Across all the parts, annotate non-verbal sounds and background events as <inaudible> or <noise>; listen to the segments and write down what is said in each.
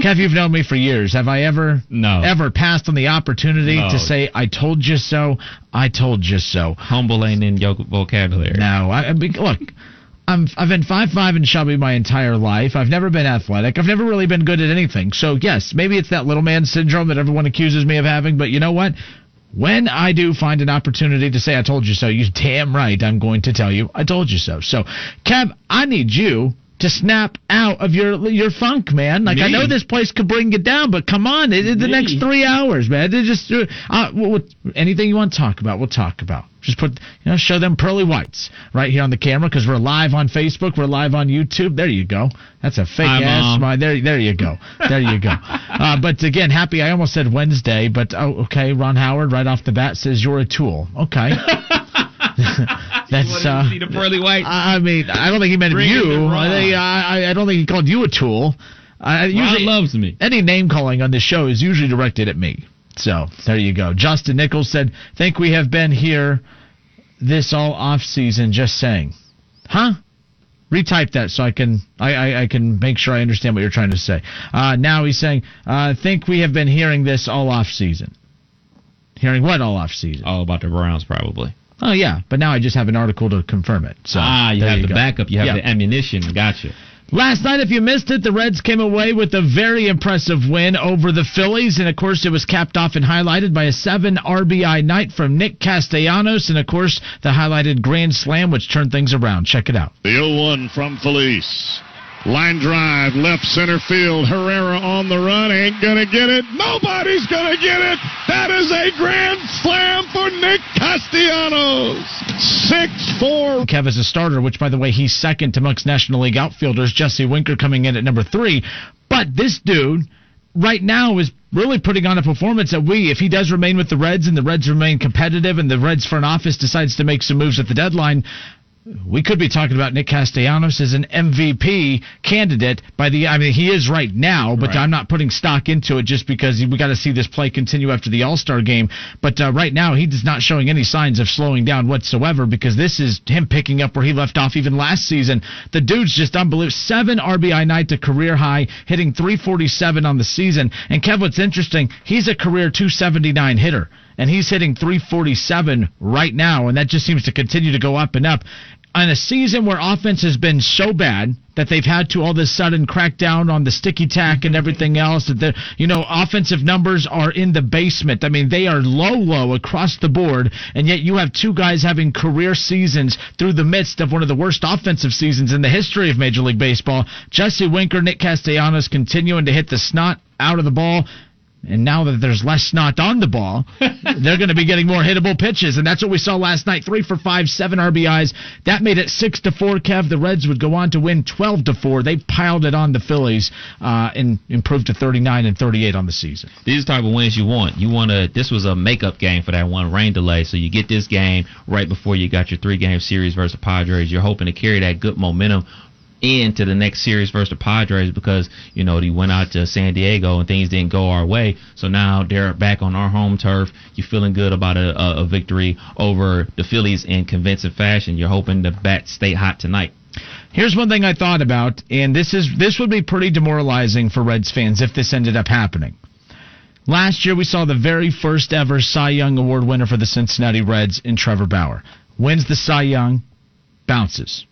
Kev, you've known me for years. Have I ever No. ever passed on the opportunity No. to say I told you so? I told you so. Humble ain't in your vocabulary. No, I, I look, I'm I've been five five in Shelby my entire life. I've never been athletic. I've never really been good at anything. So yes, maybe it's that little man syndrome that everyone accuses me of having. But you know what? When I do find an opportunity to say I told you so, you damn right I'm going to tell you I told you so. So, Kev, I need you to snap out of your your funk, man. Like I know this place could bring you down, but come on, it, the Me? next three hours, man. They just uh, uh, we'll- anything you want to talk about, we'll talk about. Just put you know, show them pearly whites right here on the camera because we're live on Facebook, we're live on YouTube. There you go. That's a fake ass smile. There, there you go. There you go. <laughs> uh, but again, happy. I almost said Wednesday, but oh, okay. Ron Howard right off the bat says you're a tool. Okay. <laughs> <laughs> That's uh, the pearly white? I I mean, I don't think he meant Bring you. I, think, I, I don't think he called you a tool. I Ron usually loves me. any name calling on this show is usually directed at me. So there you go. Justin Nichols said, "Think we have been here this all off season." Just saying, huh? Retype that so I can I, I, I can make sure I understand what you're trying to say. Uh, now he's saying, uh, "Think we have been hearing this all off season." Hearing what all off season? All about the Browns, probably. Oh yeah, but now I just have an article to confirm it. So ah, you there have the go. backup. You have Yeah. the ammunition. Gotcha. Last night, if you missed it, the Reds came away with a very impressive win over the Phillies. And of course, it was capped off and highlighted by a seven RBI night from Nick Castellanos. And of course, the highlighted grand slam, which turned things around. Check it out. The 0 1 from Felice. Line drive, left center field. Herrera on the run. Ain't to get it. Nobody's to get it. That is a grand slam for Nick Castellanos. 6 4. Kev is a starter, which, by the way, he's second amongst National League outfielders. Jesse Winker coming in at number three. But this dude, right now, is really putting on a performance that we, if he does remain with the Reds and the Reds remain competitive and the Reds front office decides to make some moves at the deadline, we could be talking about Nick Castellanos as an MVP candidate by the. I mean, he is right now, but Right. I'm not putting stock into it just because we got to see this play continue after the All Star game. But uh, right now, he's not showing any signs of slowing down whatsoever because this is him picking up where he left off even last season. The dude's just unbelievable. Seven RBI night to career high, hitting 347 on the season. And Kev, what's interesting, he's a career 279 hitter and he's hitting 347 right now, and that just seems to continue to go up and up. On a season where offense has been so bad that they've had to all of a sudden crack down on the sticky tack and everything else, that the you know offensive numbers are in the basement. I mean, they are low, low across the board, and yet you have two guys having career seasons through the midst of one of the worst offensive seasons in the history of Major League Baseball. Jesse Winker, Nick Castellanos continuing to hit the snot out of the ball. And now that there's less snot on the ball, <laughs> they're going to be getting more hittable pitches, and that's what we saw last night: three for five, seven RBIs. That made it six to four. Kev, the Reds would go on to win twelve to four. They piled it on the Phillies uh, and improved to thirty nine and thirty eight on the season. These type of wins you want. You want to. This was a makeup game for that one rain delay, so you get this game right before you got your three game series versus the Padres. You're hoping to carry that good momentum into the next series versus the Padres because you know they went out to San Diego and things didn't go our way. So now they're back on our home turf. You're feeling good about a, a, victory over the Phillies in convincing fashion. You're hoping the bats stay hot tonight. Here's one thing I thought about, and this is this would be pretty demoralizing for Reds fans if this ended up happening. Last year, we saw the very first ever Cy Young Award winner for the Cincinnati Reds in Trevor Bauer. Wins the Cy Young, bounces.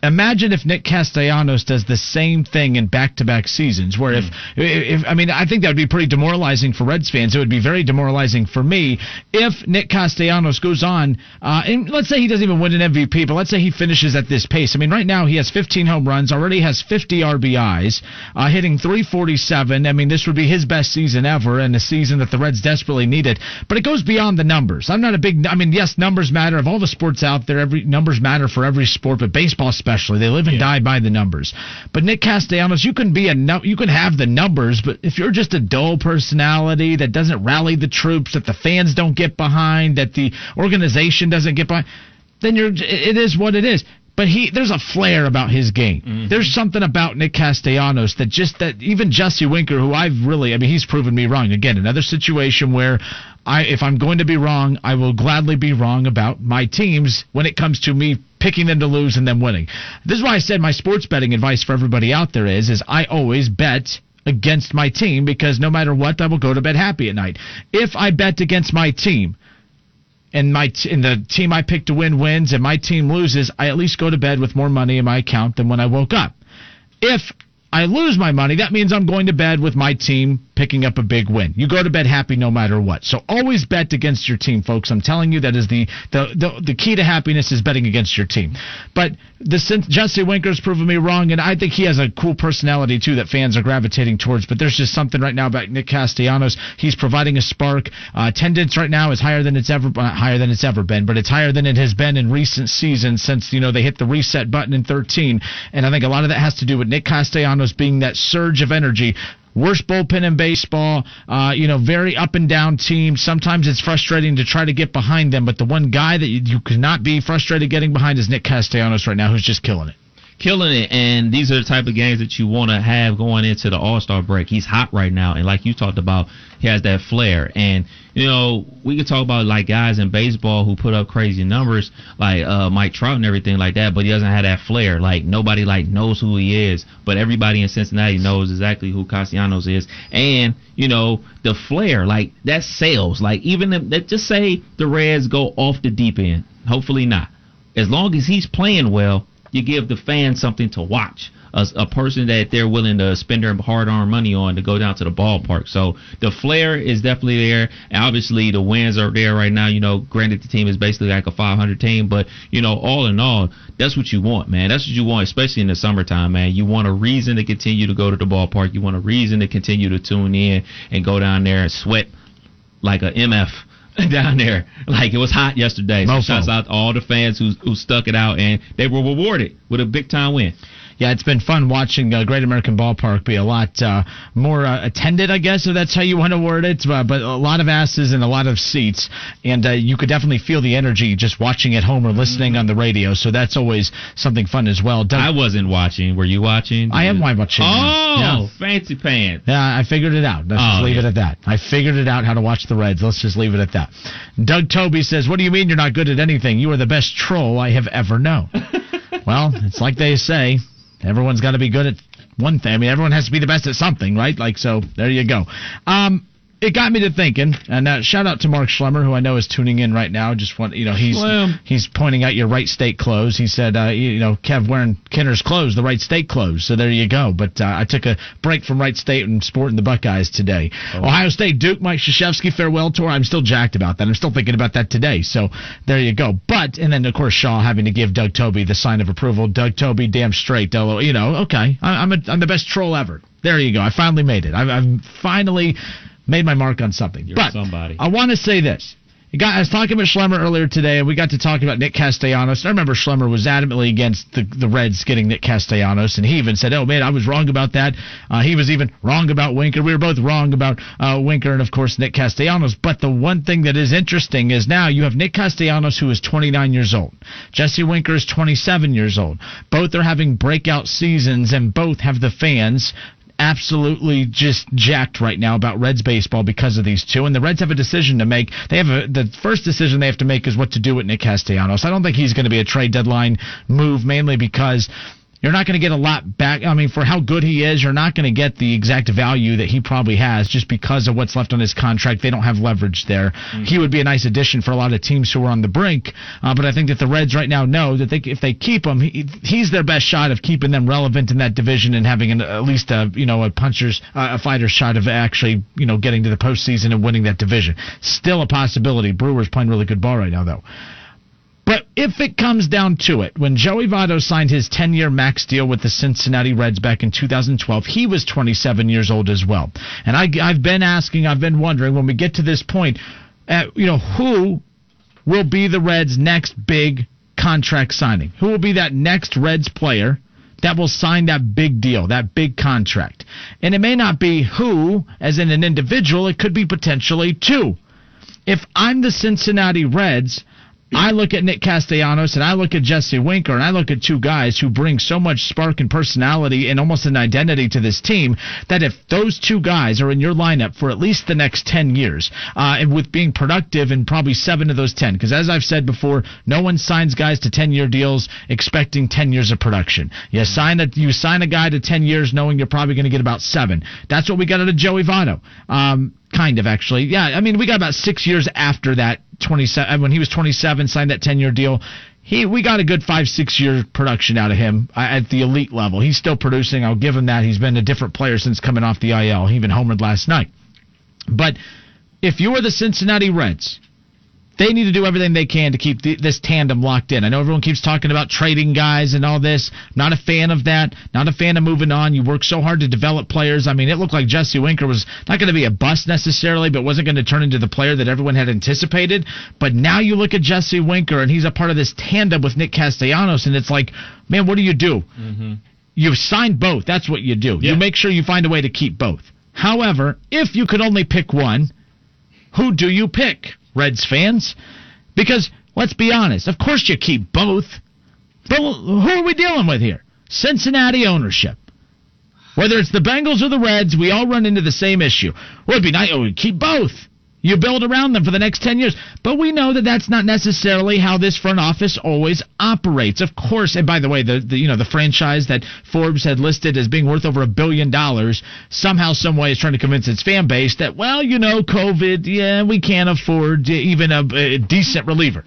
Imagine if Nick Castellanos does the same thing in back-to-back seasons. Where if, if I mean, I think that would be pretty demoralizing for Reds fans. It would be very demoralizing for me if Nick Castellanos goes on, uh, and let's say he doesn't even win an MVP, but let's say he finishes at this pace. I mean, right now he has 15 home runs, already has 50 RBIs, uh, hitting 347. I mean, this would be his best season ever, and a season that the Reds desperately needed. But it goes beyond the numbers. I'm not a big. I mean, yes, numbers matter. Of all the sports out there, every numbers matter for every sport, but baseball especially. They live and die by the numbers. But Nick Castellanos, you can be a you can have the numbers, but if you're just a dull personality that doesn't rally the troops, that the fans don't get behind, that the organization doesn't get behind, then you're it is what it is. But he, there's a flair about his game. Mm-hmm. There's something about Nick Castellanos that just that even Jesse Winker, who I've really, I mean, he's proven me wrong. Again, another situation where I, if I'm going to be wrong, I will gladly be wrong about my teams when it comes to me picking them to lose and them winning. This is why I said my sports betting advice for everybody out there is, is I always bet against my team because no matter what, I will go to bed happy at night. If I bet against my team, and my t- and the team I picked to win wins and my team loses, I at least go to bed with more money in my account than when I woke up. If I lose my money, that means I'm going to bed with my team picking up a big win. You go to bed happy no matter what. So always bet against your team, folks. I'm telling you that is the the the, the key to happiness is betting against your team. But the Jesse Winker's proven me wrong, and I think he has a cool personality too that fans are gravitating towards. But there's just something right now about Nick Castellanos. He's providing a spark. Uh, attendance right now is higher than it's ever uh, higher than it's ever been, but it's higher than it has been in recent seasons since you know they hit the reset button in 13. And I think a lot of that has to do with Nick Castellanos being that surge of energy. Worst bullpen in baseball, uh, you know, very up and down team. Sometimes it's frustrating to try to get behind them, but the one guy that you, you cannot be frustrated getting behind is Nick Castellanos right now, who's just killing it killing it. And these are the type of games that you want to have going into the All Star break. He's hot right now, and like you talked about, he has that flair. And you know, we could talk about like guys in baseball who put up crazy numbers, like uh, Mike Trout and everything like that, but he doesn't have that flair. Like nobody like knows who he is, but everybody in Cincinnati knows exactly who Castellanos is. And you know, the flair, like that sales. Like even if that just say the Reds go off the deep end, hopefully not. As long as he's playing well, you give the fans something to watch. A, a, person that they're willing to spend their hard-earned money on to go down to the ballpark. So the flair is definitely there. Obviously, the wins are there right now. You know, granted, the team is basically like a 500 team, but you know, all in all, that's what you want, man. That's what you want, especially in the summertime, man. You want a reason to continue to go to the ballpark. You want a reason to continue to tune in and go down there and sweat like a MF <laughs> down there. Like it was hot yesterday. So shouts out to all the fans who who stuck it out and they were rewarded with a big time win yeah, it's been fun watching uh, Great American Ballpark be a lot uh, more uh, attended, I guess, if that's how you want to word it. But a lot of asses and a lot of seats, and uh, you could definitely feel the energy just watching at home or listening on the radio. So that's always something fun as well. Doug, I wasn't watching. Were you watching? I am watching. Oh, yeah. fancy pants. Yeah, I figured it out. Let's oh, just leave yeah. it at that. I figured it out how to watch the Reds. Let's just leave it at that. Doug Toby says, "What do you mean you're not good at anything? You are the best troll I have ever known." <laughs> well, it's like they say. Everyone's got to be good at one thing. I mean, everyone has to be the best at something, right? Like, so there you go. Um, it got me to thinking, and uh, shout out to Mark Schlemmer, who I know is tuning in right now. Just want you know he's Slim. he's pointing out your Wright State clothes. He said, uh, you, know, Kev wearing Kinner's clothes, the Wright State clothes. So there you go. But uh, I took a break from Wright State and sporting the Buckeyes today. Oh. Ohio State Duke Mike Krzyzewski farewell tour. I'm still jacked about that. I'm still thinking about that today. So there you go. But and then of course Shaw having to give Doug Toby the sign of approval. Doug Toby, damn straight. You know, okay, I'm a, I'm the best troll ever. There you go. I finally made it. I've, I've finally made my mark on something. You're but somebody. I want to say this. Got, I was talking about Schlemmer earlier today, and we got to talking about Nick Castellanos. I remember Schlemmer was adamantly against the, the Reds getting Nick Castellanos, and he even said, "Oh man, I was wrong about that." Uh, he was even wrong about Winker. We were both wrong about uh, Winker, and of course Nick Castellanos. But the one thing that is interesting is now you have Nick Castellanos, who is 29 years old. Jesse Winker is 27 years old. Both are having breakout seasons, and both have the fans absolutely just jacked right now about Reds baseball because of these two. And the Reds have a decision to make. They have a, the first decision they have to make is what to do with Nick Castellanos. I don't think he's going to be a trade deadline move, mainly because you're not going to get a lot back. I mean, for how good he is, you're not going to get the exact value that he probably has just because of what's left on his contract. They don't have leverage there. Mm-hmm. He would be a nice addition for a lot of teams who are on the brink. Uh, but I think that the Reds right now know that they, if they keep him, he, he's their best shot of keeping them relevant in that division and having an, at least a you know a puncher's uh, a fighter's shot of actually you know getting to the postseason and winning that division. Still a possibility. Brewers playing really good ball right now though. But if it comes down to it, when Joey Votto signed his 10 year max deal with the Cincinnati Reds back in 2012, he was 27 years old as well. And I, have been asking, I've been wondering when we get to this point, uh, you know, who will be the Reds' next big contract signing? Who will be that next Reds player? that will sign that big deal, that big contract. And it may not be who, as in an individual, it could be potentially two. If I'm the Cincinnati Reds, I look at Nick Castellanos and I look at Jesse Winker and I look at two guys who bring so much spark and personality and almost an identity to this team that if those two guys are in your lineup for at least the next 10 years, uh, and with being productive in probably seven of those 10, because as I've said before, no one signs guys to 10 year deals expecting 10 years of production. You sign a, you sign a guy to 10 years knowing you're probably going to get about seven. That's what we got out of Joey Votto. Um, kind of actually. Yeah, I mean, we got about six years after that 27 uh, when he was 27, signed that 10 year deal. He we got a good five six year production out of him uh, at the elite level. He's still producing. I'll give him that. He's been a different player since coming off the IL. He even homered last night. But if you were the Cincinnati Reds, they need to do everything they can to keep the, this tandem locked in. I know everyone keeps talking about trading guys and all this. Not a fan of that. Not a fan of moving on. You work so hard to develop players. I mean, it looked like Jesse Winker was not going to be a bust necessarily, but wasn't going to turn into the player that everyone had anticipated. But now you look at Jesse Winker, and he's a part of this tandem with Nick Castellanos, and it's like, man, what do you do? Mm-hmm. You've signed both. That's what you do. Yeah. You make sure you find a way to keep both. However, if you could only pick one, who do you pick? Reds fans. Because, let's be honest, of course you keep both. But who are we dealing with here? Cincinnati ownership. Whether it's the Bengals or the Reds, we all run into the same issue. Well, it'd be nice. Oh, we keep both. You build around them for the next 10 years. But we know that that's not necessarily how this front office always operates. Of course, and by the way, the, the you know the franchise that Forbes had listed as being worth over a billion dollars somehow some way is trying to convince its fan base that well, you know, COVID, yeah, we can't afford even a, a decent reliever.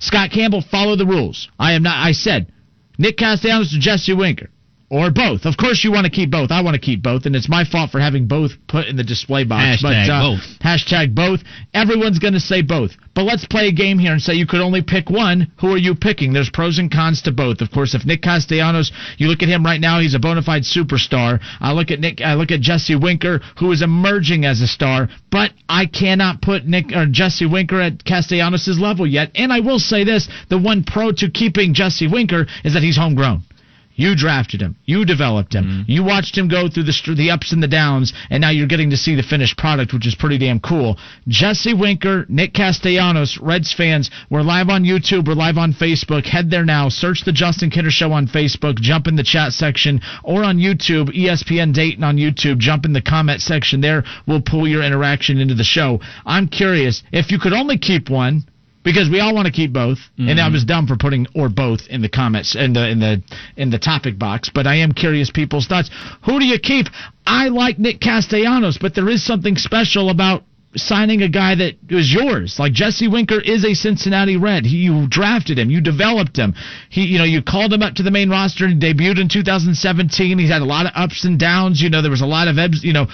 Scott Campbell follow the rules. I am not I said Nick Castellanos to Jesse Winker or both. Of course, you want to keep both. I want to keep both, and it's my fault for having both put in the display box. Hashtag but, uh, both. Hashtag both. Everyone's going to say both. But let's play a game here and say you could only pick one. Who are you picking? There's pros and cons to both. Of course, if Nick Castellanos, you look at him right now, he's a bona fide superstar. I look at Nick. I look at Jesse Winker, who is emerging as a star. But I cannot put Nick or Jesse Winker at Castellanos' level yet. And I will say this: the one pro to keeping Jesse Winker is that he's homegrown. You drafted him. You developed him. Mm-hmm. You watched him go through the the ups and the downs, and now you're getting to see the finished product, which is pretty damn cool. Jesse Winker, Nick Castellanos, Reds fans, we're live on YouTube. We're live on Facebook. Head there now. Search the Justin Kinner Show on Facebook. Jump in the chat section, or on YouTube, ESPN Dayton on YouTube. Jump in the comment section there. We'll pull your interaction into the show. I'm curious if you could only keep one because we all want to keep both, mm-hmm. and I was dumb for putting or both in the comments in the in the in the topic box. But I am curious people's thoughts. Who do you keep? I like Nick Castellanos, but there is something special about signing a guy that was yours. Like Jesse Winker is a Cincinnati Red. He, you drafted him, you developed him. He, you know, you called him up to the main roster and debuted in 2017. He's had a lot of ups and downs. You know, there was a lot of ebbs, you know,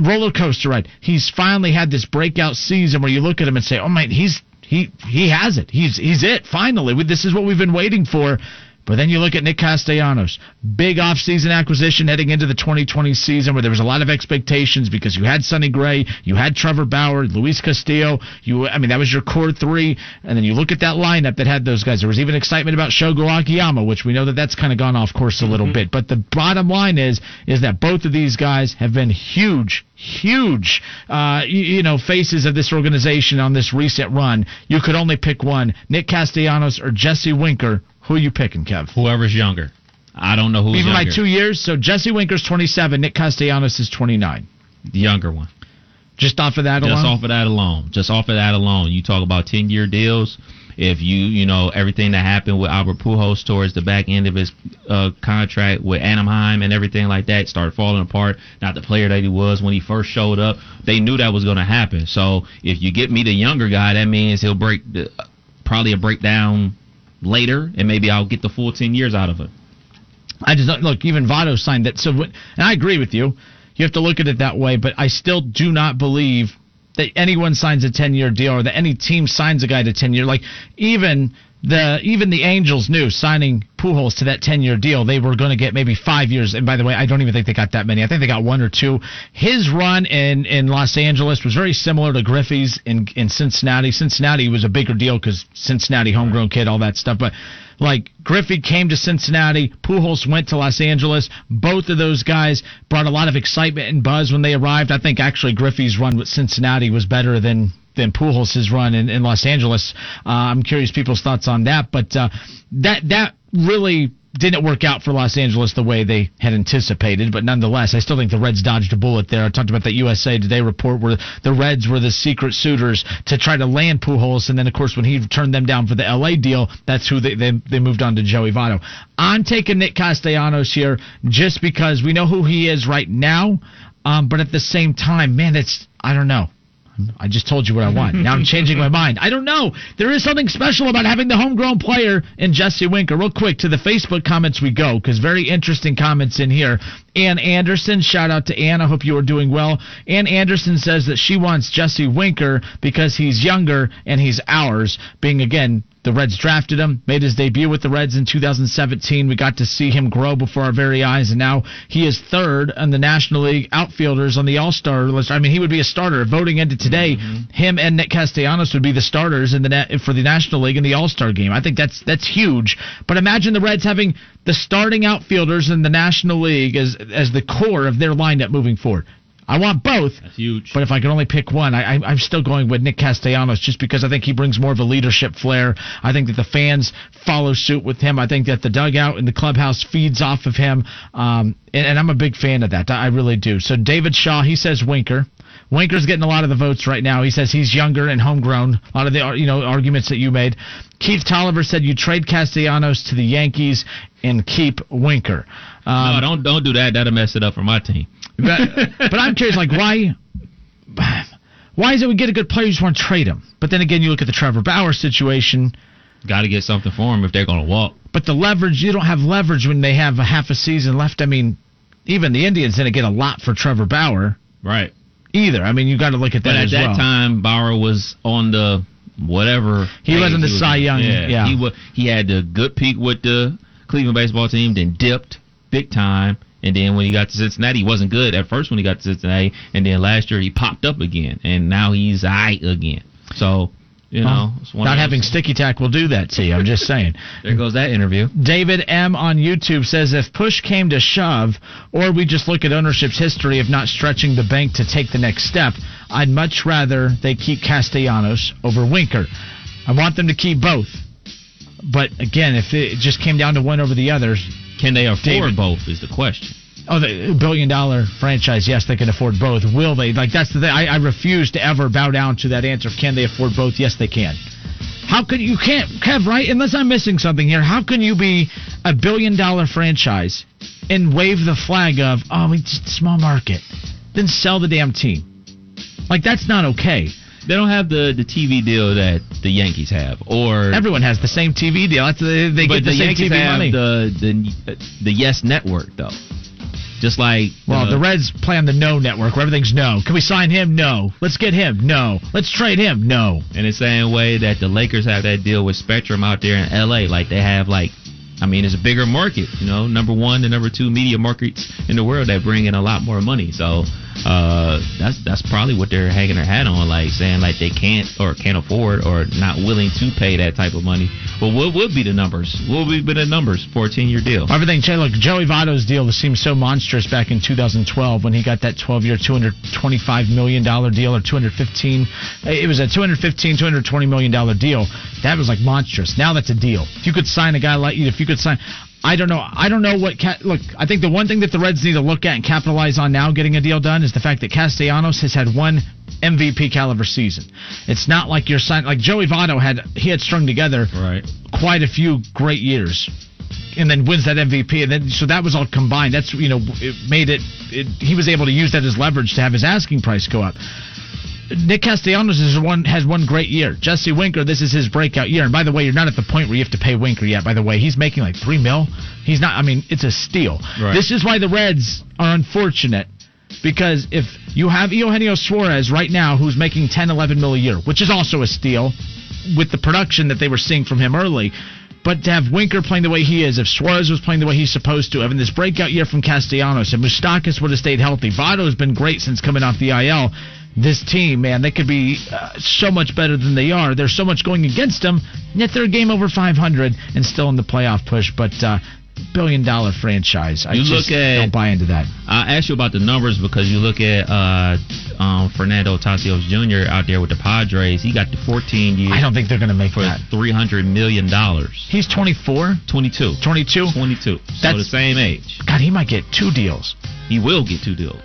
roller coaster ride. He's finally had this breakout season where you look at him and say, "Oh man, he's he he has it. He's he's it. Finally, this is what we've been waiting for. But then you look at Nick Castellanos, big offseason acquisition heading into the 2020 season where there was a lot of expectations because you had Sonny Gray, you had Trevor Bauer, Luis Castillo. You, I mean, that was your core three. And then you look at that lineup that had those guys. There was even excitement about Shogo Akiyama, which we know that that's kind of gone off course a little mm-hmm. bit. But the bottom line is, is that both of these guys have been huge, huge, uh, you, you know, faces of this organization on this recent run. You could only pick one: Nick Castellanos or Jesse Winker who are you picking, Kev? Whoever's younger. I don't know who's younger. Even younger. by two years. So Jesse Winker's 27. Nick Castellanos is 29. The younger one. Just off of that Just alone? Just off of that alone. Just off of that alone. You talk about 10 year deals. If you, you know, everything that happened with Albert Pujols towards the back end of his uh, contract with Anaheim and everything like that started falling apart. Not the player that he was when he first showed up. They knew that was going to happen. So if you get me the younger guy, that means he'll break the, probably a breakdown later, and maybe I'll get the full ten years out of it. I just look. Even Votto signed that. So, and I agree with you. You have to look at it that way, but I still do not believe that anyone signs a ten year deal or that any team signs a guy to ten year. Like even the even the Angels knew signing Pujols to that 10 year deal, they were going to get maybe five years. And by the way, I don't even think they got that many. I think they got one or two. His run in, in Los Angeles was very similar to Griffey's in, in Cincinnati. Cincinnati was a bigger deal because Cincinnati, homegrown kid, all that stuff. But like Griffey came to Cincinnati, Pujols went to Los Angeles. Both of those guys brought a lot of excitement and buzz when they arrived. I think actually Griffey's run with Cincinnati was better than than Pujols run in, in Los Angeles. Uh, I'm curious people's thoughts on that, but uh, that that really didn't work out for Los Angeles the way they had anticipated, but nonetheless, I still think the Reds dodged a bullet there. I talked about that USA Today report where the Reds were the secret suitors to try to land Pujols, and then of course when he turned them down for the LA deal, that's who they they, they moved on to Joey Votto. I'm taking Nick Castellanos here just because we know who he is right now, um, but at the same time, man, it's I don't know. I just told you what I want. Now I'm changing my mind. I don't know. There is something special about having the homegrown player in Jesse Winker. Real quick to the Facebook comments we go because very interesting comments in here. Ann Anderson, shout out to Ann. I hope you are doing well. Ann Anderson says that she wants Jesse Winker because he's younger and he's ours, being again the Reds drafted him, made his debut with the Reds in 2017. We got to see him grow before our very eyes, and now he is third on the National League outfielders on the All Star list. I mean, he would be a starter. Voting into today, mm-hmm. him and Nick Castellanos would be the starters in the for the National League in the All Star game. I think that's that's huge. But imagine the Reds having the starting outfielders in the National League as as the core of their lineup moving forward. I want both. That's huge. But if I can only pick one, I, I, am still going with Nick Castellanos just because I think he brings more of a leadership flair. I think that the fans follow suit with him. I think that the dugout and the clubhouse feeds off of him. Um, and, and I'm a big fan of that. I really do. So David Shaw, he says Winker. Winker's getting a lot of the votes right now. He says he's younger and homegrown. A lot of the you know arguments that you made. Keith Tolliver said you trade Castellanos to the Yankees and keep Winker. Um, no, don't don't do that. That'll mess it up for my team. But, but I'm curious, like why? Why is it we get a good player, you just want to trade him? But then again, you look at the Trevor Bauer situation. Got to get something for him if they're going to walk. But the leverage, you don't have leverage when they have a half a season left. I mean, even the Indians didn't get a lot for Trevor Bauer. Right. Either. I mean, you got to look at that but at that well. time, Bauer was on the whatever. He wasn't the he Cy Young. Yeah, yeah. He was. He had the good peak with the Cleveland baseball team, then dipped big time. And then when he got to Cincinnati, he wasn't good at first when he got to Cincinnati. And then last year he popped up again, and now he's I again. So you know, well, not having sticky tack will do that to you. I'm just saying. <laughs> there goes that interview. David M on YouTube says if push came to shove, or we just look at ownership's history of not stretching the bank to take the next step, I'd much rather they keep Castellanos over Winker. I want them to keep both. But again, if it just came down to one over the others, can they afford David, both? Is the question. Oh, the billion dollar franchise. Yes, they can afford both. Will they? Like that's the thing. I, I refuse to ever bow down to that answer. Can they afford both? Yes, they can. How could you can't Kev right? Unless I'm missing something here. How can you be a billion dollar franchise and wave the flag of oh, we just small market, then sell the damn team? Like that's not okay. They don't have the, the TV deal that the Yankees have, or everyone has the same TV deal. That's the, they get the, the same Yankees TV money. The the the Yes Network though. Just like well, the uh, Reds play on the No Network where everything's no. Can we sign him? No. Let's get him? No. Let's trade him? No. In the same way that the Lakers have that deal with Spectrum out there in L.A., like they have like I mean, it's a bigger market, you know, number one and number two media markets in the world that bring in a lot more money. So uh, that's that's probably what they're hanging their hat on, like saying like they can't or can't afford or not willing to pay that type of money. But what would be the numbers? What would be the numbers for a ten year deal? Everything. Look, Joey Votto's deal seemed so monstrous back in 2012 when he got that 12 year, 225 million dollar deal or 215. It was a 215, 220 million dollar deal. That was like monstrous. Now that's a deal. If you could sign a guy like you, if you could sign. I don't know. I don't know what. look, I think the one thing that the Reds need to look at and capitalize on now, getting a deal done, is the fact that Castellanos has had one MVP caliber season. It's not like you're signing like Joey Votto had. He had strung together right. quite a few great years, and then wins that MVP, and then so that was all combined. That's you know it made it, it. He was able to use that as leverage to have his asking price go up. Nick Castellanos is one has one great year. Jesse Winker, this is his breakout year. And by the way, you're not at the point where you have to pay Winker yet. By the way, he's making like three mil. He's not. I mean, it's a steal. Right. This is why the Reds are unfortunate because if you have Eugenio Suarez right now, who's making 10, 11 mil a year, which is also a steal with the production that they were seeing from him early. But to have Winker playing the way he is, if Suarez was playing the way he's supposed to, having this breakout year from Castellanos, and Moustakas would have stayed healthy, Votto's been great since coming off the IL this team, man, they could be uh, so much better than they are. There's so much going against them, yet they're a game over 500 and still in the playoff push. But uh, billion dollar franchise. I You just look at- don't buy into that. I asked you about the numbers because you look at uh, um, Fernando Tatis Jr. out there with the Padres. He got the 14 years I don't think they're going to make for that. 300 million dollars. He's 24, 22. 22. 22. So That's- the same age. God, he might get two deals. He will get two deals.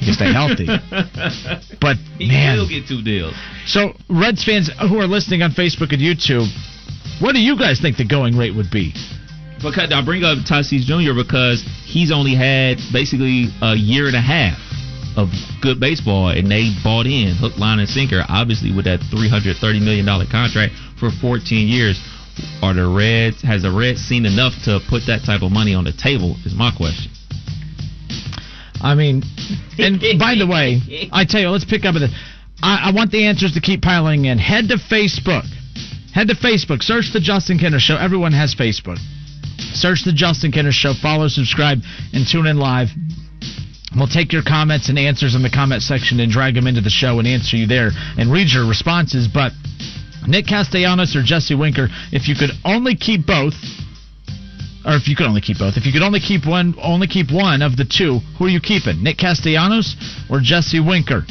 Stay healthy. <laughs> But he man, will get two deals. so Reds fans who are listening on Facebook and YouTube, what do you guys think the going rate would be? Because I bring up Tatis Jr. because he's only had basically a year and a half of good baseball, and they bought in hook, line, and sinker. Obviously, with that three hundred thirty million dollar contract for fourteen years, are the Reds has the Reds seen enough to put that type of money on the table? Is my question. I mean, and by the way, <laughs> I tell you, let's pick up at the. I, I want the answers to keep piling in. Head to Facebook. Head to Facebook. Search the Justin Kinner Show. Everyone has Facebook. Search the Justin Kinner Show. Follow, subscribe, and tune in live. We'll take your comments and answers in the comment section and drag them into the show and answer you there and read your responses. But Nick Castellanos or Jesse Winker, if you could only keep both, or if you could only keep both, if you could only keep one, only keep one of the two, who are you keeping? Nick Castellanos or Jesse Winker?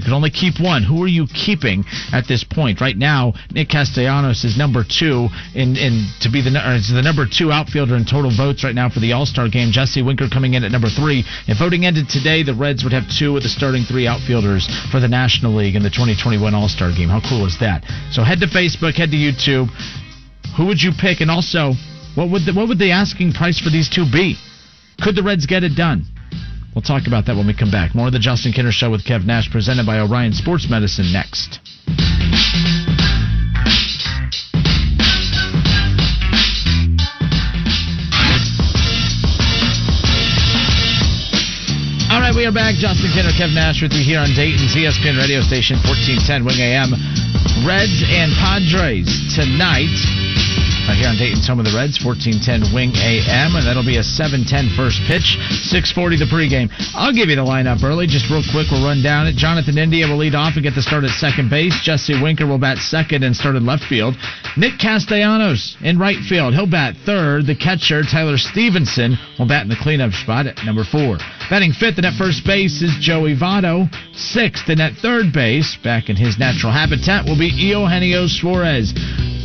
You could only keep one. Who are you keeping at this point? Right now, Nick Castellanos is number two in, in to be the the number two outfielder in total votes right now for the All Star game. Jesse Winker coming in at number three. If voting ended today, the Reds would have two of the starting three outfielders for the National League in the 2021 All Star game. How cool is that? So head to Facebook, head to YouTube. Who would you pick? And also, what would the, what would the asking price for these two be? Could the Reds get it done? We'll talk about that when we come back. More of the Justin Kinner Show with Kev Nash, presented by Orion Sports Medicine, next. All right, we are back. Justin Kinner, Kev Nash with you here on Dayton's ESPN radio station, 1410 Wing AM. Reds and Padres tonight. Right here on Dayton's home of the Reds, 1410 Wing AM, and that'll be a 710 first pitch, 640 the pregame. I'll give you the lineup early, just real quick. We'll run down it. Jonathan India will lead off and get the start at second base. Jesse Winker will bat second and start in left field. Nick Castellanos in right field. He'll bat third. The catcher, Tyler Stephenson, will bat in the cleanup spot at number four. Batting fifth and at first base is Joey Votto. Sixth and at third base, back in his natural habitat, will be Eugenio Suarez.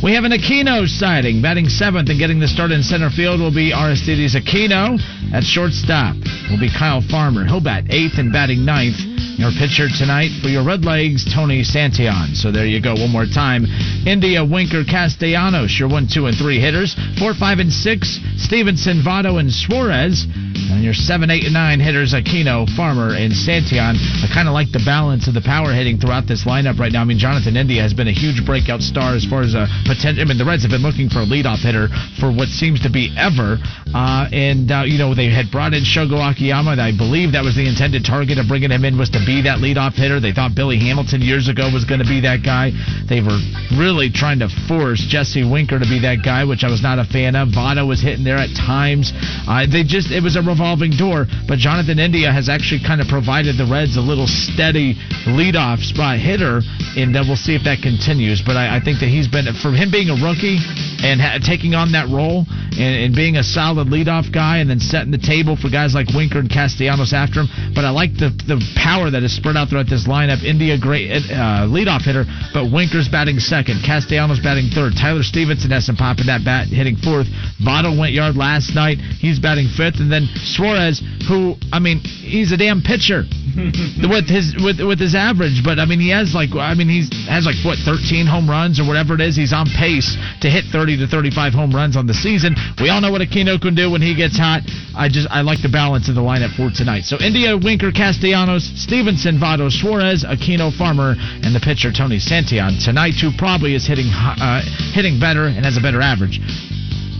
We have an Aquino sighting. Batting seventh and getting the start in center field will be Aristides Aquino. At shortstop will be Kyle Farmer. He'll bat eighth and batting ninth. Your pitcher tonight for your Red Legs, Tony Santillan. So there you go. One more time. India, Winker, Castellanos, your one, two, and three hitters. Four, five, and six, Stephenson, Votto, and Suarez. And your seven, eight, and nine hitters, Aquino, Farmer, and Santillan. I kind of like the balance of the power hitting throughout this lineup right now. I mean, Jonathan India has been a huge breakout star as far as a potential. I mean, the Reds have been looking for a leadoff hitter for what seems to be ever. Uh, and, uh, you know, they had brought in Shogo Akiyama. I believe that was the intended target of bringing him in was to be that leadoff hitter. They thought Billy Hamilton years ago was going to be that guy. They were really trying to force Jesse Winker to be that guy, which I was not a fan of. Votto was hitting there at times. Uh, they just it was a revolving door. But Jonathan India has actually kind of provided the Reds a little steady leadoff spot hitter, and then we'll see if that continues. But I, I think that he's been from him being a rookie and ha- taking on that role and, and being a solid leadoff guy, and then setting the table for guys like Winker and Castellanos after him. But I like the the power that is spread out throughout this lineup. India great uh, leadoff hitter, but Winker's batting second, Castellanos batting third. Tyler Stephenson has some pop in that bat, hitting fourth. Votto went yard last night. He's batting fifth, and then Suarez, who I mean, he's a damn pitcher <laughs> with his with with his average. But I mean, he has like I mean, he's has like what 13 home runs or whatever it is. He's on pace to hit 30 to 35 home runs on the season. We all know what Aquino can do when he gets hot. I just I like the balance of the lineup for tonight. So India, Winker, Castellanos, Stephenson, Votto, Suarez, Aquino, Farmer, and the pitcher Tony Santillan tonight, who probably is hitting uh, hitting better and has a better average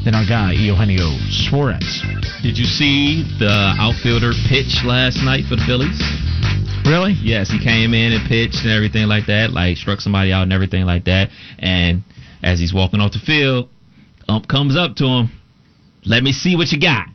than our guy Eugenio Suarez. Did you see the outfielder pitch last night for the Phillies? Really? Yes, he came in and pitched and everything like that, like struck somebody out and everything like that. And as he's walking off the field, ump comes up to him. Let me see what you got.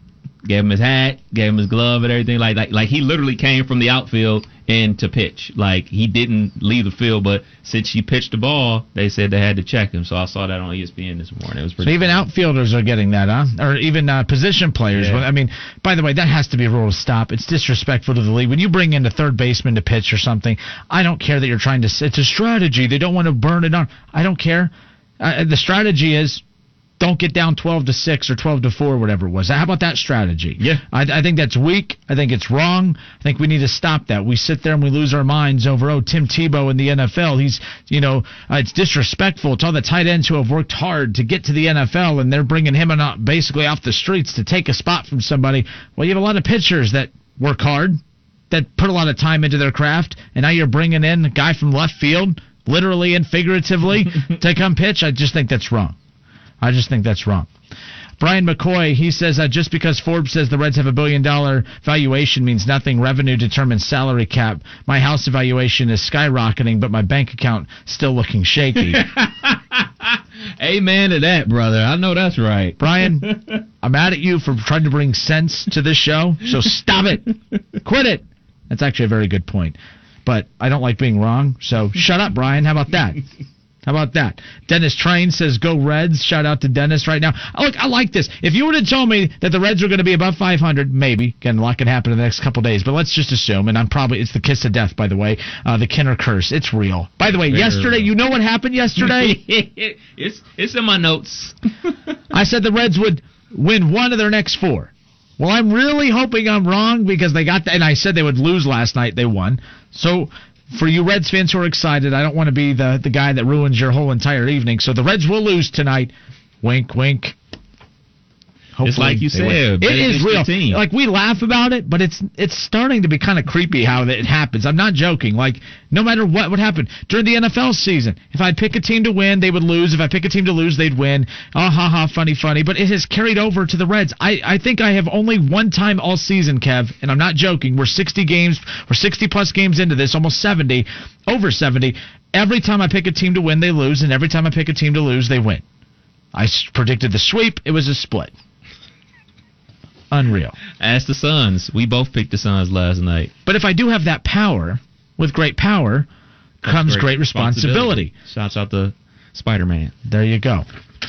Gave him his hat, gave him his glove and everything. Like like like he literally came from the outfield in to pitch. Like he didn't leave the field, but since he pitched the ball, they said they had to check him. So I saw that on ESPN this morning. It was So pretty. even cool. outfielders are getting that, huh? Or even uh, position players. Yeah. I mean, by the way, that has to be a rule to stop. It's disrespectful to the league. When you bring in a third baseman to pitch or something, I don't care that you're trying to. It's a strategy. They don't want to burn it on. I don't care. Uh, the strategy is don't get down 12 to 6 or 12 to 4 whatever it was. How about that strategy? Yeah. I, I think that's weak. I think it's wrong. I think we need to stop that. We sit there and we lose our minds over oh tim tebow in the nfl he's you know uh, it's disrespectful. To all the tight ends who have worked hard to get to the nfl and they're bringing him on, uh, basically off the streets to take a spot from somebody. Well you have a lot of pitchers that work hard that put a lot of time into their craft, and now you're bringing in a guy from left field, literally and figuratively, <laughs> to come pitch. I just think that's wrong. I just think that's wrong. Brian McCoy, he says uh, just because Forbes says the Reds have a billion dollar valuation means nothing. Revenue determines salary cap. My house evaluation is skyrocketing, but my bank account still looking shaky. <laughs> Amen to that, brother. I know that's right. Brian, <laughs> I'm mad at you for trying to bring sense to this show, so stop it. Quit it. That's actually a very good point. But I don't like being wrong, so shut up, Brian. How about that? <laughs> How about that? Dennis Train says, "Go Reds!" Shout out to Dennis right now. Oh, look, I like this. If you would have told me that the Reds were going to be above 500, maybe again, a lot can happen in the next couple days. But let's just assume, and I'm probably it's the kiss of death, by the way, uh, the Kinner curse. It's real. By the way, Very yesterday, real. you know what happened yesterday? <laughs> it's it's in my notes. <laughs> I said the Reds would win one of their next four. Well, I'm really hoping I'm wrong because they got that, and I said they would lose last night. They won. So, for you Reds fans who are excited, I don't want to be the the guy that ruins your whole entire evening. So the Reds will lose tonight. Wink, wink. It's like you said, It is real. Like we laugh about it, but it's it's starting to be kind of creepy how it happens. I'm not joking. Like no matter what would happen during the NFL season, if I pick a team to win, they would lose. If I pick a team to lose, they'd win. Oh, ha ha, funny, funny. But it has carried over to the Reds. I I think I have only one time all season, Kev, and I'm not joking. We're 60 games, we're 60 plus games into this, almost 70, over 70. Every time I pick a team to win, they lose, and every time I pick a team to lose, they win. I predicted the sweep. It was a split. Unreal. Ask the Suns. We both picked the Suns last night. But if I do have that power, with great power comes great, responsibility. Shouts out to Spider Man. There you go.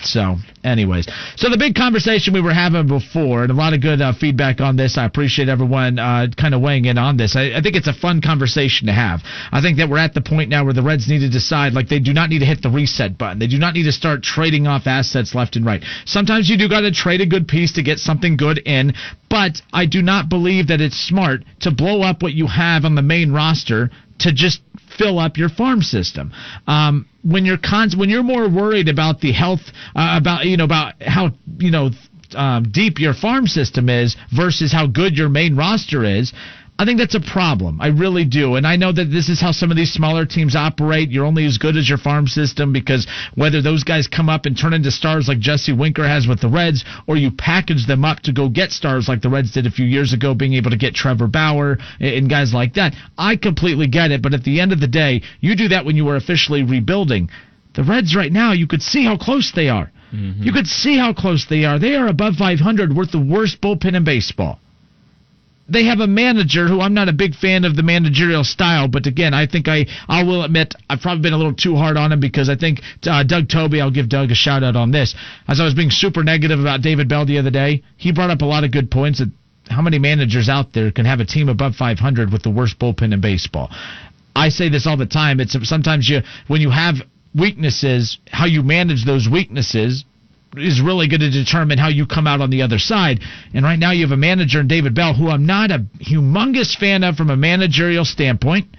So, anyways, so the big conversation we were having before, and a lot of good uh, feedback on this. I appreciate everyone uh, kind of weighing in on this. I, I think it's a fun conversation to have. I think that we're at the point now where the Reds need to decide, like, they do not need to hit the reset button. They do not need to start trading off assets left and right. Sometimes you do got to trade a good piece to get something good in, but I do not believe that it's smart to blow up what you have on the main roster to just fill up your farm system. Um, when you're con- when you're more worried about the health, uh, about you know about how you know um, deep your farm system is versus how good your main roster is. I think that's a problem. I really do. And I know that this is how some of these smaller teams operate. You're only as good as your farm system because whether those guys come up and turn into stars like Jesse Winker has with the Reds, or you package them up to go get stars like the Reds did a few years ago, being able to get Trevor Bauer and guys like that. I completely get it. But at the end of the day, you do that when you are officially rebuilding. The Reds right now, you could see how close they are. Mm-hmm. You could see how close they are. They are above 500, worth the worst bullpen in baseball they have a manager who I'm not a big fan of the managerial style, but again, I think I I will admit I've probably been a little too hard on him because I think uh, Doug Toby. I'll give Doug a shout out on this. As I was being super negative about David Bell the other day, he brought up a lot of good points. That how many managers out there can have a team above 500 with the worst bullpen in baseball? I say this all the time. It's sometimes you when you have weaknesses, how you manage those weaknesses is really going to determine how you come out on the other side. And right now you have a manager in David Bell who I'm not a humongous fan of from a managerial standpoint.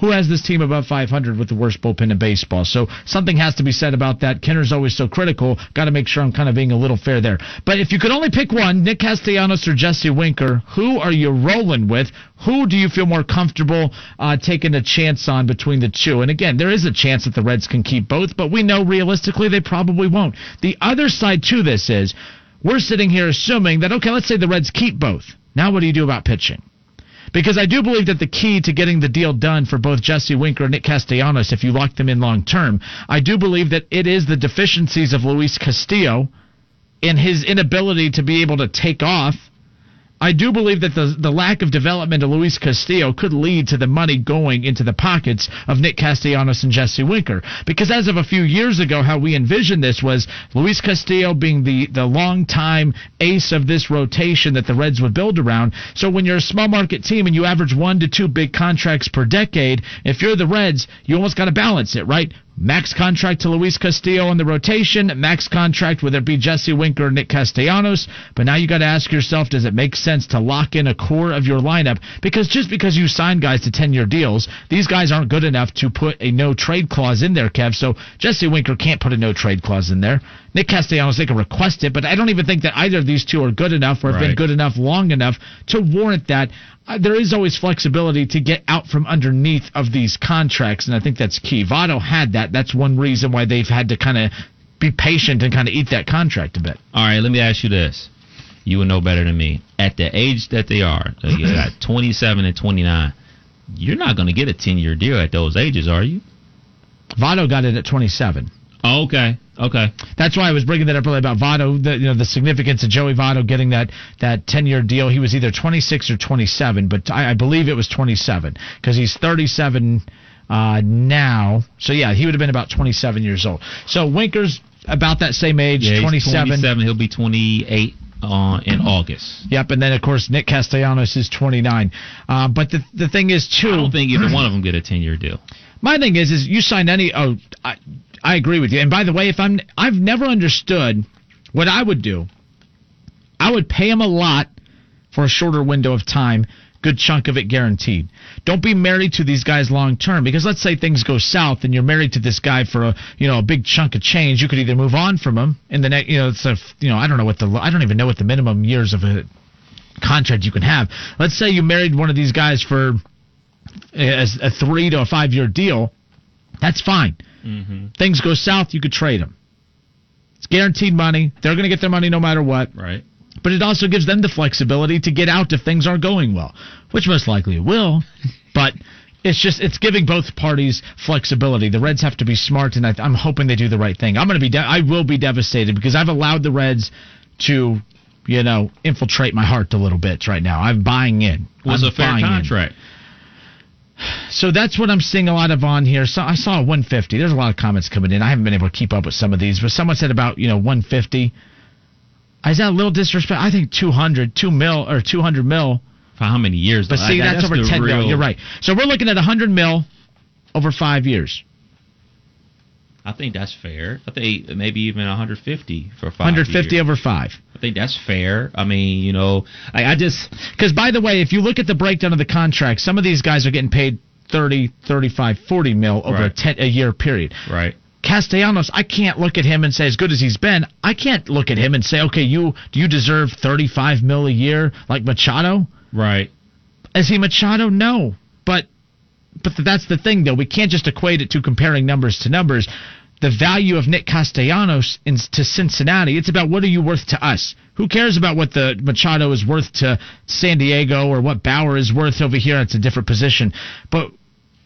Who has this team above 500 with the worst bullpen in baseball? So something has to be said about that. Kinner's always so critical. Got to make sure I'm kind of being a little fair there. But if you could only pick one, Nick Castellanos or Jesse Winker, who are you rolling with? Who do you feel more comfortable uh, taking a chance on between the two? And again, there is a chance that the Reds can keep both, but we know realistically they probably won't. The other side to this is we're sitting here assuming that, okay, let's say the Reds keep both. Now what do you do about pitching? Because I do believe that the key to getting the deal done for both Jesse Winker and Nick Castellanos, if you lock them in long term, I do believe that it is the deficiencies of Luis Castillo in his inability to be able to take off I do believe that the the lack of development of Luis Castillo could lead to the money going into the pockets of Nick Castellanos and Jesse Winker. Because as of a few years ago, how we envisioned this was Luis Castillo being the the long time ace of this rotation that the Reds would build around. So when you're a small market team and you average one to two big contracts per decade, if you're the Reds, you almost got to balance it, right? Max contract to Luis Castillo in the rotation, max contract whether it be Jesse Winker or Nick Castellanos. But now you got to ask yourself, does it make sense to lock in a core of your lineup? Because just because you sign guys to 10 year deals, these guys aren't good enough to put a no trade clause in there, Kev. So Jesse Winker can't put a no trade clause in there. Nick Castellanos, they can request it, but I don't even think that either of these two are good enough or have been good enough long enough to warrant that. Uh, there is always flexibility to get out from underneath of these contracts, and I think that's key. Votto had that. That's one reason why they've had to kind of be patient and kind of eat that contract a bit. All right, let me ask you this. You would know better than me. At the age that they are, uh, you <laughs> got 27 and 29, you're not going to get a 10 year deal at those ages, are you? Votto got it at 27. Oh, okay. Okay. That's why I was bringing that up earlier about Votto. The, you know the significance of Joey Votto getting that that 10 year deal. He was either 26 or 27, but I, I believe it was 27 because he's 37 uh, now. So yeah, he would have been about 27 years old. So Winker's about that same age, Yeah, 27. 27. He'll be 28 uh, in August. Yep, and then of course Nick Castellanos is 29. Uh, but the the thing is too. I don't think either one of them get a 10 year deal. My thing is, is you sign any. Oh, I, I agree with you. And by the way, if I'm, I've never understood what I would do. I would pay him a lot for a shorter window of time, good chunk of it guaranteed. Don't be married to these guys long term because let's say things go south and you're married to this guy for a you know a big chunk of change. You could either move on from him in the next you know it's a you know I don't know what the I don't even know what the minimum years of a contract you can have. Let's say you married one of these guys for a, a three to a five year deal. That's fine. Mm-hmm. Things go south, you could trade them. It's guaranteed money. They're going to get their money no matter what. Right. But it also gives them the flexibility to get out if things aren't going well, which most likely it will. <laughs> but it's just it's giving both parties flexibility. The Reds have to be smart, and I, I'm hoping they do the right thing. I'm going to be de- I will be devastated because I've allowed the Reds to, you know, infiltrate my heart a little bit right now. I'm buying in. Was I'm a fair contract. So that's what I'm seeing a lot of on here. So I saw 150. There's a lot of comments coming in. I haven't been able to keep up with some of these, but someone said about you know 150. Is that a little disrespect? I think 200, 2 mil or 200 mil. For how many years? But see, That- that's, over the 10 mil. You're right. So we're looking at 100 mil over five years. I think that's fair. I think maybe even 150 for five 150 years. over five. I think that's fair. I mean, you know, I, I just Because by the way, if you look at the breakdown of the contract, some of these guys are getting paid 30, 35, 40 mil over a, 10, a year period. right. Castellanos, I can't look at him and say as good as he's been. I can't look at him and say, okay, you do you deserve 35 mil a year like Machado? Right. Is he Machado? No, but but that's the thing though. We can't just equate it to comparing numbers to numbers. The value of Nick Castellanos in, to Cincinnati, it's about what are you worth to us. Who cares about what the Machado is worth to San Diego or what Bauer is worth over here? It's a different position, but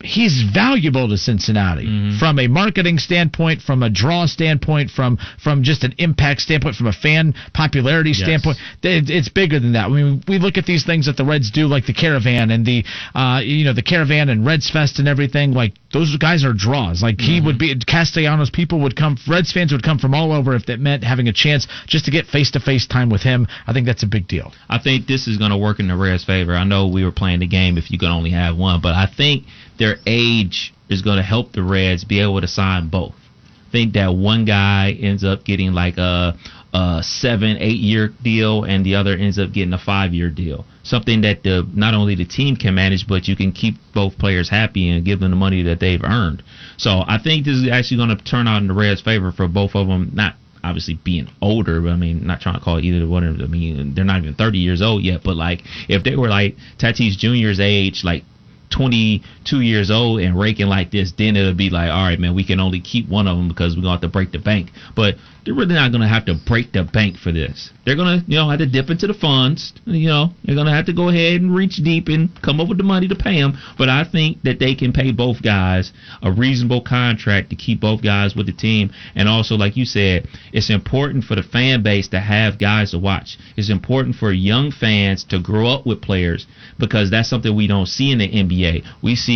he's valuable to Cincinnati from a marketing standpoint, from a draw standpoint, from from just an impact standpoint, from a fan popularity standpoint. It- It's bigger than that. I mean, we look at these things that the Reds do, like the Caravan and the uh, you know the Caravan and Reds Fest and everything. Like those guys are draws. Like he would be Castellanos. People would come. Reds fans would come from all over if that meant having a chance just to get face to face time with him. I think that's a big deal. I think this is going to work in the Reds' favor. I know we were playing the game if you could only have one, but I think their age is going to help the Reds be able to sign both. Think that one guy ends up getting like a, a seven, eight year deal, and the other ends up getting a five year deal. Something that the not only the team can manage, but you can keep both players happy and give them the money that they've earned. So I think this is actually going to turn out in the Reds' favor for both of them. Not obviously being older, but I mean, not trying to call either one of them. I mean, they're not even 30 years old yet, but like if they were like Tatis Jr.'s age, like 22 years old and raking like this, then it'll be like, all right, man, we can only keep one of them because we're going to have to break the bank. But they're really not going to have to break the bank for this. They're going to, you know, have to dip into the funds. You know, they're going to have to go ahead and reach deep and come up with the money to pay them. But I think that they can pay both guys a reasonable contract to keep both guys with the team. And also, like you said, it's important for the fan base to have guys to watch. It's important for young fans to grow up with players because that's something we don't see in the NBA. We see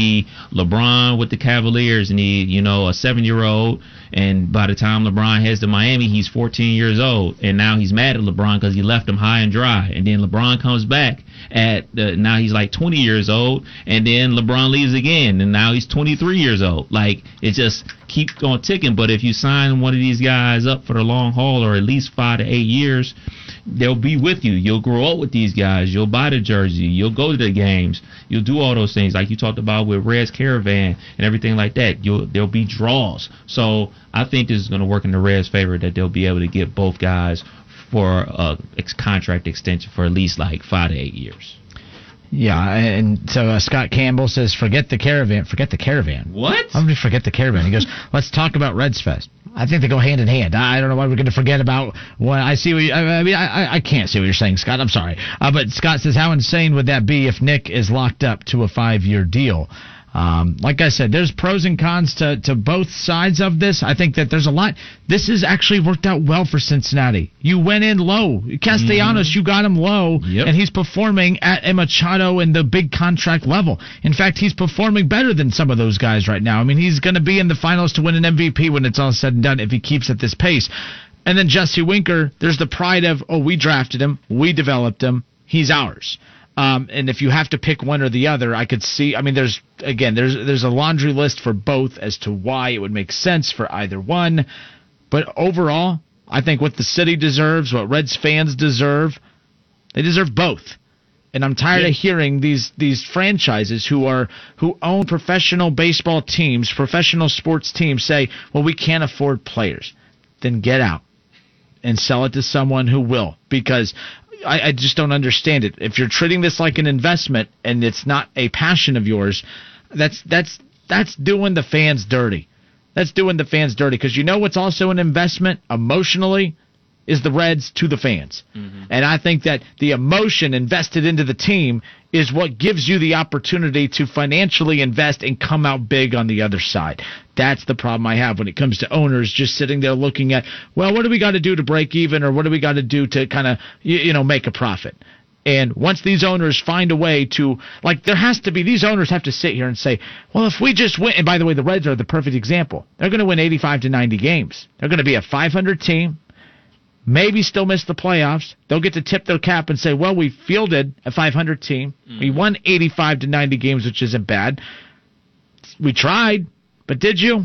LeBron with the Cavaliers and he, you know, a seven year old. And by the time LeBron heads to Miami, he's 14 years old. And now he's mad at LeBron because he left him high and dry. And then LeBron comes back at, now he's like 20 years old. And then LeBron leaves again. And now he's 23 years old. Like, it just keeps on ticking. But if you sign one of these guys up for the long haul or at least five to eight years, they'll be with you. You'll grow up with these guys. You'll buy the jersey. You'll go to the games. You'll do all those things like you talked about with Reds Caravan and everything like that. You'll there'll be draws. So I think this is going to work in the Reds' favor that they'll be able to get both guys for a contract extension for at least like five to eight years. Yeah, and so uh, Scott Campbell says, "Forget the caravan. Forget the caravan." What? I'm going to forget the caravan. He goes, <laughs> "Let's talk about Reds Fest." I think they go hand in hand. I don't know why we're going to forget about what I see. What you, I mean, I, I can't see what you're saying, Scott. I'm sorry, uh, but Scott says, "How insane would that be if Nick is locked up to a five-year deal?" Um, like I said, there's pros and cons to, to both sides of this. I think that there's a lot. This has actually worked out well for Cincinnati. You went in low. Castellanos, mm. you got him low, yep. and he's performing at a Machado and the big contract level. In fact, he's performing better than some of those guys right now. I mean, he's going to be in the finals to win an MVP when it's all said and done if he keeps at this pace. And then Jesse Winker, there's the pride of, oh, we drafted him, we developed him, he's ours. Um, and if you have to pick one or the other, I could see. I mean, there's again, there's there's a laundry list for both as to why it would make sense for either one. But overall, I think what the city deserves, what Reds fans deserve, they deserve both. And I'm tired yeah. of hearing these these franchises who are who own professional baseball teams, professional sports teams say, "Well, we can't afford players." Then get out and sell it to someone who will because I, I just don't understand it. If you're treating this like an investment and it's not a passion of yours, that's that's that's doing the fans dirty. That's doing the fans dirty because you know what's also an investment emotionally is the Reds to the fans. Mm-hmm. And I think that the emotion invested into the team is what gives you the opportunity to financially invest and come out big on the other side. That's the problem I have when it comes to owners just sitting there looking at, well, what do we got to do to break even or what do we got to do to kind of, you, you know, make a profit? And once these owners find a way to, like, there has to be, these owners have to sit here and say, well, if we just win, and by the way, the Reds are the perfect example. They're going to win 85 to 90 games. They're going to be a 500 team maybe still miss the playoffs. They'll get to tip their cap and say, well, we fielded a 500 team. Mm-hmm. We won 85 to 90 games, which isn't bad. We tried, but did you?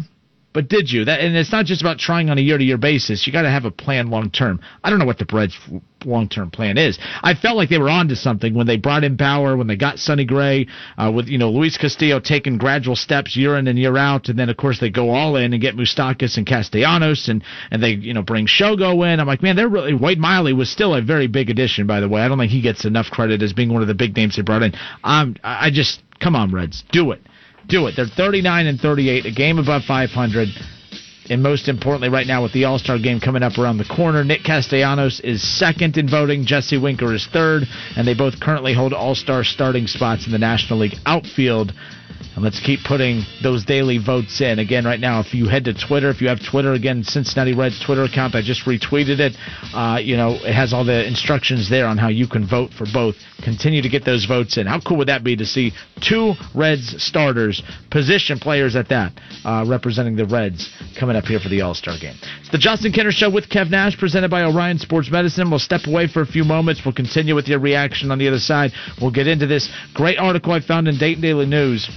But did you? That and it's not just about trying on a year to year basis. You got to have a plan long term. I don't know what the Reds' long term plan is. I felt like they were onto something when they brought in Bauer, when they got Sonny Gray, uh, with you know Luis Castillo taking gradual steps year in and year out, and then of course they go all in and get Moustakas and Castellanos, and and they you know bring Shogo in. I'm like, man, they're really Wade Miley was still a very big addition, by the way. I don't think he gets enough credit as being one of the big names they brought in. I just come on, Reds, do it do it. They're 39 and 38, a game above 500. And most importantly, right now with the All Star game coming up around the corner, Nick Castellanos is second in voting. Jesse Winker is third, and they both currently hold All Star starting spots in the National League outfield. And let's keep putting those daily votes in. Again, right now, if you head to Twitter, if you have Twitter, again, Cincinnati Reds Twitter account, I just retweeted it. Uh, you know, it has all the instructions there on how you can vote for both. Continue to get those votes in. How cool would that be to see two Reds starters, position players at that, uh, representing the Reds coming up here for the All Star game? It's the Justin Kinner Show with Kev Nash, presented by Orion Sports Medicine. We'll step away for a few moments. We'll continue with your reaction on the other side. We'll get into this great article I found in Dayton Daily News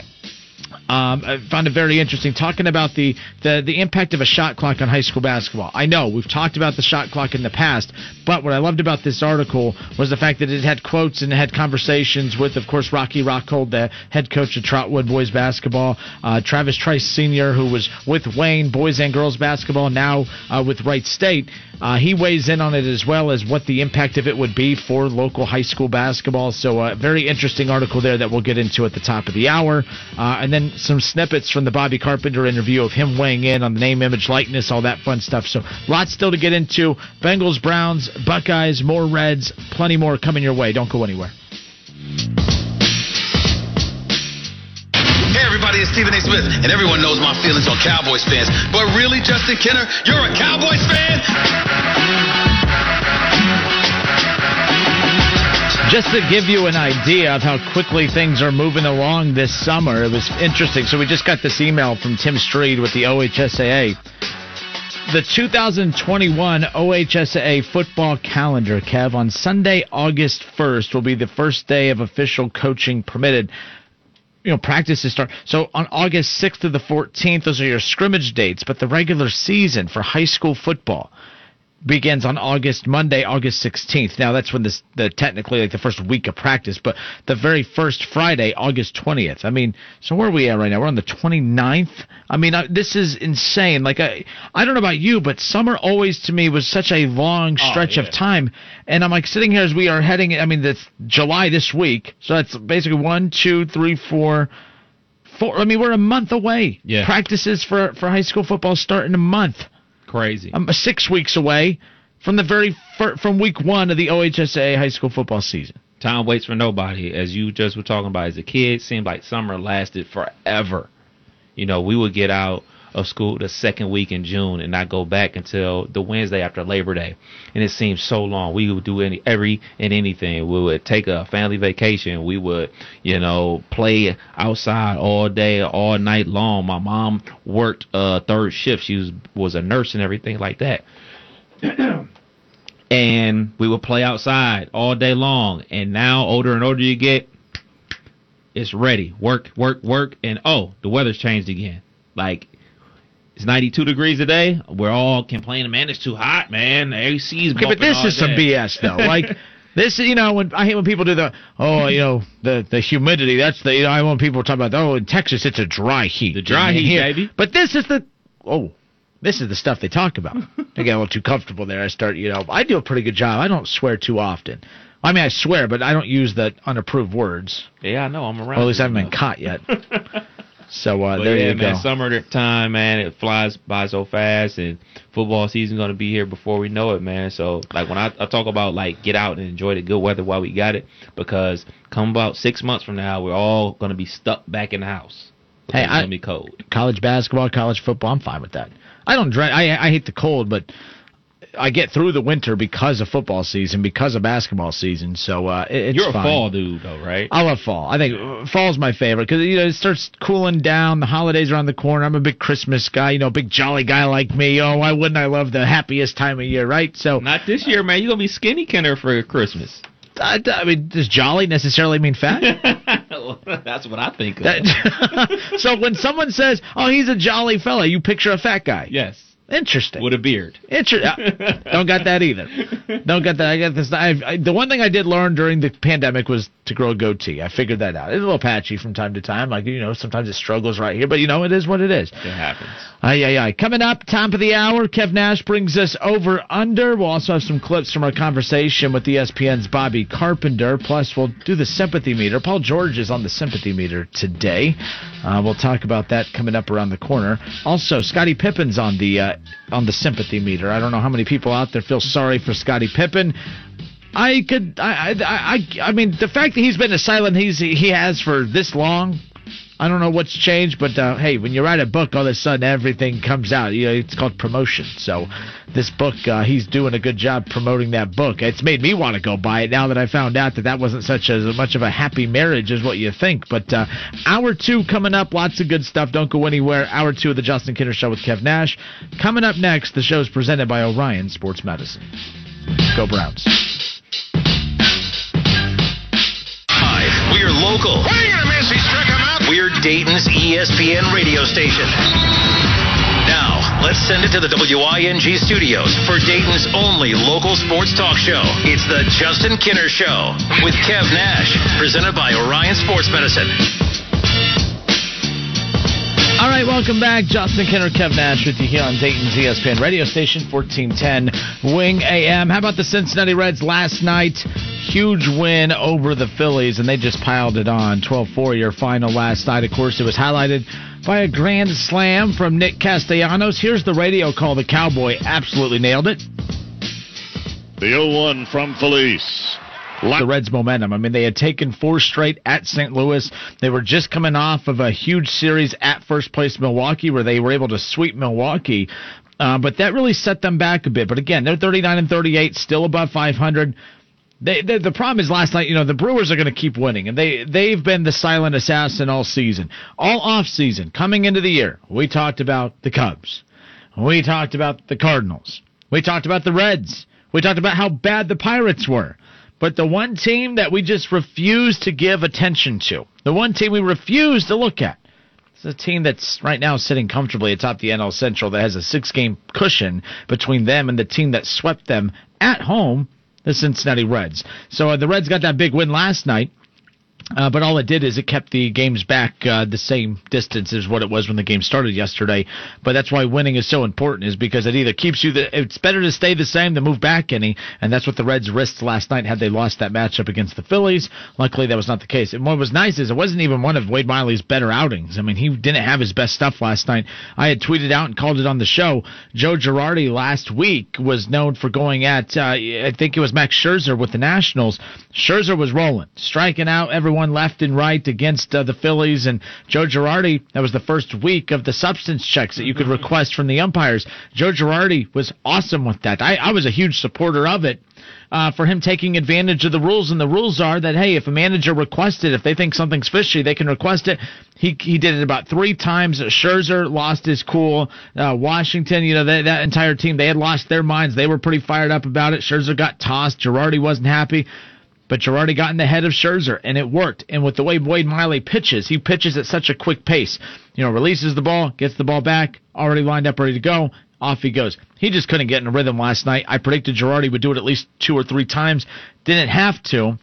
Um, I found it very interesting talking about the, the the impact of a shot clock on high school basketball. I know we've talked about the shot clock in the past, but what I loved about this article was the fact that it had quotes and it had conversations with, of course, Rocky Rockhold, the head coach of Trotwood boys basketball, uh, Travis Trice Sr., who was with Wayne boys and girls basketball, now uh, with Wright State. Uh, he weighs in on it as well as what the impact of it would be for local high school basketball. So, a uh, very interesting article there that we'll get into at the top of the hour. Uh, and then some snippets from the Bobby Carpenter interview of him weighing in on the name, image, likeness, all that fun stuff. So, lots still to get into. Bengals, Browns, Buckeyes, more Reds, plenty more coming your way. Don't go anywhere. Hey everybody, it's Stephen A. Smith, and everyone knows my feelings on Cowboys fans. But really, Justin Kinner, you're a Cowboys fan? Just to give you an idea of how quickly things are moving along this summer, it was interesting. So we just got this email from Tim Street with the OHSAA. The 2021 OHSAA football calendar, Kev, on Sunday, August 1st, will be the first day of official coaching permitted you know, practices start. So on August 6th to the 14th, those are your scrimmage dates. But the regular season for high school football begins on August Monday, August 16th. Now that's when this the technically like the first week of practice, but the very first Friday, August 20th. I mean, so where are we at right now? We're on the 29th. I mean, I, this is insane. Like I I don't know about you, but summer always to me was such a long Oh, stretch yeah. of time, and I'm like sitting here as we are heading. I mean, that's July this week, so that's basically one, two, three, four. Four, I mean, we're a month away. Yeah. Practices for, for high school football start in a month. Crazy. I'm six weeks away from the very fir- from week one of the OHSA high school football season. Time waits for nobody. As you just were talking about as a kid, seemed like summer lasted forever. You know, we would get out of school the second week in June and not go back until the Wednesday after Labor Day. And it seemed so long. We would do any every and anything. We would take a family vacation. We would, you know, play outside all day, all night long. My mom worked uh third shift. She was was a nurse and everything like that <clears throat> and we would play outside all day long. And now, older and older you get, it's ready. Work, work, work, and oh, the weather's changed again. Like it's 92 degrees a day. We're all complaining, man. It's too hot, man. The AC's Okay, but this is some. BS though. <laughs> Like this, is, you know, when I hate when people do the oh, you know, the the humidity. That's the you know, I want people to talk about oh, in Texas it's a dry heat. The dry heat, here- baby. But this is the oh. This is the stuff they talk about. <laughs> I get a little too comfortable there. I start, you know, I do a pretty good job. I don't swear too often. I mean, I swear, but I don't use the unapproved words. Yeah, I know. I'm around. Well, at least I haven't you been caught yet. <laughs> So uh, there yeah, you man, go. summer time, man, it flies by so fast, and football season's gonna be here before we know it, man. So, like when I, I talk about like get out and enjoy the good weather while we got it, because come about six months from now, we're all gonna be stuck back in the house. Hey, it's I- gonna be cold. college basketball, college football. I'm fine with that. I don't dread. I I hate the cold, but I get through the winter because of football season, because of basketball season. So uh, it, it's You're a fine. fall dude, though, right? I love fall. I think fall's my favorite because you know it starts cooling down. The holidays around the corner. I'm a big Christmas guy. You know, big jolly guy like me. Oh, why wouldn't I love the happiest time of year, right? So Not this year, man. You're gonna be skinny Kinner for Christmas. I, I mean, does jolly necessarily mean fat? <laughs> That's what I think of. That- <laughs> so when someone says, "Oh, he's a jolly fella," you picture a fat guy. yes, Interesting. with a beard. Inter- uh, don't got that either. Don't got that. I got this. I, I, the one thing I did learn during the pandemic was to grow a goatee. I figured that out. It's a little patchy from time to time. Like you know, sometimes it struggles right here, but you know, it is what it is. It happens. Aye, aye, aye. Coming up, top of the hour, Kev Nash brings us over under. We'll also have some clips from our conversation with ESPN's Bobby Carpenter. Plus, we'll do the sympathy meter. Paul George is on the sympathy meter today. Uh, we'll talk about that coming up around the corner. Also, Scottie Pippen's on the uh, on the sympathy meter. I don't know how many people out there feel sorry for Scottie Pippen. I could, I, I, I, I mean, the fact that he's been as silent he's he has for this long, I don't know what's changed, but uh, hey, when you write a book, all of a sudden everything comes out. You know, it's called promotion. So this book, uh, he's doing a good job promoting that book. It's made me want to go buy it now that I found out that that wasn't such as much of a happy marriage as what you think. But uh, hour two coming up, lots of good stuff. Don't go anywhere. Hour two of the Justin Kinner Show with Kev Nash. Coming up next, the show is presented by Orion Sports Medicine. Go Browns. We're local. He's out. We're Dayton's ESPN radio station. Now, let's send it to the WING studios for Dayton's only local sports talk show. It's the Justin Kinner Show with Kev Nash, presented by Orion Sports Medicine. All right, welcome back. Justin Kinner, Kev Nash with you here on Dayton's ESPN radio station, 1410 Wing AM. How about the Cincinnati Reds last night? Huge win over the Phillies, and they just piled it on. 12 4 your final last night. Of course, it was highlighted by a grand slam from Nick Castellanos. Here's the radio call. The Cowboy absolutely nailed it. The 0 1 from Feliz the Reds' momentum. I mean, they had taken four straight at St. Louis. They were just coming off of a huge series at first place Milwaukee, where they were able to sweep Milwaukee. Uh, but that really set them back a bit. But again, they're 39 and 38, still above 500. They, they, the problem is last night, you know, the Brewers are going to keep winning, and they they've been the silent assassin all season, all off season, coming into the year. We talked about the Cubs, we talked about the Cardinals, we talked about the Reds, we talked about how bad the Pirates were. But the one team that we just refuse to give attention to, the one team we refuse to look at, is a team that's right now sitting comfortably atop the NL Central that has a six game cushion between them and the team that swept them at home, the Cincinnati Reds. So uh, the Reds got that big win last night. Uh, but all it did is it kept the games back uh, the same distance as what it was when the game started yesterday. But that's why winning is so important, is because it either keeps you. The, it's better to stay the same than move back any, and that's what the Reds risked last night had they lost that matchup against the Phillies. Luckily, that was not the case. And what was nice is it wasn't even one of Wade Miley's better outings. I mean, he didn't have his best stuff last night. I had tweeted out and called it on the show. Joe Girardi last week was known for going at, uh, I think it was Max Scherzer with the Nationals. Scherzer was rolling, striking out everyone everyone left and right against uh, the Phillies and Joe Girardi. That was the first week of the substance checks that you could request from the umpires. Joe Girardi was awesome with that. I, I was a huge supporter of it. Uh, for him taking advantage of the rules. And the rules are that hey, if a manager requests it, if they think something's fishy, they can request it. He he did it about three times. Scherzer lost his cool. Uh, Washington, you know that that entire team, they had lost their minds. They were pretty fired up about it. Scherzer got tossed. Girardi wasn't happy. But Girardi got in the head of Scherzer, and it worked. And with the way Wade Miley pitches, he pitches at such a quick pace. You know, releases the ball, gets the ball back, already lined up, ready to go. Off he goes. He just couldn't get in a rhythm last night. I predicted Girardi would do it at least two or three times. Didn't have to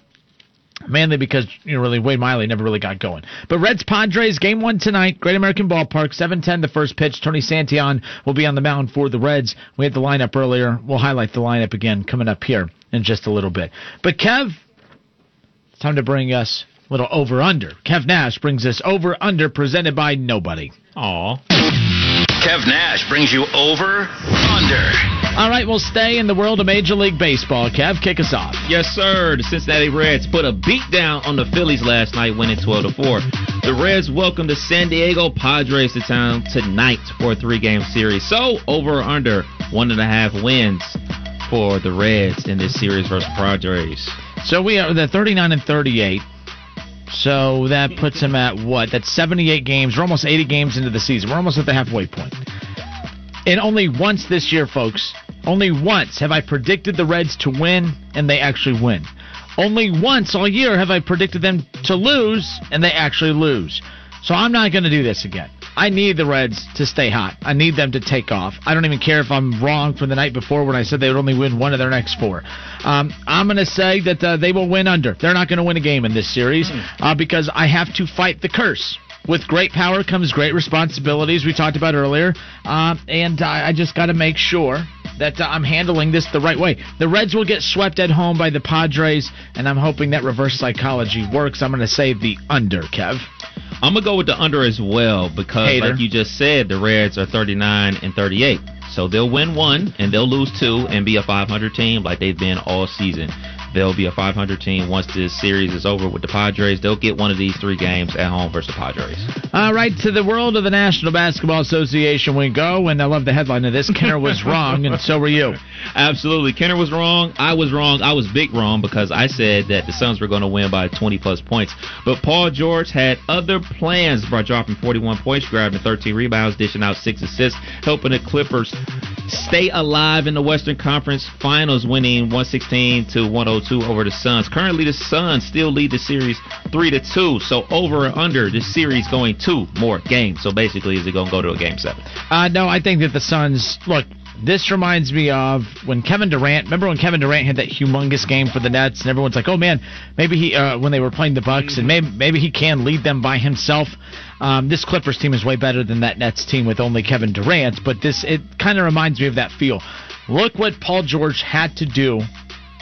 mainly because you know really Wade Miley never really got going. But Reds Padres game one tonight, Great American Ballpark, 7:10 the first pitch. Tony Santillan will be on the mound for the Reds. We had the lineup earlier. We'll highlight the lineup again coming up here in just a little bit. But Kev, Time to bring us a little over under. Kev Nash brings us over under presented by nobody. Aw. Kev Nash brings you over under. All right, we'll stay in the world of Major League Baseball. Kev, kick us off. Yes, sir. The Cincinnati Reds put a beat down on the Phillies last night, winning 12 to 4. The Reds welcome the San Diego Padres to town tonight for a three game series. So, over or under one and a half wins for the Reds in this series versus Padres. So we are the 39 and 38. So that puts them at what? That's 78 games. We're almost 80 games into the season. We're almost at the halfway point. And only once this year, folks, only once have I predicted the Reds to win, and they actually win. Only once all year have I predicted them to lose, and they actually lose. So I'm not going to do this again. I need the Reds to stay hot. I need them to take off. I don't even care if I'm wrong from the night before when I said they would only win one of their next four. Um, I'm going to say that uh, they will win under. They're not going to win a game in this series hmm. uh, because I have to fight the curse. With great power comes great responsibilities. We talked about earlier, uh, and I, I just got to make sure that uh, I'm handling this the right way. The Reds will get swept at home by the Padres, and I'm hoping that reverse psychology works. I'm going to say the under, Kev. I'm gonna go with the under as well because, Hater. like you just said, the Reds are 39 and 38, so they'll win one and they'll lose two and be a 500 team like they've been all season. They'll be a 500 team once this series is over with the Padres. They'll get one of these three games at home versus the Padres. All right, to the world of the National Basketball Association we go, and I love the headline of this. Kinner was <laughs> wrong, and so were you. Absolutely. Kinner was wrong. I was wrong. I was big wrong because I said that the Suns were going to win by 20 plus points. But Paul George had other plans by dropping 41 points, grabbing 13 rebounds, dishing out six assists, helping the Clippers stay alive in the Western Conference Finals, winning 116 to 102 over the Suns. Currently, the Suns still lead the series three to two. So over or under, the series going two more games. So basically, is it going to go to a game seven? Uh, no, I think that the Suns look. This reminds me of when Kevin Durant. Remember when Kevin Durant had that humongous game for the Nets, and everyone's like, "Oh man, maybe he." Uh, when they were playing the Bucks, and maybe maybe he can lead them by himself. Um, this Clippers team is way better than that Nets team with only Kevin Durant, but this it kind of reminds me of that feel. Look what Paul George had to do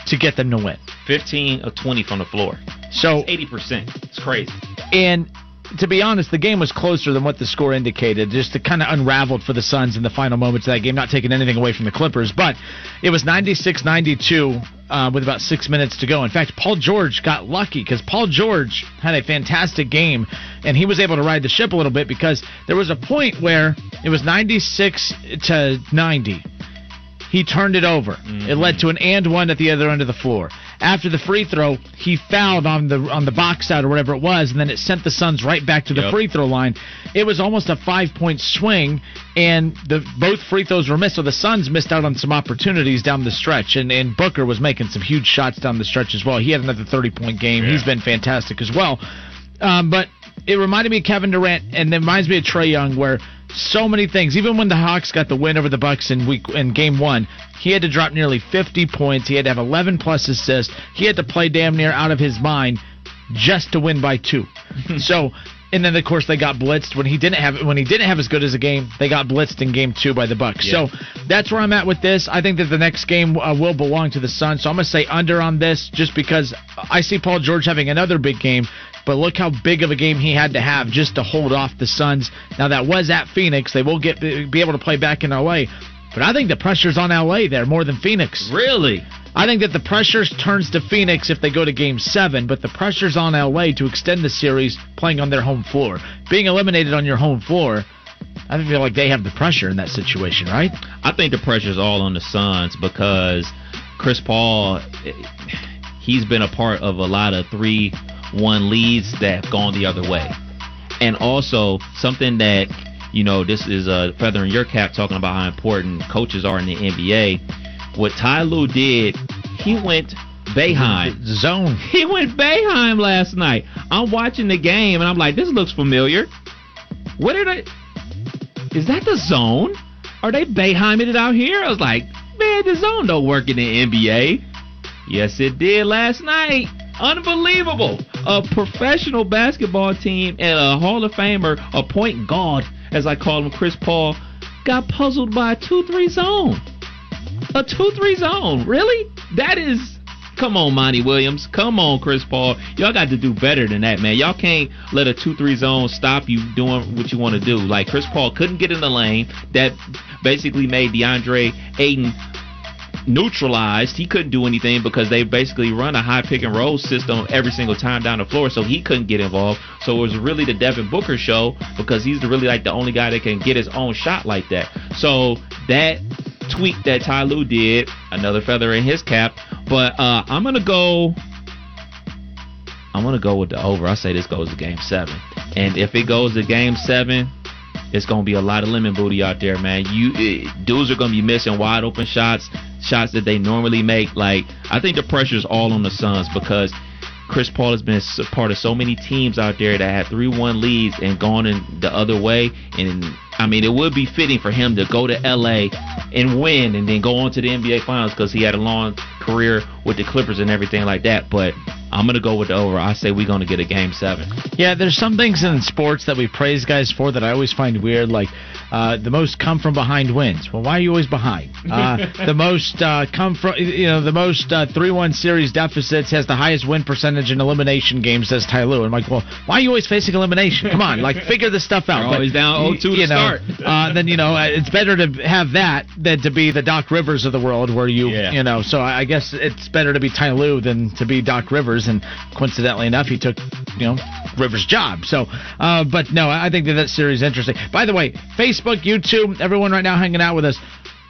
to get them to win. 15 of 20 from the floor. So 80%. It's crazy. And to be honest, the game was closer than what the score indicated. Just it kind of unraveled for the Suns in the final moments of that game, not taking anything away from the Clippers. But it was 96 92 uh, with about six minutes to go. In fact, Paul George got lucky because Paul George had a fantastic game, and he was able to ride the ship a little bit because there was a point where it was 96 to 90 he turned it over. Mm-hmm. It led to an and one at the other end of the floor. After the free throw, he fouled on the on the box out or whatever it was, and then it sent the Suns right back to the yep. free throw line. It was almost a five point swing, and the both free throws were missed. So the Suns missed out on some opportunities down the stretch, and and Booker was making some huge shots down the stretch as well. He had another thirty point game. Yeah. He's been fantastic as well. Um, but it reminded me of Kevin Durant, and it reminds me of Trae Young, where so many things. Even when the Hawks got the win over the Bucks in week in game one, he had to drop nearly 50 points. He had to have 11 plus assists. He had to play damn near out of his mind just to win by two. <laughs> so, and then of course they got blitzed when he didn't have when he didn't have as good as a game. They got blitzed in game two by the Bucks. Yeah. So that's where I'm at with this. I think that the next game uh, will belong to the Suns. So I'm gonna say under on this just because I see Paul George having another big game. But look how big of a game he had to have just to hold off the Suns. Now that was at Phoenix. They will get be able to play back in LA. But I think the pressure's on LA there more than Phoenix. Really? I think that the pressure turns to Phoenix if they go to game seven, but the pressure's on LA to extend the series playing on their home floor. Being eliminated on your home floor, I feel like they have the pressure in that situation, right? I think the pressure's all on the Suns because Chris Paul, he's been a part of a lot of 3 1 leads that have gone the other way. And also, something that you know, this is a feather in your cap talking about how important coaches are in the NBA. What Ty Lue did, he went Boeheim. Zone. <laughs> He went Boeheim last night. I'm watching the game and I'm like, this looks familiar. What are they? Is that the zone? Are they Boeheming it out here? I was like, man, the zone don't work in the NBA. Yes, it did last night. Unbelievable. A professional basketball team and a Hall of Famer, a point guard as I call him, Chris Paul, got puzzled by a 2 3 zone. A 2 3 zone. Really? That is. Come on, Monty Williams. Come on, Chris Paul. Y'all got to do better than that, man. Y'all can't let a 2 3 zone stop you doing what you want to do. Like, Chris Paul couldn't get in the lane. That basically made DeAndre Ayton neutralized. He couldn't do anything because they basically run a high pick and roll system every single time down the floor, so he couldn't get involved. So it was really the Devin Booker show because he's really like the only guy that can get his own shot like that. So that tweak that Ty Lue did, another feather in his cap. But uh, I'm gonna go. I'm gonna go with the over. I say this goes to Game Seven, and if it goes to Game Seven, it's gonna be a lot of lemon booty out there, man. You it, dudes are gonna be missing wide open shots, shots that they normally make. Like I think the pressure's all on the Suns because Chris Paul has been a part of so many teams out there that had three one leads and gone in the other way. And I mean, it would be fitting for him to go to LA and win, and then go on to the NBA Finals because he had a long career with the Clippers and everything like that. But I'm gonna go with the over. I say we're gonna get a game seven. Yeah, there's some things in sports that we praise guys for that I always find weird. Like uh, the most come from behind wins. Well, why are you always behind? Uh, <laughs> the most uh, come from you know the most uh, three one series deficits has the highest win percentage in elimination games. Says Ty Lue. I'm like, well, why are you always facing elimination? Come on, like figure this stuff out. You're always but, down 0-2 you to know, start. uh, then you know uh, it's better to have that than to be the Doc Rivers of the world, where you yeah. you know. So I guess it's better to be Ty Lue than to be Doc Rivers. And coincidentally enough, he took you know Rivers' job. So, uh, but no, I think that that series is interesting. By the way, Facebook, YouTube, everyone right now hanging out with us.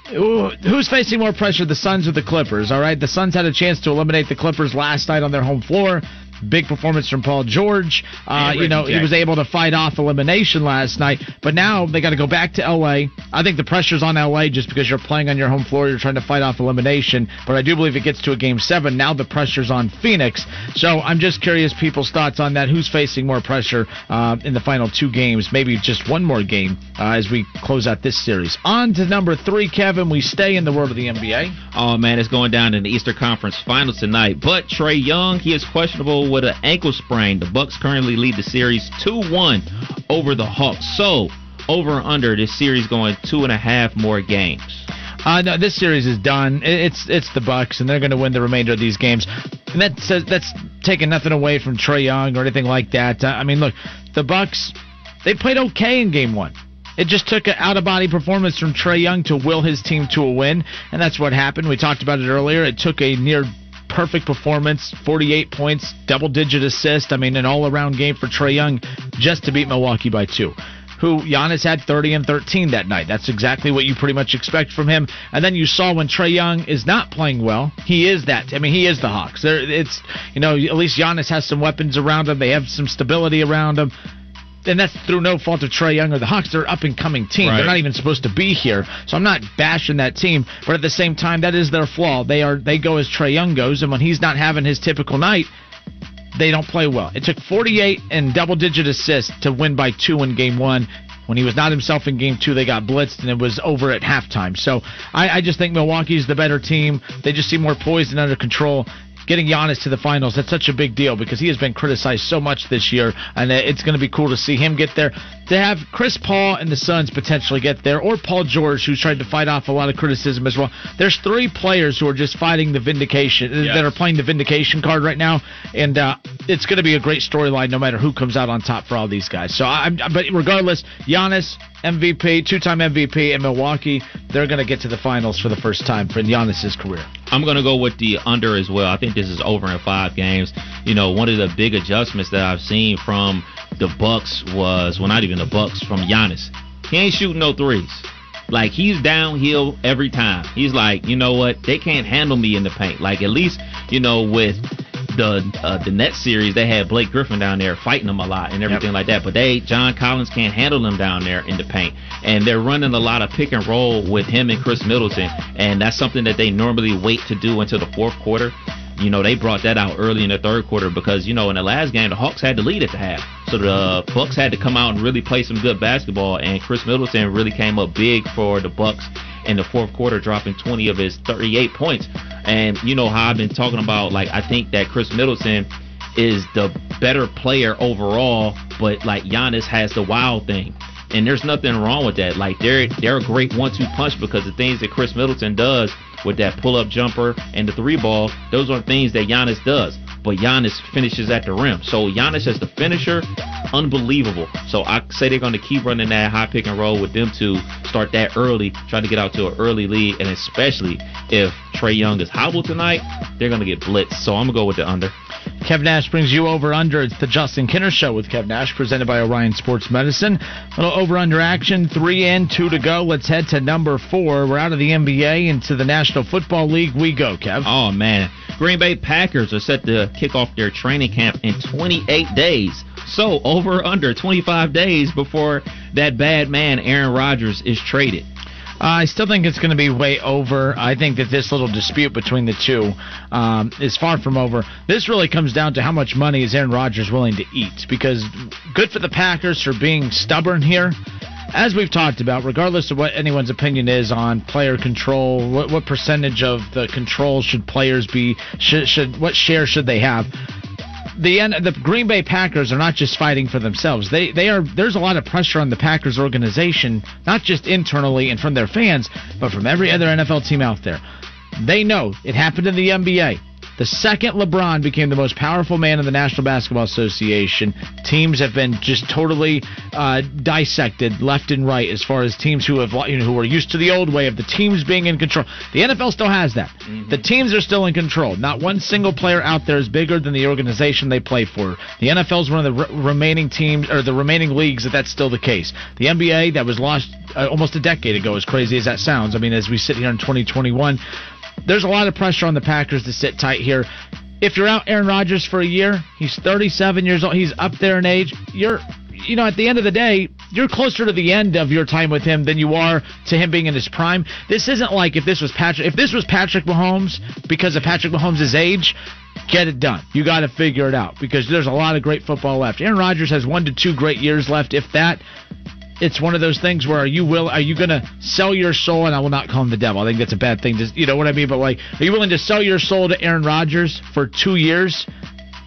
Who's facing more pressure, the Suns or the Clippers? All right, the Suns had a chance to eliminate the Clippers last night on their home floor. Big performance from Paul George. Uh, you know, Reggie he was able to fight off elimination last night, but now they got to go back to LA. I think the pressure's on LA just because you're playing on your home floor, you're trying to fight off elimination. But I do believe it gets to a game seven. Now the pressure's on Phoenix. So I'm just curious people's thoughts on that. Who's facing more pressure uh, in the final two games? Maybe just one more game uh, as we close out this series. On to number three, Kevin. We stay in the world of the NBA. Oh man, it's going down in the Eastern Conference Finals tonight. But Trae Young, he is questionable with an ankle sprain. The Bucks currently lead the series two one over the Hawks. So over under this series going two and a half more games. Uh, no, this series is done. It's it's the Bucks, and they're going to win the remainder of these games. And that says that's taking nothing away from Trae Young or anything like that. Uh, I mean, look, the Bucks they played okay in Game One. It just took an out of body performance from Trae Young to will his team to a win, and that's what happened. We talked about it earlier. It took a near perfect performance, 48 points, double digit assist. I mean, an all around game for Trae Young just to beat Milwaukee by two. Who Giannis had 30 and 13 that night. That's exactly what you pretty much expect from him. And then you saw when Trae Young is not playing well, he is that. I mean, he is the Hawks. There, it's you know at least Giannis has some weapons around him. They have some stability around him and that's through no fault of Trae Young or the Hawks. They're an up and coming team. Right. They're not even supposed to be here. So I'm not bashing that team, but at the same time, that is their flaw. They are they go as Trae Young goes, and when he's not having his typical night, they don't play well. It took 48 and double digit assists to win by two in game one. When he was not himself in game two, they got blitzed and it was over at halftime. So I, I just think Milwaukee's the better team. They just seem more poised and under control. Getting Giannis to the finals, that's such a big deal because he has been criticized so much this year, and uh, it's going to be cool to see him get there. To have Chris Paul and the Suns potentially get there, or Paul George, who's tried to fight off a lot of criticism as well. There's three players who are just fighting the vindication, that are playing the vindication card right now, and uh, it's going to be a great storyline no matter who comes out on top for all these guys. So, I'm, but regardless, Giannis MVP, two-time MVP in Milwaukee, they're going to get to the finals for the first time for Giannis's career. I'm gonna go with the under as well. I think this is over in five games. You know, one of the big adjustments that I've seen from the Bucks was well not even the Bucks, from Giannis. He ain't shooting no threes. Like he's downhill every time. He's like, you know what? They can't handle me in the paint. Like at least, you know, with the uh, the net series, they had Blake Griffin down there fighting them a lot and everything like that. But they John Collins can't handle them down there in the paint, and they're running a lot of pick and roll with him and Khris Middleton, and that's something that they normally wait to do until the fourth quarter. You know, they brought that out early in the third quarter because, you know, in the last game, the Hawks had to lead at the half. So the Bucks had to come out and really play some good basketball, and Khris Middleton really came up big for the Bucks in the fourth quarter, dropping 20 of his 38 points. And you know how I've been talking about, like, I think that Khris Middleton is the better player overall, but, like, Giannis has the wild thing. And there's nothing wrong with that. Like they're they're a great one-two punch because the things that Khris Middleton does with that pull-up jumper and the three ball, those are things that Giannis does. But Giannis finishes at the rim. So Giannis as the finisher, unbelievable. So I say they're going to keep running that high pick and roll with them to start that early, trying to get out to an early lead, and especially if Trae Young is hobbled tonight, they're going to get blitzed. So I'm gonna go with the under. Kev Nash brings you over under. It's the Justin Kinner Show with Kev Nash, presented by Orion Sports Medicine. A little over under action, three in, two to go. Let's head to number four. We're out of the NBA into the National Football League. We go, Kev. Oh man, Green Bay Packers are set to kick off their training camp in 28 days. So over under 25 days before that bad man Aaron Rodgers is traded. I still think it's going to be way over. I think that this little dispute between the two um, is far from over. This really comes down to how much money is Aaron Rodgers willing to eat. Because good for the Packers for being stubborn here. As we've talked about, regardless of what anyone's opinion is on player control, what, what percentage of the control should players be, should, should what share should they have? The the Green Bay Packers are not just fighting for themselves. They they are there's a lot of pressure on the Packers organization, not just internally and from their fans, but from every other NFL team out there. They know it happened in the NBA. The second LeBron became the most powerful man in the National Basketball Association, teams have been just totally uh, dissected left and right as far as teams who have you know, who are used to the old way of the teams being in control. The NFL still has that. The teams are still in control. Not one single player out there is bigger than the organization they play for. The NFL is one of the re- remaining teams or the remaining leagues that that's still the case. The NBA that was lost uh, almost a decade ago, as crazy as that sounds. I mean, as we sit here in 2021 there's a lot of pressure on the Packers to sit tight here. if you're out Aaron Rodgers for a year, he's 37 years old. He's up there in age. You're, you know, at the end of the day, you're closer to the end of your time with him than you are to him being in his prime. This isn't like if this was Patrick. If this was Patrick Mahomes because of Patrick Mahomes' age, get it done. You got to figure it out because there's a lot of great football left. Aaron Rodgers has one to two great years left, if that it's one of those things where are you will are you going to sell your soul and I will not call him the devil. I think that's a bad thing to you know what I mean but like are you willing to sell your soul to Aaron Rodgers for 2 years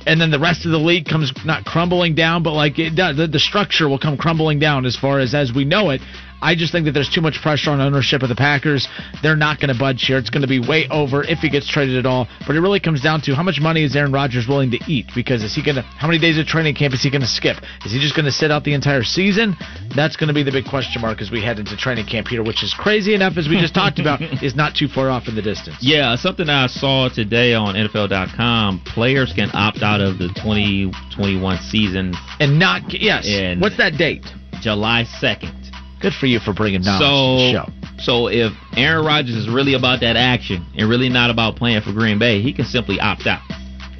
and then the rest of the league comes not crumbling down but like it does the, the structure will come crumbling down as far as as we know it. I just think that there's too much pressure on ownership of the Packers. They're not going to budge here. It's going to be way over if he gets traded at all. But it really comes down to how much money is Aaron Rodgers willing to eat? Because is he going to how many days of training camp is he going to skip? Is he just going to sit out the entire season? That's going to be the big question mark as we head into training camp here, which is crazy enough as we just talked about <laughs> is not too far off in the distance. Yeah, something I saw today on NFL.com: players can opt out of the 2021 season And not yes. And- What's that date? July 2nd. Good for you for bringing knowledge to the So, show. so if Aaron Rodgers is really about that action and really not about playing for Green Bay, he can simply opt out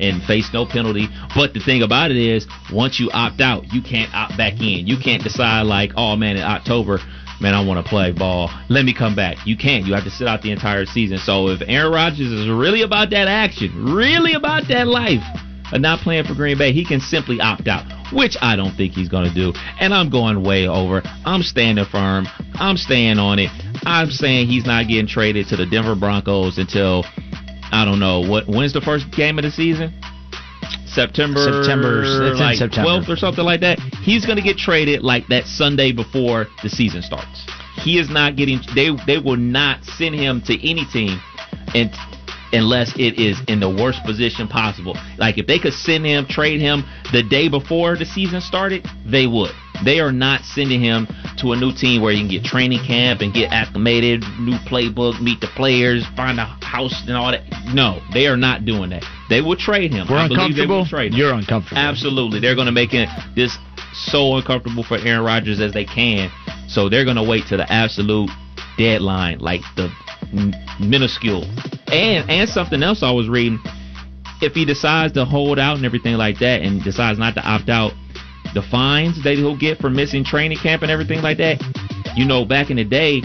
and face no penalty. But the thing about it is, once you opt out, you can't opt back in. You can't decide like, oh man, in October, man, I want to play ball. Let me come back. You can't. You have to sit out the entire season. So if Aaron Rodgers is really about that action, really about that life, of not playing for Green Bay, he can simply opt out, which I don't think he's going to do. And I'm going way over. I'm standing firm. I'm staying on it. I'm saying he's not getting traded to the Denver Broncos until I don't know what. When's the first game of the season? September, September- it's in like September. 12th or something like that. He's going to get traded like that Sunday before the season starts. He is not getting. They they will not send him to any team, and unless it is in the worst position possible. Like if they could send him, trade him the day before the season started, they would. They are not sending him to a new team where he can get training camp and get acclimated, new playbook, meet the players, find a house and all that. No, they are not doing that. They will trade him. We're I believe they uncomfortable. will trade him. You're uncomfortable. Absolutely. They're going to make it this so uncomfortable for Aaron Rodgers as they can. So they're going to wait to the absolute deadline, like the minuscule. And and something else I was reading, if he decides to hold out and everything like that and decides not to opt out, the fines that he'll get for missing training camp and everything like that, you know, back in the day,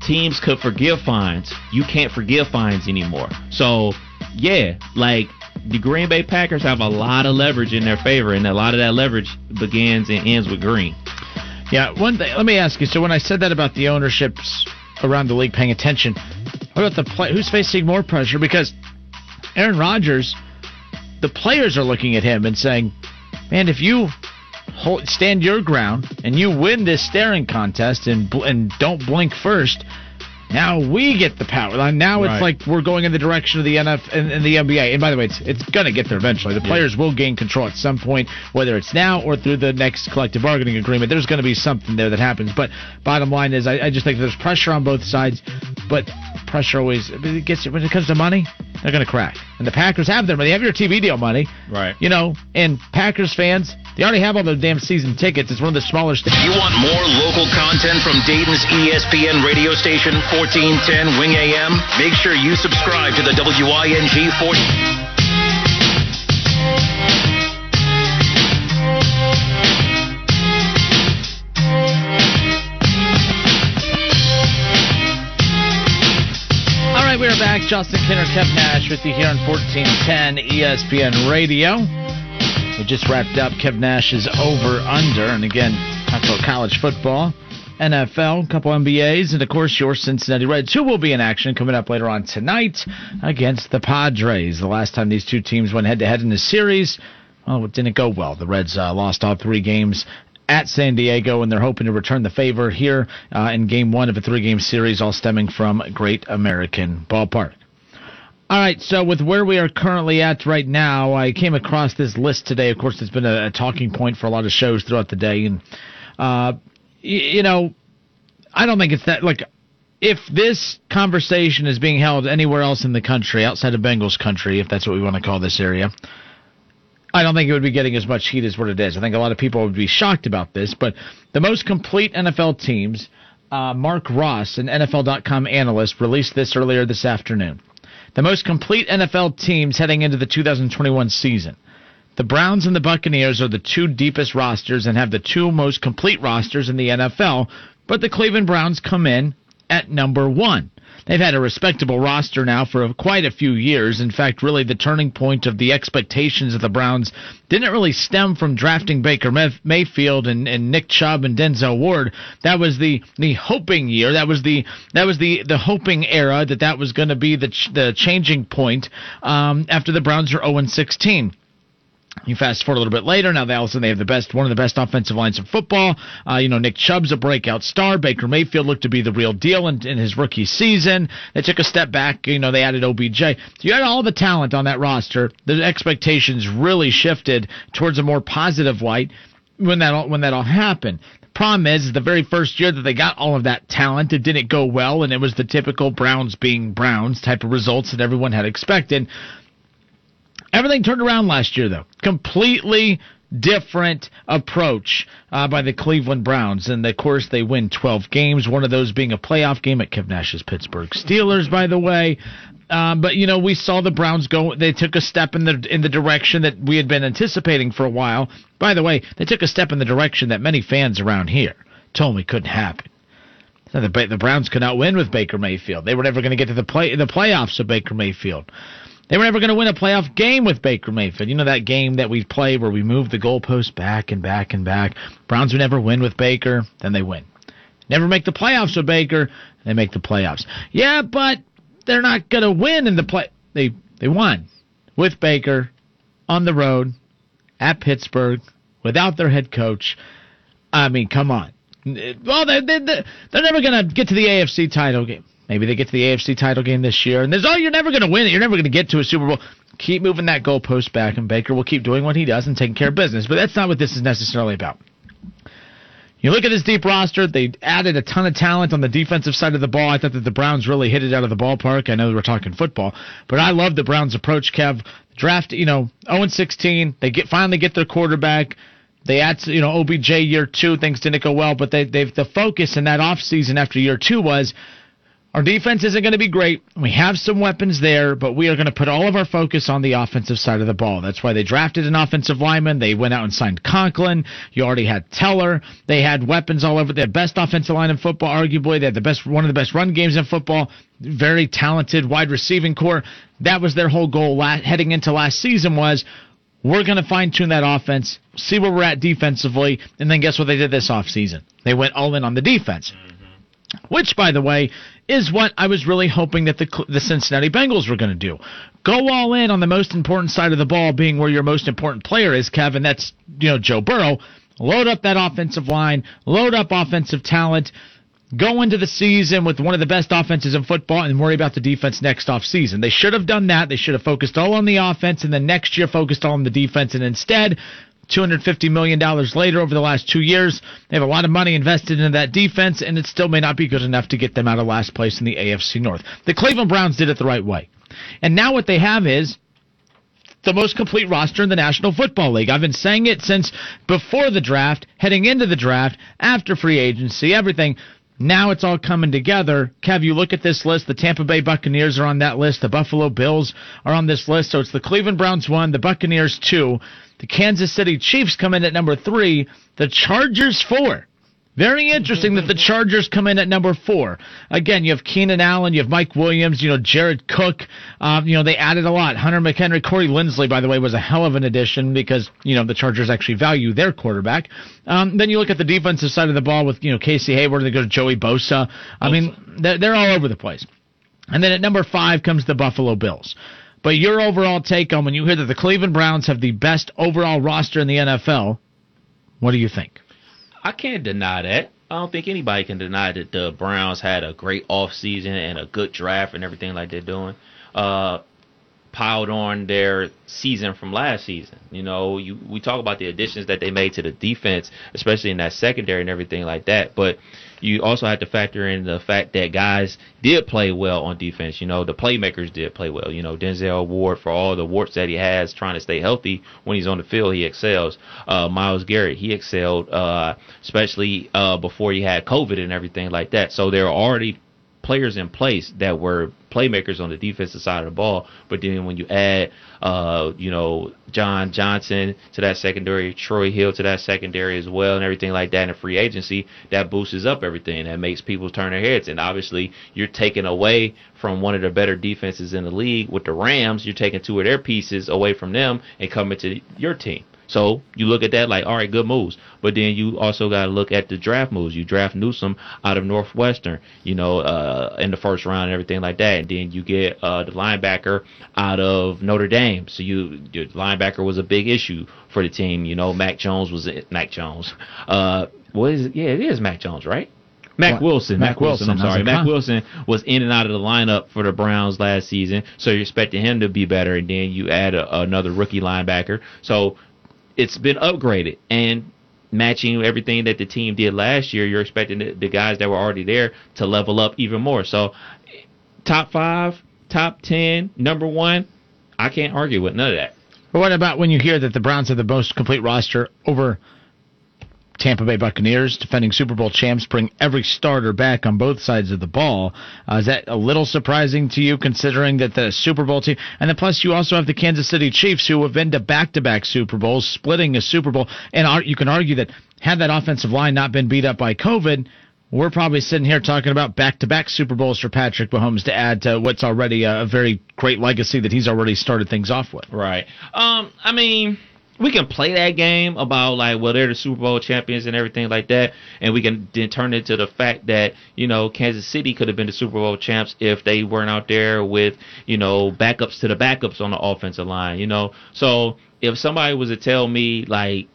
teams could forgive fines. You can't forgive fines anymore. So, yeah, like the Green Bay Packers have a lot of leverage in their favor, and a lot of that leverage begins and ends with Green. Yeah, one thing. Let me ask you. So when I said that about the ownerships around the league paying attention, what about the play? Who's facing more pressure? Because Aaron Rodgers, the players are looking at him and saying, "Man, if you hold, stand your ground and you win this staring contest and and don't blink first, now we get the power. Like, Now it's Right. like we're going in the direction of the NF and, and the NBA. And by the way, it's it's gonna get there eventually. The players will gain control at some point, whether it's now or through the next collective bargaining agreement. There's going to be something there that happens. But bottom line is, I, I just think there's pressure on both sides. But pressure always it gets when it comes to money, they're going to crack. And the Packers have their money. They have your TV deal money. Right. You know, and Packers fans, they already have all their damn season tickets. It's one of the smaller. St- You want more local content from Dayton's ESPN radio station 1410 Wing AM? Make sure you subscribe to the WING 40. All right, we're back. Justin Kinner, Kev Nash with you here on 1410 ESPN Radio. We just wrapped up Kev Nash's over under, and again, talk about college football, NFL, a couple NBAs, and of course your Cincinnati Reds, who will be in action coming up later on tonight against the Padres. The last time these two teams went head to head in the series, well, it didn't go well. The Reds uh, lost all three games at San Diego, and they're hoping to return the favor here uh, in Game One of a three-game series, all stemming from Great American Ballpark. All right, so with where we are currently at right now, I came across this list today. Of course, it's been a, a talking point for a lot of shows throughout the day, and uh, you know, I don't think it's that like if this conversation is being held anywhere else in the country outside of Bengals country, if that's what we want to call this area, I don't think it would be getting as much heat as what it is. I think a lot of people would be shocked about this, but the most complete NFL teams, uh, Mark Ross, an NFL.com analyst, released this earlier this afternoon. the most complete NFL teams heading into the 2021 season. The Browns and the Buccaneers are the two deepest rosters and have the two most complete rosters in the NFL, but the Cleveland Browns come in at number one. They've had a respectable roster now for quite a few years. In fact, really the turning point of the expectations of the Browns didn't really stem from drafting Baker Mayfield and, and Nick Chubb and Denzel Ward. That was the the hoping year. That was the that was the the hoping era that that was going to be the the changing point um, after the Browns are 0 16. You fast forward a little bit later. Now they also they have the best, one of the best offensive lines in football. Uh, you know, Nick Chubb's a breakout star. Baker Mayfield looked to be the real deal in, in his rookie season. They took a step back. You know, they added OBJ. You had all the talent on that roster. The expectations really shifted towards a more positive light when that all, when that all happened. The problem is the very first year that they got all of that talent, it didn't go well, and it was the typical Browns being Browns type of results that everyone had expected. Everything turned around last year, though. Completely different approach uh, by the Cleveland Browns. And of course, they win 12 games, one of those being a playoff game at Kev Nash's Pittsburgh Steelers, by the way. Um, but you know, we saw the Browns go. They took a step in the in the direction that we had been anticipating for a while. By the way, they took a step in the direction that many fans around here told me couldn't happen. The, the Browns could not win with Baker Mayfield. They were never going to get to the play the playoffs with Baker Mayfield. They were never going to win a playoff game with Baker Mayfield. You know that game that we play where we move the goalpost back and back and back. Browns would never win with Baker, then they win. Never make the playoffs with Baker, they make the playoffs. Yeah, but they're not going to win in the play. They they won with Baker on the road at Pittsburgh without their head coach. I mean, come on. Well, they, they, they're never going to get to the AFC title game. Maybe they get to the AFC title game this year, and there's oh, you're never going to win it. You're never going to get to a Super Bowl. Keep moving that goalpost back, and Baker will keep doing what he does and taking care of business. But that's not what this is necessarily about. You look at this deep roster, they added a ton of talent on the defensive side of the ball. I thought that the Browns really hit it out of the ballpark. I know we're talking football, but I love the Browns' approach, Kev. Draft, you know, 0 16. They get finally get their quarterback. They add, you know, OBJ year two. Things didn't go well, but they, they've the focus in that offseason after year two was our defense isn't going to be great. We have some weapons there, but we are going to put all of our focus on the offensive side of the ball. That's why they drafted an offensive lineman. They went out and signed Conklin. You already had Teller. They had weapons all over. Had best offensive line in football, arguably. They had the best, one of the best run games in football. Very talented wide receiving core. That was their whole goal last, heading into last season was we're going to fine tune that offense, see where we're at defensively, and then guess what they did this offseason? They went all in on the defense. Which, by the way, is what I was really hoping that the the Cincinnati Bengals were going to do. Go all in on the most important side of the ball, being where your most important player is, Kevin. That's you know Joe Burrow. Load up that offensive line, load up offensive talent, go into the season with one of the best offenses in football, and worry about the defense next off season. They should have done that. They should have focused all on the offense, and then next year focused all on the defense. And instead, $250 million later over the last two years. They have a lot of money invested into that defense, and it still may not be good enough to get them out of last place in the AFC North. The Cleveland Browns did it the right way. And now what they have is the most complete roster in the National Football League. I've been saying it since before the draft, heading into the draft, after free agency, everything. Now it's all coming together. Kev, you look at this list. The Tampa Bay Buccaneers are on that list. The Buffalo Bills are on this list. So it's the Cleveland Browns one, the Buccaneers two. The Kansas City Chiefs come in at number three. The Chargers four. Very interesting that the <laughs> Chargers come in at number four. Again, you have Keenan Allen, you have Mike Williams, you know Jared Cook. Um, you know they added a lot. Hunter McHenry, Corey Linsley, by the way, was a hell of an addition because you know the Chargers actually value their quarterback. Um, then you look at the defensive side of the ball with you know Casey Hayward. They go to Joey Bosa. I mean they're, they're all over the place. And then at number five comes the Buffalo Bills. But your overall take on when you hear that the Cleveland Browns have the best overall roster in the NFL, what do you think? I can't deny that. I don't think anybody can deny that the Browns had a great offseason and a good draft and everything like they're doing. Uh, piled on their season from last season. You know, you we talk about the additions that they made to the defense, especially in that secondary and everything like that. But you also have to factor in the fact that guys did play well on defense. You know, the playmakers did play well. You know, Denzel Ward for all the warts that he has trying to stay healthy when he's on the field, he excels. Uh, Myles Garrett, he excelled, uh, especially uh, before he had COVID and everything like that. So there are already players in place that were playmakers on the defensive side of the ball. But then when you add, uh, you know, John Johnson to that secondary, Troy Hill to that secondary as well, and everything like that in free agency, that boosts up everything. That makes people turn their heads. And obviously, you're taking away from one of the better defenses in the league with the Rams. You're taking two of their pieces away from them and coming to your team. So you look at that like, all right, good moves. But then you also got to look at the draft moves. You draft Newsome out of Northwestern, you know, uh, in the first round and everything like that. And then you get uh, the linebacker out of Notre Dame. So you, your linebacker was a big issue for the team. You know, Mac Jones was it. Mac Jones. Uh, what is it? Yeah, it is Mac Jones, right? Mac? Wilson. Mac Mac, Wilson. Wilson. I'm sorry. Mac? Wilson was in and out of the lineup for the Browns last season, so you're expecting him to be better. And then you add a, another rookie linebacker, so it's been upgraded and matching everything that the team did last year. You're expecting the, the guys that were already there to level up even more. So top five, top ten, number one, I can't argue with none of that. But what about when you hear that the Browns have the most complete roster over Tampa Bay Buccaneers, defending Super Bowl champs, bring every starter back on both sides of the ball? Uh, is that a little surprising to you, considering that the Super Bowl team, and then plus you also have the Kansas City Chiefs, who have been to back-to-back Super Bowls, splitting a Super Bowl, and you can argue that had that offensive line not been beat up by COVID. We're probably sitting here talking about back-to-back Super Bowls for Patrick Mahomes to add to what's already a, a very great legacy that he's already started things off with. Right. Um, I mean, we can play that game about like, well, they're the Super Bowl champions and everything like that, and we can then turn it to the fact that you know Kansas City could have been the Super Bowl champs if they weren't out there with you know backups to the backups on the offensive line. You know, so if somebody was to tell me like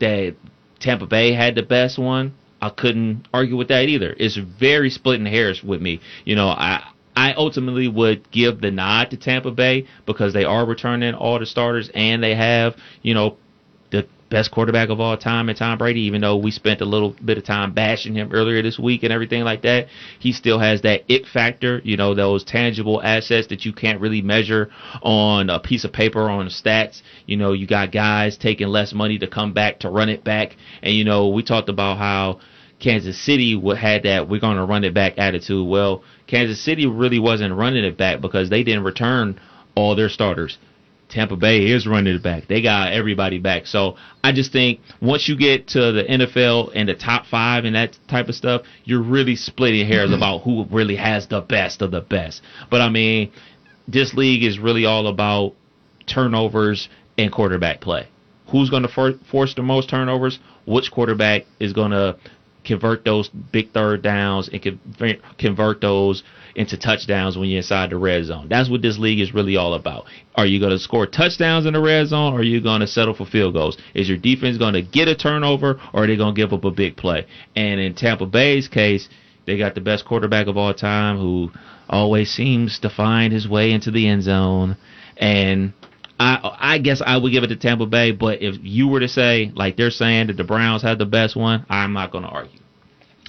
that Tampa Bay had the best one, I couldn't argue with that either. It's very splitting hairs with me. You know, I I ultimately would give the nod to Tampa Bay because they are returning all the starters and they have, you know, the best quarterback of all time in Tom Brady, even though we spent a little bit of time bashing him earlier this week and everything like that. He still has that it factor, you know, those tangible assets that you can't really measure on a piece of paper on stats. You know, you got guys taking less money to come back to run it back. And, you know, we talked about how Kansas City had that we're going to run it back attitude. Well, Kansas City really wasn't running it back because they didn't return all their starters. Tampa Bay is running it back. They got everybody back. So I just think once you get to the NFL and the top five and that type of stuff, you're really splitting hairs mm-hmm. about who really has the best of the best. But I mean, this league is really all about turnovers and quarterback play. Who's going to for- force the most turnovers? Which quarterback is going to convert those big third downs and convert, those into touchdowns when you're inside the red zone. That's what this league is really all about. Are you going to score touchdowns in the red zone or are you going to settle for field goals? Is your defense going to get a turnover or are they going to give up a big play? And in Tampa Bay's case, they got the best quarterback of all time who always seems to find his way into the end zone. And I I guess I would give it to Tampa Bay, but if you were to say like they're saying that the Browns had the best one, I'm not going to argue.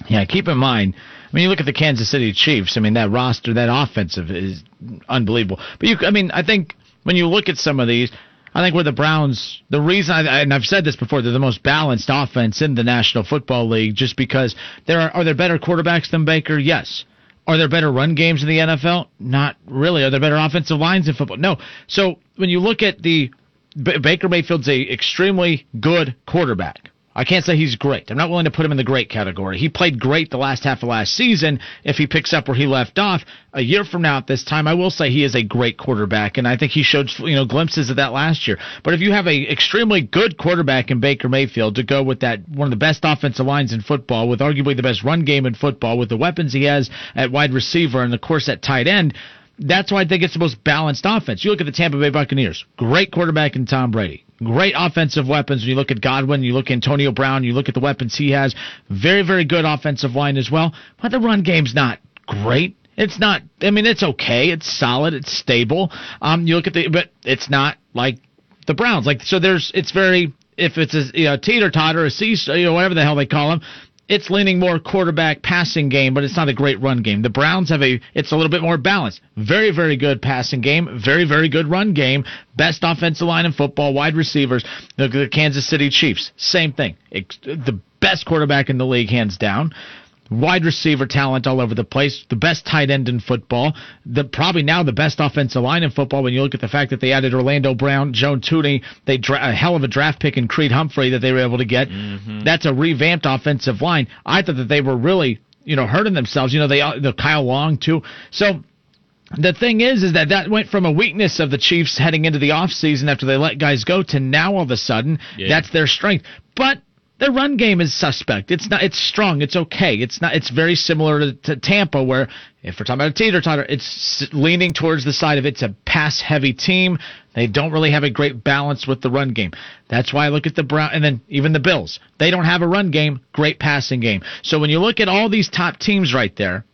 Yeah, keep in mind. I mean, you look at the Kansas City Chiefs. I mean, that roster, that offensive is unbelievable. But you, I mean, I think when you look at some of these, I think where the Browns, the reason, I, and I've said this before, they're the most balanced offense in the National Football League, just because there are are there better quarterbacks than Baker? Yes. Are there better run games in the NFL? Not really. Are there better offensive lines in football? No. So when you look at the Baker Mayfield's a extremely good quarterback. I can't say he's great. I'm not willing to put him in the great category. He played great the last half of last season. If he picks up where he left off a year from now at this time, I will say he is a great quarterback, and I think he showed you know glimpses of that last year. But if you have a extremely good quarterback in Baker Mayfield to go with that one of the best offensive lines in football, with arguably the best run game in football, with the weapons he has at wide receiver and of course at tight end. That's why I think it's the most balanced offense. You look at the Tampa Bay Buccaneers, great quarterback in Tom Brady, great offensive weapons. When you look at Godwin, you look at Antonio Brown, you look at the weapons he has, very, very good offensive line as well. But the run game's not great. It's not. I mean, it's okay. It's solid. It's stable. Um, you look at the, but it's not like the Browns. Like so, there's. It's very. If it's a you know, teeter totter, a C, you know, whatever the hell they call them, it's leaning more quarterback passing game, but it's not a great run game. The Browns have a it's a little bit more balanced. Very very good passing game, very very good run game, best offensive line in football, wide receivers. The, the Kansas City Chiefs, same thing. Ex- the best quarterback in the league hands down. Wide receiver talent all over the place, the best tight end in football, the probably now the best offensive line in football. When you look at the fact that they added Orlando Brown, Joe Thuney, they dra- a hell of a draft pick in Creed Humphrey that they were able to get. Mm-hmm. That's a revamped offensive line. I thought that they were really you know hurting themselves. You know they the Kyle Long too. So the thing is is that that went from a weakness of the Chiefs heading into the offseason after they let guys go to now all of a sudden yeah. that's their strength. But their run game is suspect. It's not. It's strong. It's okay. It's not. It's very similar to, to Tampa, where if we're talking about a teeter totter, it's leaning towards the side of it's a pass heavy team. They don't really have a great balance with the run game. That's why I look at the Brown and then even the Bills. They don't have a run game, great passing game. So when you look at all these top teams right there,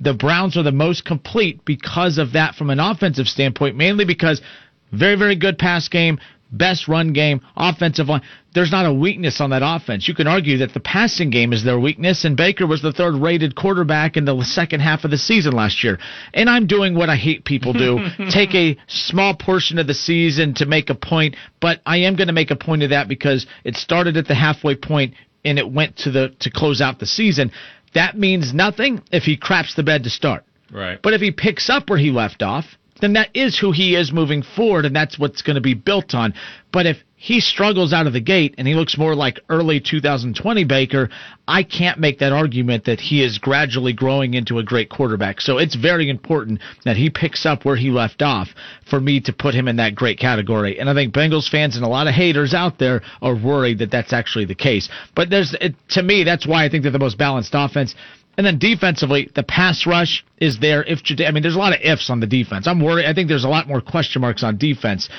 the Browns are the most complete because of that from an offensive standpoint, mainly because very, very good pass game, best run game, offensive line. There's not a weakness on that offense. You can argue that the passing game is their weakness, and Baker was the third rated quarterback in the second half of the season last year. And I'm doing what I hate people do <laughs> take a small portion of the season to make a point, but I am going to make a point of that because it started at the halfway point and it went to the to close out the season. That means nothing if he craps the bed to start. Right. But if he picks up where he left off, then that is who he is moving forward, and that's what's going to be built on. But if he struggles out of the gate and he looks more like early 2020 Baker, I can't make that argument that he is gradually growing into a great quarterback. So it's very important that he picks up where he left off for me to put him in that great category. And I think Bengals fans and a lot of haters out there are worried that that's actually the case. But there's, it, to me, that's why I think they're the most balanced offense. And then defensively, the pass rush is there. If I mean, there's a lot of ifs on the defense. I'm worried. I think there's a lot more question marks on defense,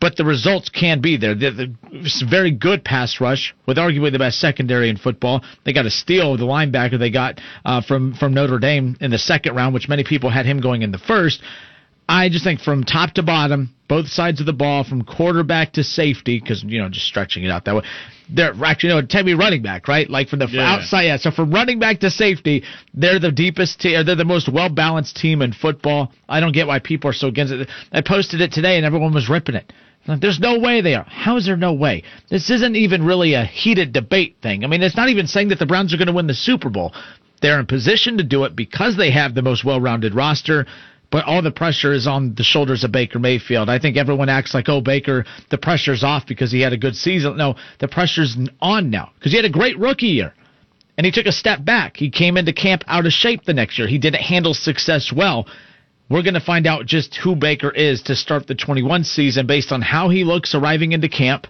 but the results can be there. The, the, very good pass rush with arguably the best secondary in football. They got a steal, the linebacker they got uh, from from Notre Dame in the second round, which many people had him going in the first. I just think from top to bottom, both sides of the ball, from quarterback to safety, because you know just stretching it out that way. They're actually you know tell me running back, right? Like from the yeah. outside, yeah. So from running back to safety, they're the deepest team. They're the most well balanced team in football. I don't get why people are so against it. I posted it today and everyone was ripping it. There's no way they are. How is there no way? This isn't even really a heated debate thing. I mean, it's not even saying that the Browns are going to win the Super Bowl. They're in position to do it because they have the most well-rounded roster but all the pressure is on the shoulders of Baker Mayfield. I think everyone acts like, oh, Baker, the pressure's off because he had a good season. No, the pressure's on now because he had a great rookie year. And he took a step back. He came into camp out of shape the next year. He didn't handle success well. We're going to find out just who Baker is to start the 21 season based on how he looks arriving into camp,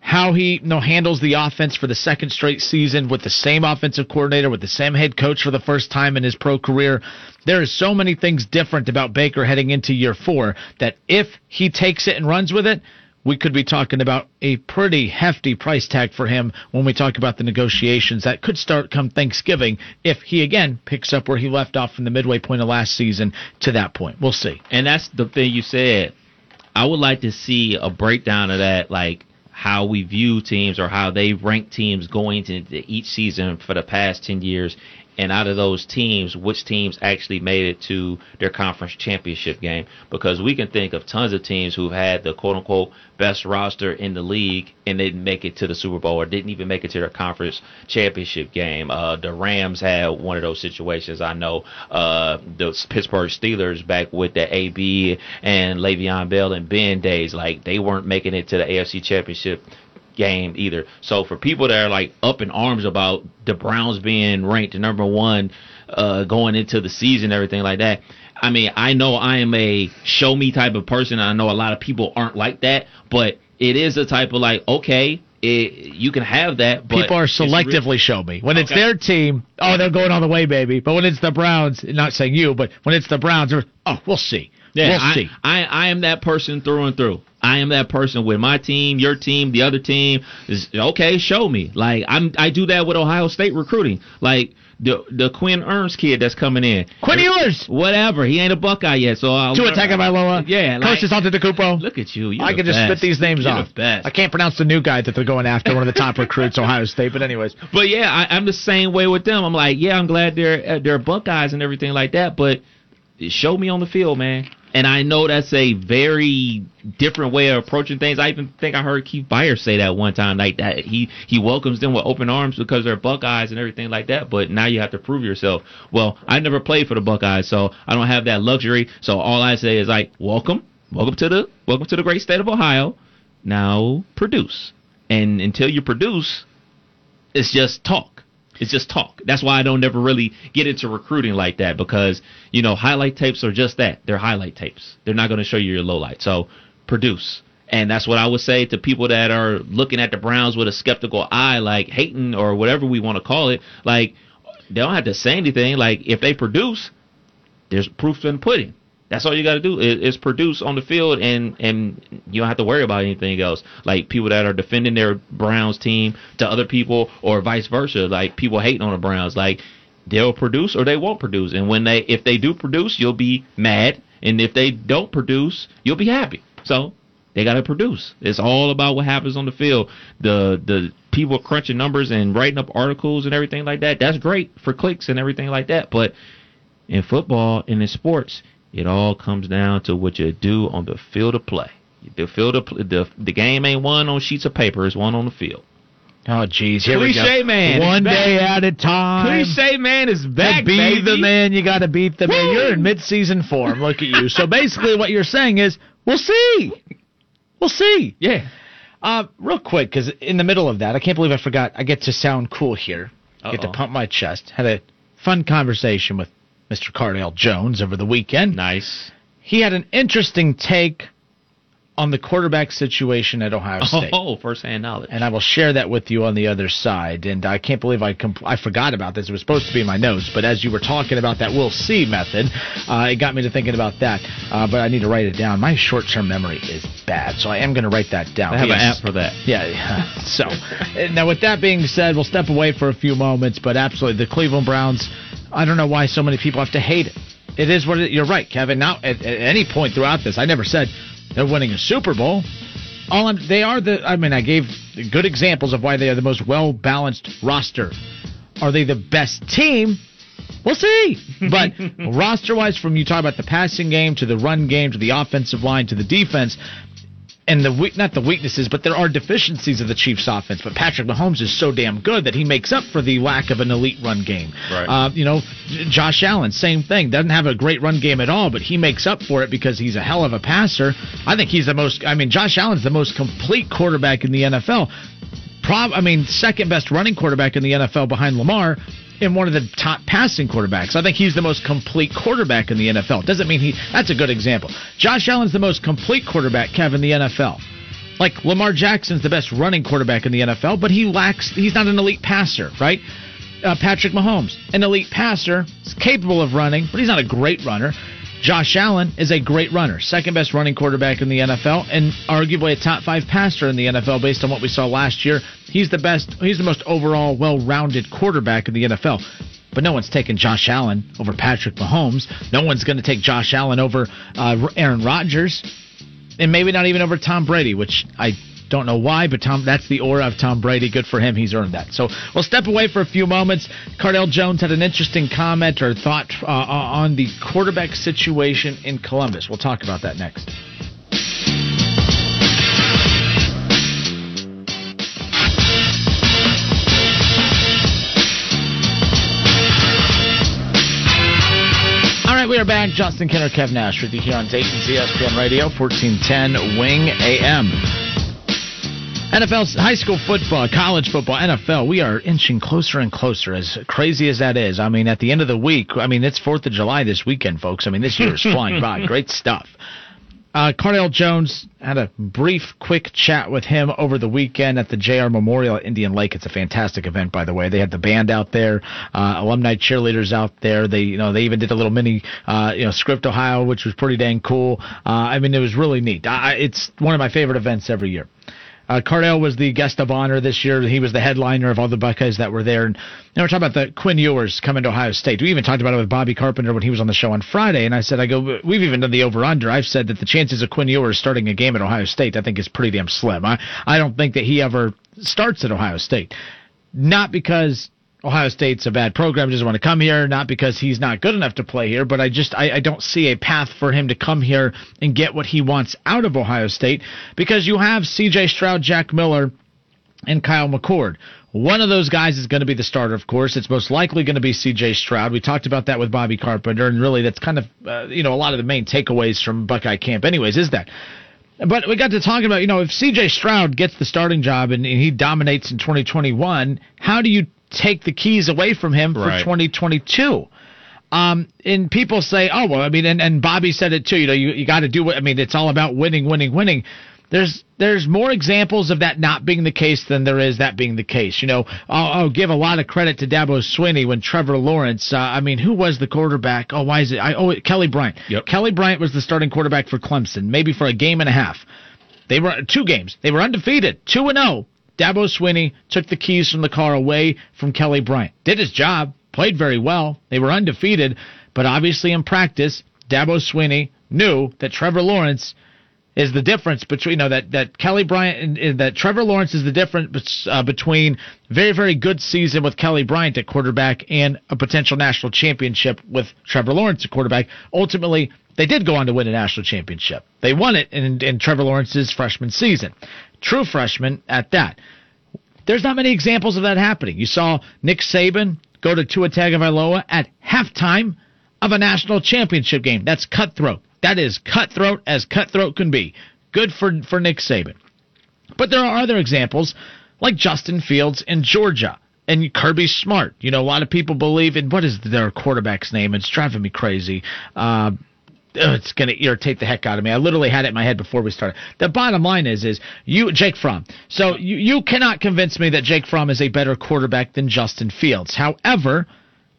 how he you know, handles the offense for the second straight season with the same offensive coordinator, with the same head coach for the first time in his pro career. There is so many things different about Baker heading into year four that if he takes it and runs with it, we could be talking about a pretty hefty price tag for him when we talk about the negotiations that could start come Thanksgiving if he again picks up where he left off from the midway point of last season to that point. We'll see. And that's the thing you said. I would like to see a breakdown of that, like how we view teams or how they rank teams going into each season for the past 10 years and out of those teams, which teams actually made it to their conference championship game? Because we can think of tons of teams who've had the quote unquote best roster in the league and didn't make it to the Super Bowl or didn't even make it to their conference championship game. Uh, the Rams had one of those situations. I know uh, the Pittsburgh Steelers back with the AB and Le'Veon Bell and Ben days, like they weren't making it to the AFC championship game either. So for people that are like up in arms about the Browns being ranked number one uh, going into the season, everything like that. I mean, I know I am a show me type of person. I know a lot of people aren't like that, but it is a type of like, okay, it, you can have that. But People are selectively show me. When okay. it's their team, oh, they're going all the way, baby. But when it's the Browns, not saying you, but when it's the Browns, oh, we'll see. Yeah, we'll I. I, I am that person through and through. I am that person with my team, your team, the other team. Is okay, show me. Like I'm I do that with Ohio State recruiting. Like the the Quinn Ernst kid that's coming in. Quinn Ewers. Whatever. He ain't a Buckeye yet, so I'll Tua Tagovailoa. Yeah, like, Coach Antetokounmpo. Look at you. I can just spit these names You're off. The best. I can't pronounce the new guy that they're going after, one of the top recruits, Ohio State. But anyways. But yeah, I, I'm the same way with them. I'm like, yeah, I'm glad they're they're Buckeyes and everything like that, but show me on the field, man. And I know that's a very different way of approaching things. I even think I heard Keith Byars say that one time, like that he he welcomes them with open arms because they're Buckeyes and everything like that. But now you have to prove yourself. Well, I never played for the Buckeyes, so I don't have that luxury. So all I say is like, welcome, welcome to the welcome to the great state of Ohio. Now produce, and until you produce, it's just talk. It's just talk. That's why I don't ever really get into recruiting like that because you know highlight tapes are just that. They're highlight tapes. They're not going to show you your low light. So produce. And that's what I would say to people that are looking at the Browns with a skeptical eye, like hating or whatever we want to call it. Like they don't have to say anything. Like if they produce, there's proof in pudding. That's all you got to do is, is, produce on the field, and and you don't have to worry about anything else. Like people that are defending their Browns team to other people, or vice versa. Like people hating on the Browns, like they'll produce or they won't produce. And when they if they do produce, you'll be mad, and if they don't produce, you'll be happy. So they got to produce. It's all about what happens on the field. The the people crunching numbers and writing up articles and everything like that. That's great for clicks and everything like that. But in football and in sports it all comes down to what you do on the field of play. The field of the the game ain't won on sheets of paper; it's won on the field. Oh, geez, here Cliche we go. man, one day at a time. Cliche man is back, to be baby. the man, you got to beat the man. You're in mid-season form. Look at you. So basically, what you're saying is, we'll see. We'll see. Yeah. Uh, real quick, because in the middle of that, I can't believe I forgot. I get to sound cool here. Get to pump my chest. Had a fun conversation with Mr. Cardale Jones over the weekend. Nice. He had an interesting take on the quarterback situation at Ohio <laughs> State. Oh, first-hand knowledge. and I will share that with you on the other side. And I can't believe I compl- I forgot about this. It was supposed to be in my notes, but as you were talking about that "we'll see" method, uh, it got me to thinking about that. Uh, but I need to write it down. My short-term memory is bad, so I am going to write that down. I have an app for that. Yeah. yeah. <laughs> So now, with that being said, we'll step away for a few moments. But absolutely, the Cleveland Browns. I don't know why so many people have to hate it. It is what it, you're right, Kevin. Now, at, at any point throughout this, I never said they're winning a Super Bowl. All I'm, they are the. I mean, I gave good examples of why they are the most well balanced roster. Are they the best team? We'll see. <laughs> But roster wise, from you talk about the passing game to the run game to the offensive line to the defense, and the weak, not the weaknesses, but there are deficiencies of the Chiefs' offense. But Patrick Mahomes is so damn good that he makes up for the lack of an elite run Game. Right. Uh, you know, Josh Allen, same thing. Doesn't have a great run game at all, but he makes up for it because he's a hell of a passer. I think he's the most. I mean, Josh Allen's the most complete quarterback in the NFL. Prob, I mean, second best running quarterback in the NFL behind Lamar. And one of the top passing quarterbacks. I think he's the most complete quarterback in the NFL. Doesn't mean he. That's a good example. Josh Allen's the most complete quarterback, Kevin, in the NFL. Like Lamar Jackson's the best running quarterback in the NFL, but he lacks. He's not an elite passer, right? Uh, Patrick Mahomes, an elite passer, is capable of running, but he's not a great runner. Josh Allen is a great runner, second best running quarterback in the NFL, and arguably a top five passer in the NFL based on what we saw last year. He's the best. He's the most overall well-rounded quarterback in the NFL. But no one's taking Josh Allen over Patrick Mahomes. No one's going to take Josh Allen over uh, Aaron Rodgers and maybe not even over Tom Brady, which I don't know why, but Tom that's the aura of Tom Brady. Good for him. He's earned that. So we'll step away for a few moments. Cardale Jones had an interesting comment or thought uh, on the quarterback situation in Columbus. We'll talk about that next. We are back. Justin Kinner, Kev Nash with you here on Dayton's ESPN Radio, 1410 Wing AM. NFL, high school football, college football, NFL, we are inching closer and closer, as crazy as that is. I mean, at the end of the week, I mean, it's 4th of July this weekend, folks. I mean, this year is <laughs> flying by. Great stuff. Uh, Cardale Jones had a brief, quick chat with him over the weekend at the JR Memorial at Indian Lake. It's a fantastic event, by the way. They had the band out there, uh, alumni cheerleaders out there. They, you know, they even did a little mini, uh, you know, script Ohio, which was pretty dang cool. Uh, I mean, it was really neat. I, it's one of my favorite events every year. Uh, Cardale was the guest of honor this year. He was the headliner of all the Buckeyes that were there. And you know, we're talking about the Quinn Ewers coming to Ohio State. We even talked about it with Bobby Carpenter when he was on the show on Friday. And I said, I go, we've even done the over under. I've said that the chances of Quinn Ewers starting a game at Ohio State, I think, is pretty damn slim. I, I don't think that he ever starts at Ohio State. Not because Ohio State's a bad program, doesn't want to come here, not because he's not good enough to play here, but I just I, I don't see a path for him to come here and get what he wants out of Ohio State because you have C.J. Stroud, Jack Miller, and Kyle McCord. One of those guys is going to be the starter, of course. It's most likely going to be C.J. Stroud. We talked about that with Bobby Carpenter, and really that's kind of uh, you know a lot of the main takeaways from Buckeye camp, anyways, is that. But we got to talking about, you know, if C.J. Stroud gets the starting job and, and he dominates in 2021, how do you take the keys away from him for 2022? Um, and people say, oh well, I mean, and, and Bobby said it too. You know, you, you got to do what I mean. It's all about winning, winning, winning. There's there's more examples of that not being the case than there is that being the case. You know, I'll, I'll give a lot of credit to Dabo Swinney when Trevor Lawrence. Uh, I mean, who was the quarterback? Oh, why is it? I oh Kelly Bryant. Yep. Kelly Bryant was the starting quarterback for Clemson, maybe for a game and a half. They were two games. They were undefeated, two and zero. Dabo Swinney took the keys from the car away from Kelly Bryant. Did his job, played very well. They were undefeated, but obviously in practice, Dabo Swinney knew that Trevor Lawrence is the difference between you know that that Kelly Bryant and, that Trevor Lawrence is the difference uh, between very very good season with Kelly Bryant at quarterback and a potential national championship with Trevor Lawrence at quarterback. Ultimately, they did go on to win a national championship. They won it in, in Trevor Lawrence's freshman season, true freshman at that. There's not many examples of that happening. You saw Nick Saban go to Tua Tagovailoa at halftime of a national championship game. That's cutthroat. That is cutthroat as cutthroat can be. Good for for Nick Saban. But there are other examples like Justin Fields in Georgia and Kirby Smart. You know, a lot of people believe in what is their quarterback's name? It's driving me crazy. Uh, ugh, it's going to irritate the heck out of me. I literally had it in my head before we started. The bottom line is, is you, Jake Fromm. So you, you cannot convince me that Jake Fromm is a better quarterback than Justin Fields. However,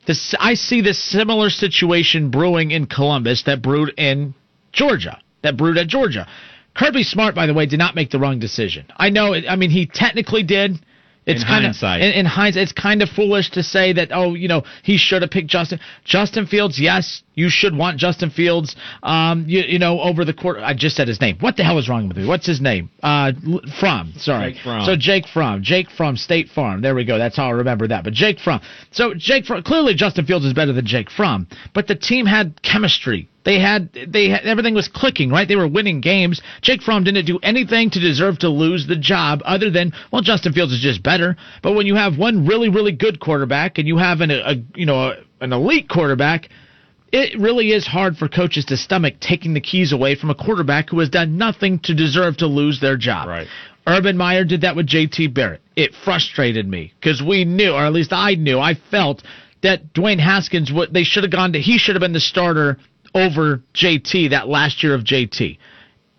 this I see this similar situation brewing in Columbus that brewed in Georgia, that brewed at Georgia. Kirby Smart, by the way, did not make the wrong decision. I know. it- I mean, he technically did. It's In kind hindsight. of in, in hindsight, it's kind of foolish to say that. Oh, you know, he should have picked Justin. Justin Fields, yes, you should want Justin Fields. Um, you, you know, over the court. I just said his name. What the hell is wrong with me? What's his name? Uh, Fromm. Sorry. Jake Fromm. So Jake Fromm. Jake from State Farm. There we go. That's how I remember that. But Jake Fromm. So Jake Fromm. Clearly, Justin Fields is better than Jake Fromm. But the team had chemistry. They had they had, everything was clicking right. They were winning games. Jake Fromm didn't do anything to deserve to lose the job, other than well, Justin Fields is just better. But when you have one really really good quarterback and you have an a, you know a, an elite quarterback, it really is hard for coaches to stomach taking the keys away from a quarterback who has done nothing to deserve to lose their job. Right. Urban Meyer did that with JT Barrett. It frustrated me because we knew, or at least I knew, I felt that Dwayne Haskins, what they should have gone to, he should have been the starter over JT that last year of JT.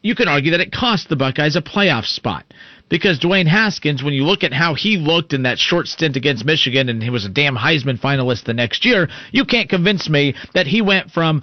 You could argue that it cost the Buckeyes a playoff spot because Dwayne Haskins, when you look at how he looked in that short stint against Michigan, and he was a damn Heisman finalist the next year, you can't convince me that he went from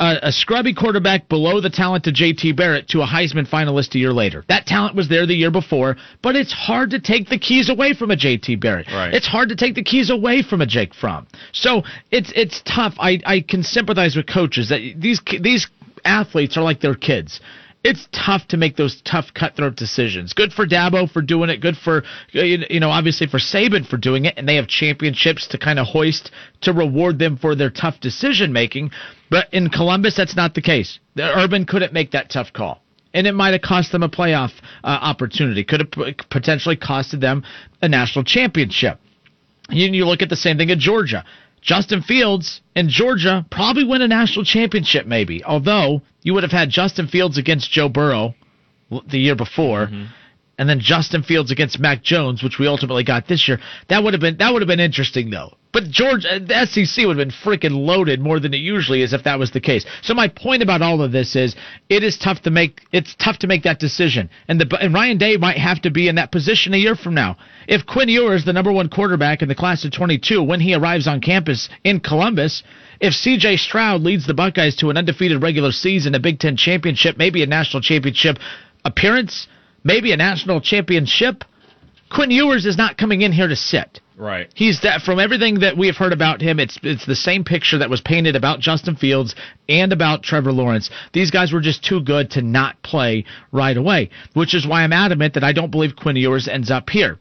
a, a scrubby quarterback below the talent of JT Barrett to a Heisman finalist a year later. That talent was there the year before, but it's hard to take the keys away from a JT Barrett. Right. It's hard to take the keys away from a Jake Fromm. So it's it's tough. I, I can sympathize with coaches that these these athletes are like their kids. It's tough to make those tough cutthroat decisions. Good for Dabo for doing it. Good for you know obviously for Saban for doing it, and they have championships to kind of hoist to reward them for their tough decision making. But in Columbus, that's not the case. The Urban couldn't make that tough call. And it might have cost them a playoff uh, opportunity. Could have p- potentially costed them a national championship. You, you look at the same thing at Georgia. Justin Fields in Georgia probably win a national championship, maybe. Although you would have had Justin Fields against Joe Burrow the year before, mm-hmm. and then Justin Fields against Mac Jones, which we ultimately got this year. That would have been that would have been interesting though. But George, uh, the SEC would have been freaking loaded more than it usually is if that was the case. So my point about all of this is, it is tough to make. It's tough to make that decision, and the and Ryan Day might have to be in that position a year from now. If Quinn Ewers, is the number one quarterback in the class of 22, when he arrives on campus in Columbus, if C.J. Stroud leads the Buckeyes to an undefeated regular season, a Big Ten championship, maybe a national championship appearance, maybe a national championship, Quinn Ewers is not coming in here to sit. Right. He's that from everything that we have heard about him. It's it's the same picture that was painted about Justin Fields and about Trevor Lawrence. These guys were just too good to not play right away, which is why I'm adamant that I don't believe Quinn Ewers ends up here.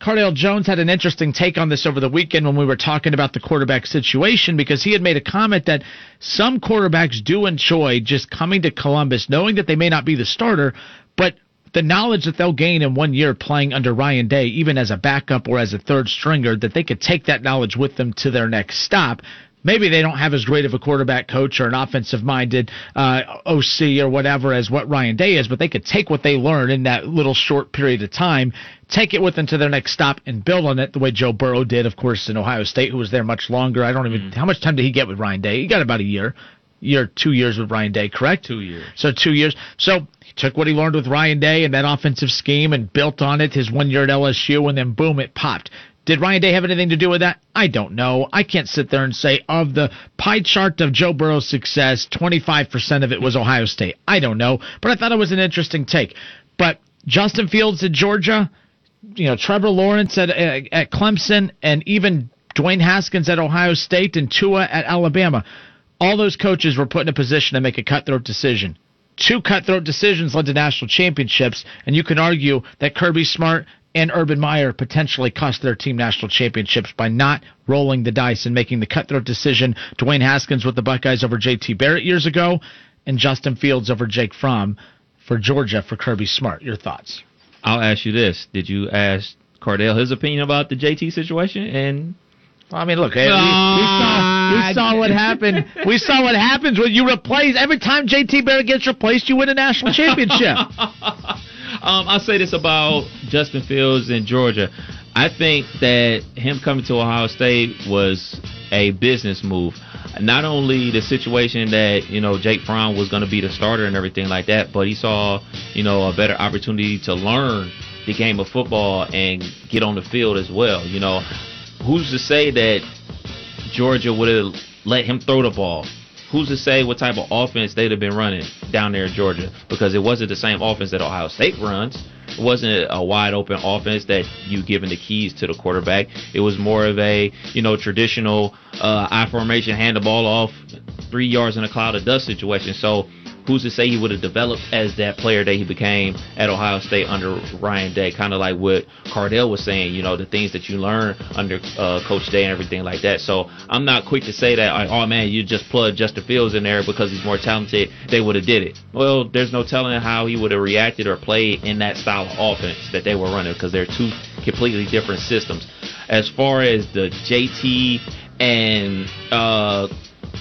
Cardale Jones had an interesting take on this over the weekend when we were talking about the quarterback situation because he had made a comment that some quarterbacks do enjoy just coming to Columbus knowing that they may not be the starter, but the knowledge that they'll gain in one year playing under Ryan Day, even as a backup or as a third stringer, that they could take that knowledge with them to their next stop. Maybe they don't have as great of a quarterback coach or an offensive minded uh, OC or whatever as what Ryan Day is, but they could take what they learned in that little short period of time, take it with them to their next stop, and build on it the way Joe Burrow did, of course, in Ohio State, who was there much longer. I don't even, how much time did he get with Ryan Day? He got about a year year, two years with Ryan Day, correct? Two years. So two years. So took what he learned with Ryan Day and that offensive scheme and built on it his one year at LSU, and then boom, it popped. Did Ryan Day have anything to do with that? I don't know. I can't sit there and say of the pie chart of Joe Burrow's success, 25% of it was Ohio State. I don't know, but I thought it was an interesting take. But Justin Fields at Georgia, you know, Trevor Lawrence at at Clemson, and even Dwayne Haskins at Ohio State and Tua at Alabama all those coaches were put in a position to make a cutthroat decision. Two cutthroat decisions led to national championships, and you can argue that Kirby Smart and Urban Meyer potentially cost their team national championships by not rolling the dice and making the cutthroat decision. Dwayne Haskins with the Buckeyes over JT Barrett years ago, and Justin Fields over Jake Fromm for Georgia for Kirby Smart. Your thoughts? I'll ask you this: Did you ask Cardale his opinion about the JT situation? And I mean, look, we, we, saw we saw what happened. We saw what happens when you replace every time JT Barrett gets replaced, you win a national championship. <laughs> um, I'll say this about Justin Fields in Georgia. I think that him coming to Ohio State was a business move. Not only the situation that you know Jake Fromm was going to be the starter and everything like that, but he saw you know a better opportunity to learn the game of football and get on the field as well. You know, who's to say that Georgia would have let him throw the ball? Who's to say what type of offense they'd have been running down there in Georgia? Because it wasn't the same offense that Ohio State runs. It wasn't a wide open offense that you giving the keys to the quarterback. It was more of a you know traditional uh, I formation, hand the ball off, three yards in a cloud of dust situation. So who's to say he would have developed as that player that he became at Ohio State under Ryan Day? Kind of like what Cardale was saying, you know, the things that you learn under uh, Coach Day and everything like that. So I'm not quick to say that, oh man, you just plug Justin Fields in there because he's more talented. They would have did it. Well, there's no telling how he would have reacted or played in that style of offense that they were running because they're two completely different systems. As far as the JT and uh,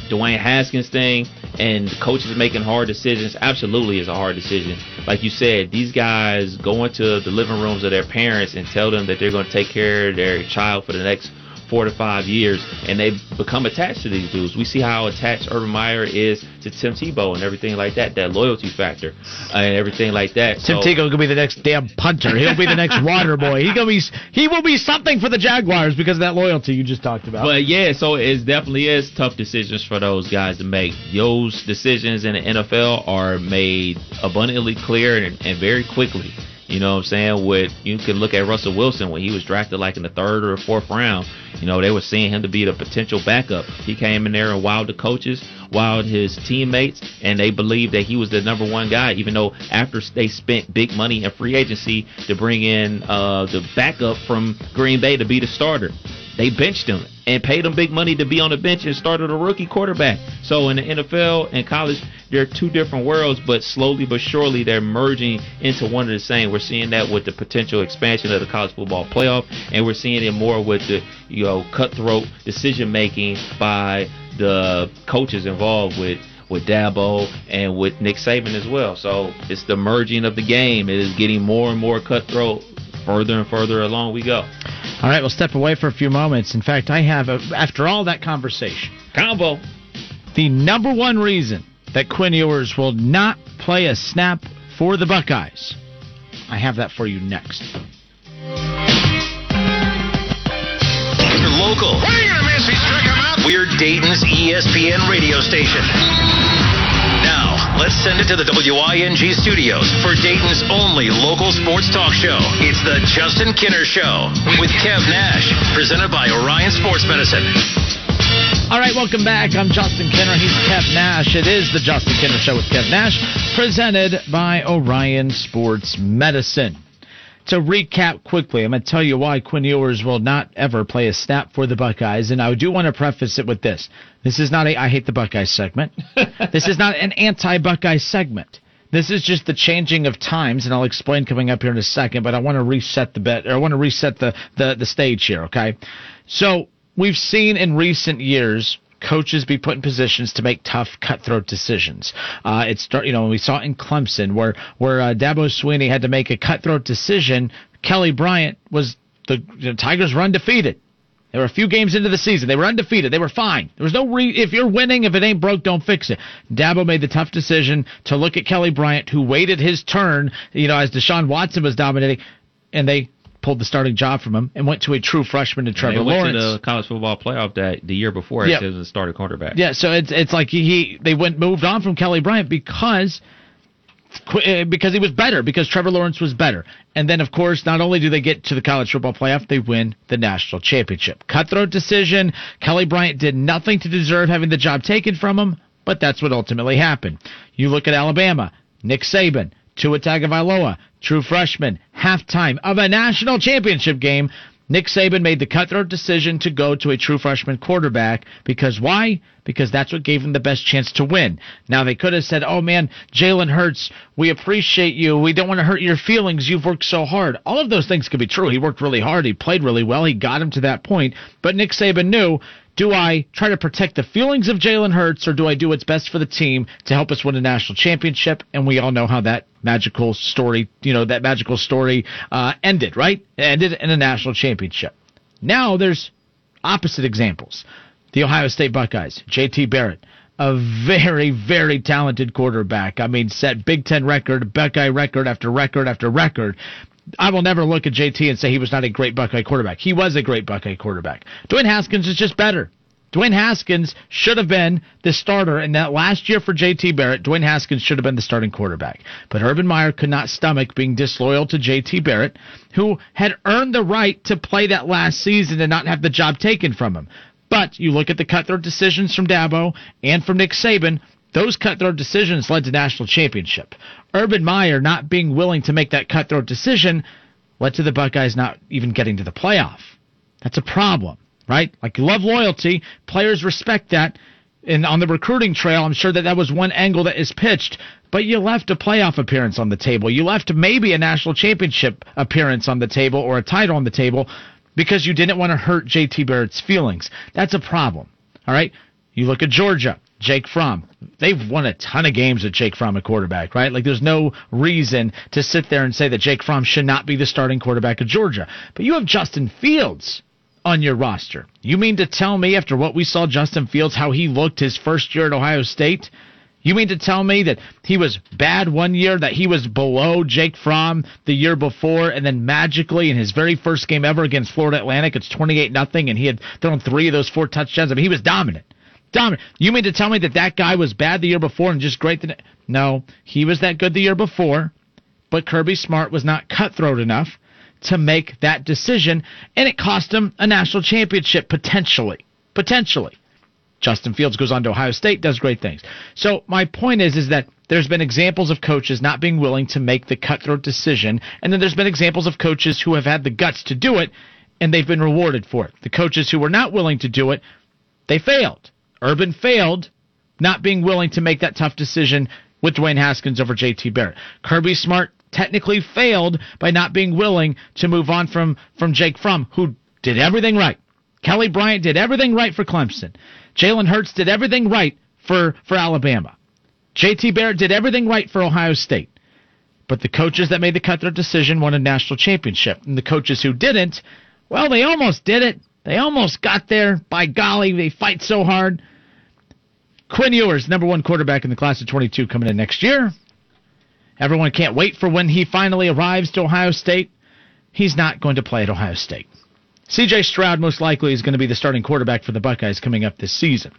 Dwayne Haskins thing and coaches making hard decisions absolutely is a hard decision. Like you said, these guys go into the living rooms of their parents and tell them that they're going to take care of their child for the next four to five years, and they become attached to these dudes. We see how attached Urban Meyer is to Tim Tebow and everything like that, that loyalty factor uh, and everything like that. Tim so, Tebow could be the next damn punter. He'll be the next <laughs> water boy. He gonna be he will be something for the Jaguars because of that loyalty you just talked about. But yeah, so it definitely is tough decisions for those guys to make. Those decisions in the NFL are made abundantly clear and, and very quickly. You know what I'm saying? With you can look at Russell Wilson when he was drafted like in the third or fourth round. You know, they were seeing him to be the potential backup. He came in there and wowed the coaches, wowed his teammates, and they believed that he was the number one guy, even though after they spent big money in free agency to bring in uh, the backup from Green Bay to be the starter. They benched him and paid him big money to be on the bench and started a rookie quarterback. So in the NFL and college, they're two different worlds, but slowly but surely they're merging into one of the same. We're seeing that with the potential expansion of the college football playoff, and we're seeing it more with the you know cutthroat decision making by the coaches involved with with Dabo and with Nick Saban as well. So it's the merging of the game. It is getting more and more cutthroat further and further along we go. All right, we'll step away for a few moments. In fact, I have, a, after all that conversation, combo, the number one reason that Quinn Ewers will not play a snap for the Buckeyes. I have that for you next. Local. We're Dayton's ESPN radio station. Now, let's send it to the WING studios for Dayton's only local sports talk show. It's the Justin Kinner Show with Kev Nash, presented by Orion Sports Medicine. All right, welcome back. I'm Justin Kinner. He's Kev Nash. It is the Justin Kinner Show with Kev Nash, presented by Orion Sports Medicine. To recap quickly, I'm going to tell you why Quinn Ewers will not ever play a snap for the Buckeyes, and I do want to preface it with this: this is not a I hate the Buckeyes segment. <laughs> this is not an anti-Buckeye segment. This is just the changing of times, and I'll explain coming up here in a second. But I want to reset the bet, or I want to reset the the, the stage here. Okay, so we've seen in recent years coaches be put in positions to make tough, cutthroat decisions. Uh, it start, you know, we saw it in Clemson where where uh, Dabo Swinney had to make a cutthroat decision. Kelly Bryant was the, Tigers were undefeated. They were a few games into the season. They were undefeated. They were fine. There was no re- if you're winning, if it ain't broke, don't fix it. Dabo made the tough decision to look at Kelly Bryant, who waited his turn, you know, as Deshaun Watson was dominating, and they pulled the starting job from him and went to a true freshman in Trevor they went Lawrence. to the college football playoff that the year before Yeah. as a starting quarterback. Yeah, so it's it's like he, he they went moved on from Kelly Bryant because uh, because he was better because Trevor Lawrence was better. And then of course, not only do they get to the college football playoff, they win the national championship. Cutthroat decision. Kelly Bryant did nothing to deserve having the job taken from him, but that's what ultimately happened. You look at Alabama, Nick Saban, Tua Tagovailoa, true freshman, halftime of a national championship game. Nick Saban made the cutthroat decision to go to a true freshman quarterback because why? Because that's what gave him the best chance to win. Now they could have said, "Oh man, Jalen Hurts, we appreciate you. We don't want to hurt your feelings. You've worked so hard." All of those things could be true. He worked really hard. He played really well. He got him to that point. But Nick Saban knew do I try to protect the feelings of Jalen Hurts or do I do what's best for the team to help us win a national championship? And we all know how that magical story, you know, that magical story uh, ended, right? It ended in a national championship. Now there's opposite examples. The Ohio State Buckeyes, JT Barrett, a very, very talented quarterback. I mean, set Big Ten record, Buckeye record after record after record. I will never look at JT and say he was not a great Buckeye quarterback. He was a great Buckeye quarterback. Dwayne Haskins is just better. Dwayne Haskins should have been the starter in that last year for JT Barrett. Dwayne Haskins should have been the starting quarterback. But Urban Meyer could not stomach being disloyal to JT Barrett, who had earned the right to play that last season and not have the job taken from him. But you look at the cutthroat decisions from Dabo and from Nick Saban, those cutthroat decisions led to national championship. Urban Meyer not being willing to make that cutthroat decision led to the Buckeyes not even getting to the playoff. That's a problem, right? Like love loyalty, players respect that. And on the recruiting trail, I'm sure that that was one angle that is pitched. But you left a playoff appearance on the table. You left maybe a national championship appearance on the table or a title on the table because you didn't want to hurt JT Barrett's feelings. That's a problem. All right. You look at Georgia, Jake Fromm. They've won a ton of games with Jake Fromm at quarterback, right? Like there's no reason to sit there and say that Jake Fromm should not be the starting quarterback of Georgia. But you have Justin Fields on your roster. You mean to tell me after what we saw Justin Fields how he looked his first year at Ohio State? You mean to tell me that he was bad one year, that he was below Jake Fromm the year before, and then magically in his very first game ever against Florida Atlantic, it's 28 nothing, and he had thrown three of those four touchdowns. I mean, he was dominant. Dominant. You mean to tell me that that guy was bad the year before and just great the ne- No, he was that good the year before, but Kirby Smart was not cutthroat enough to make that decision, and it cost him a national championship potentially. Potentially. Justin Fields goes on to Ohio State, does great things. So my point is, is that there's been examples of coaches not being willing to make the cutthroat decision, and then there's been examples of coaches who have had the guts to do it, and they've been rewarded for it. The coaches who were not willing to do it, they failed. Urban failed, not being willing to make that tough decision with Dwayne Haskins over JT Barrett. Kirby Smart technically failed by not being willing to move on from from Jake Fromm, who did everything right. Kelly Bryant did everything right for Clemson. Jalen Hurts did everything right for, for Alabama. JT Barrett did everything right for Ohio State. But the coaches that made the cutthroat decision won a national championship. And the coaches who didn't, well, they almost did it. They almost got there. By golly, they fight so hard. Quinn Ewers, number one quarterback in the class of 22, coming in next year. Everyone can't wait for when he finally arrives to Ohio State. He's not going to play at Ohio State. CJ Stroud most likely is going to be the starting quarterback for the Buckeyes coming up this season.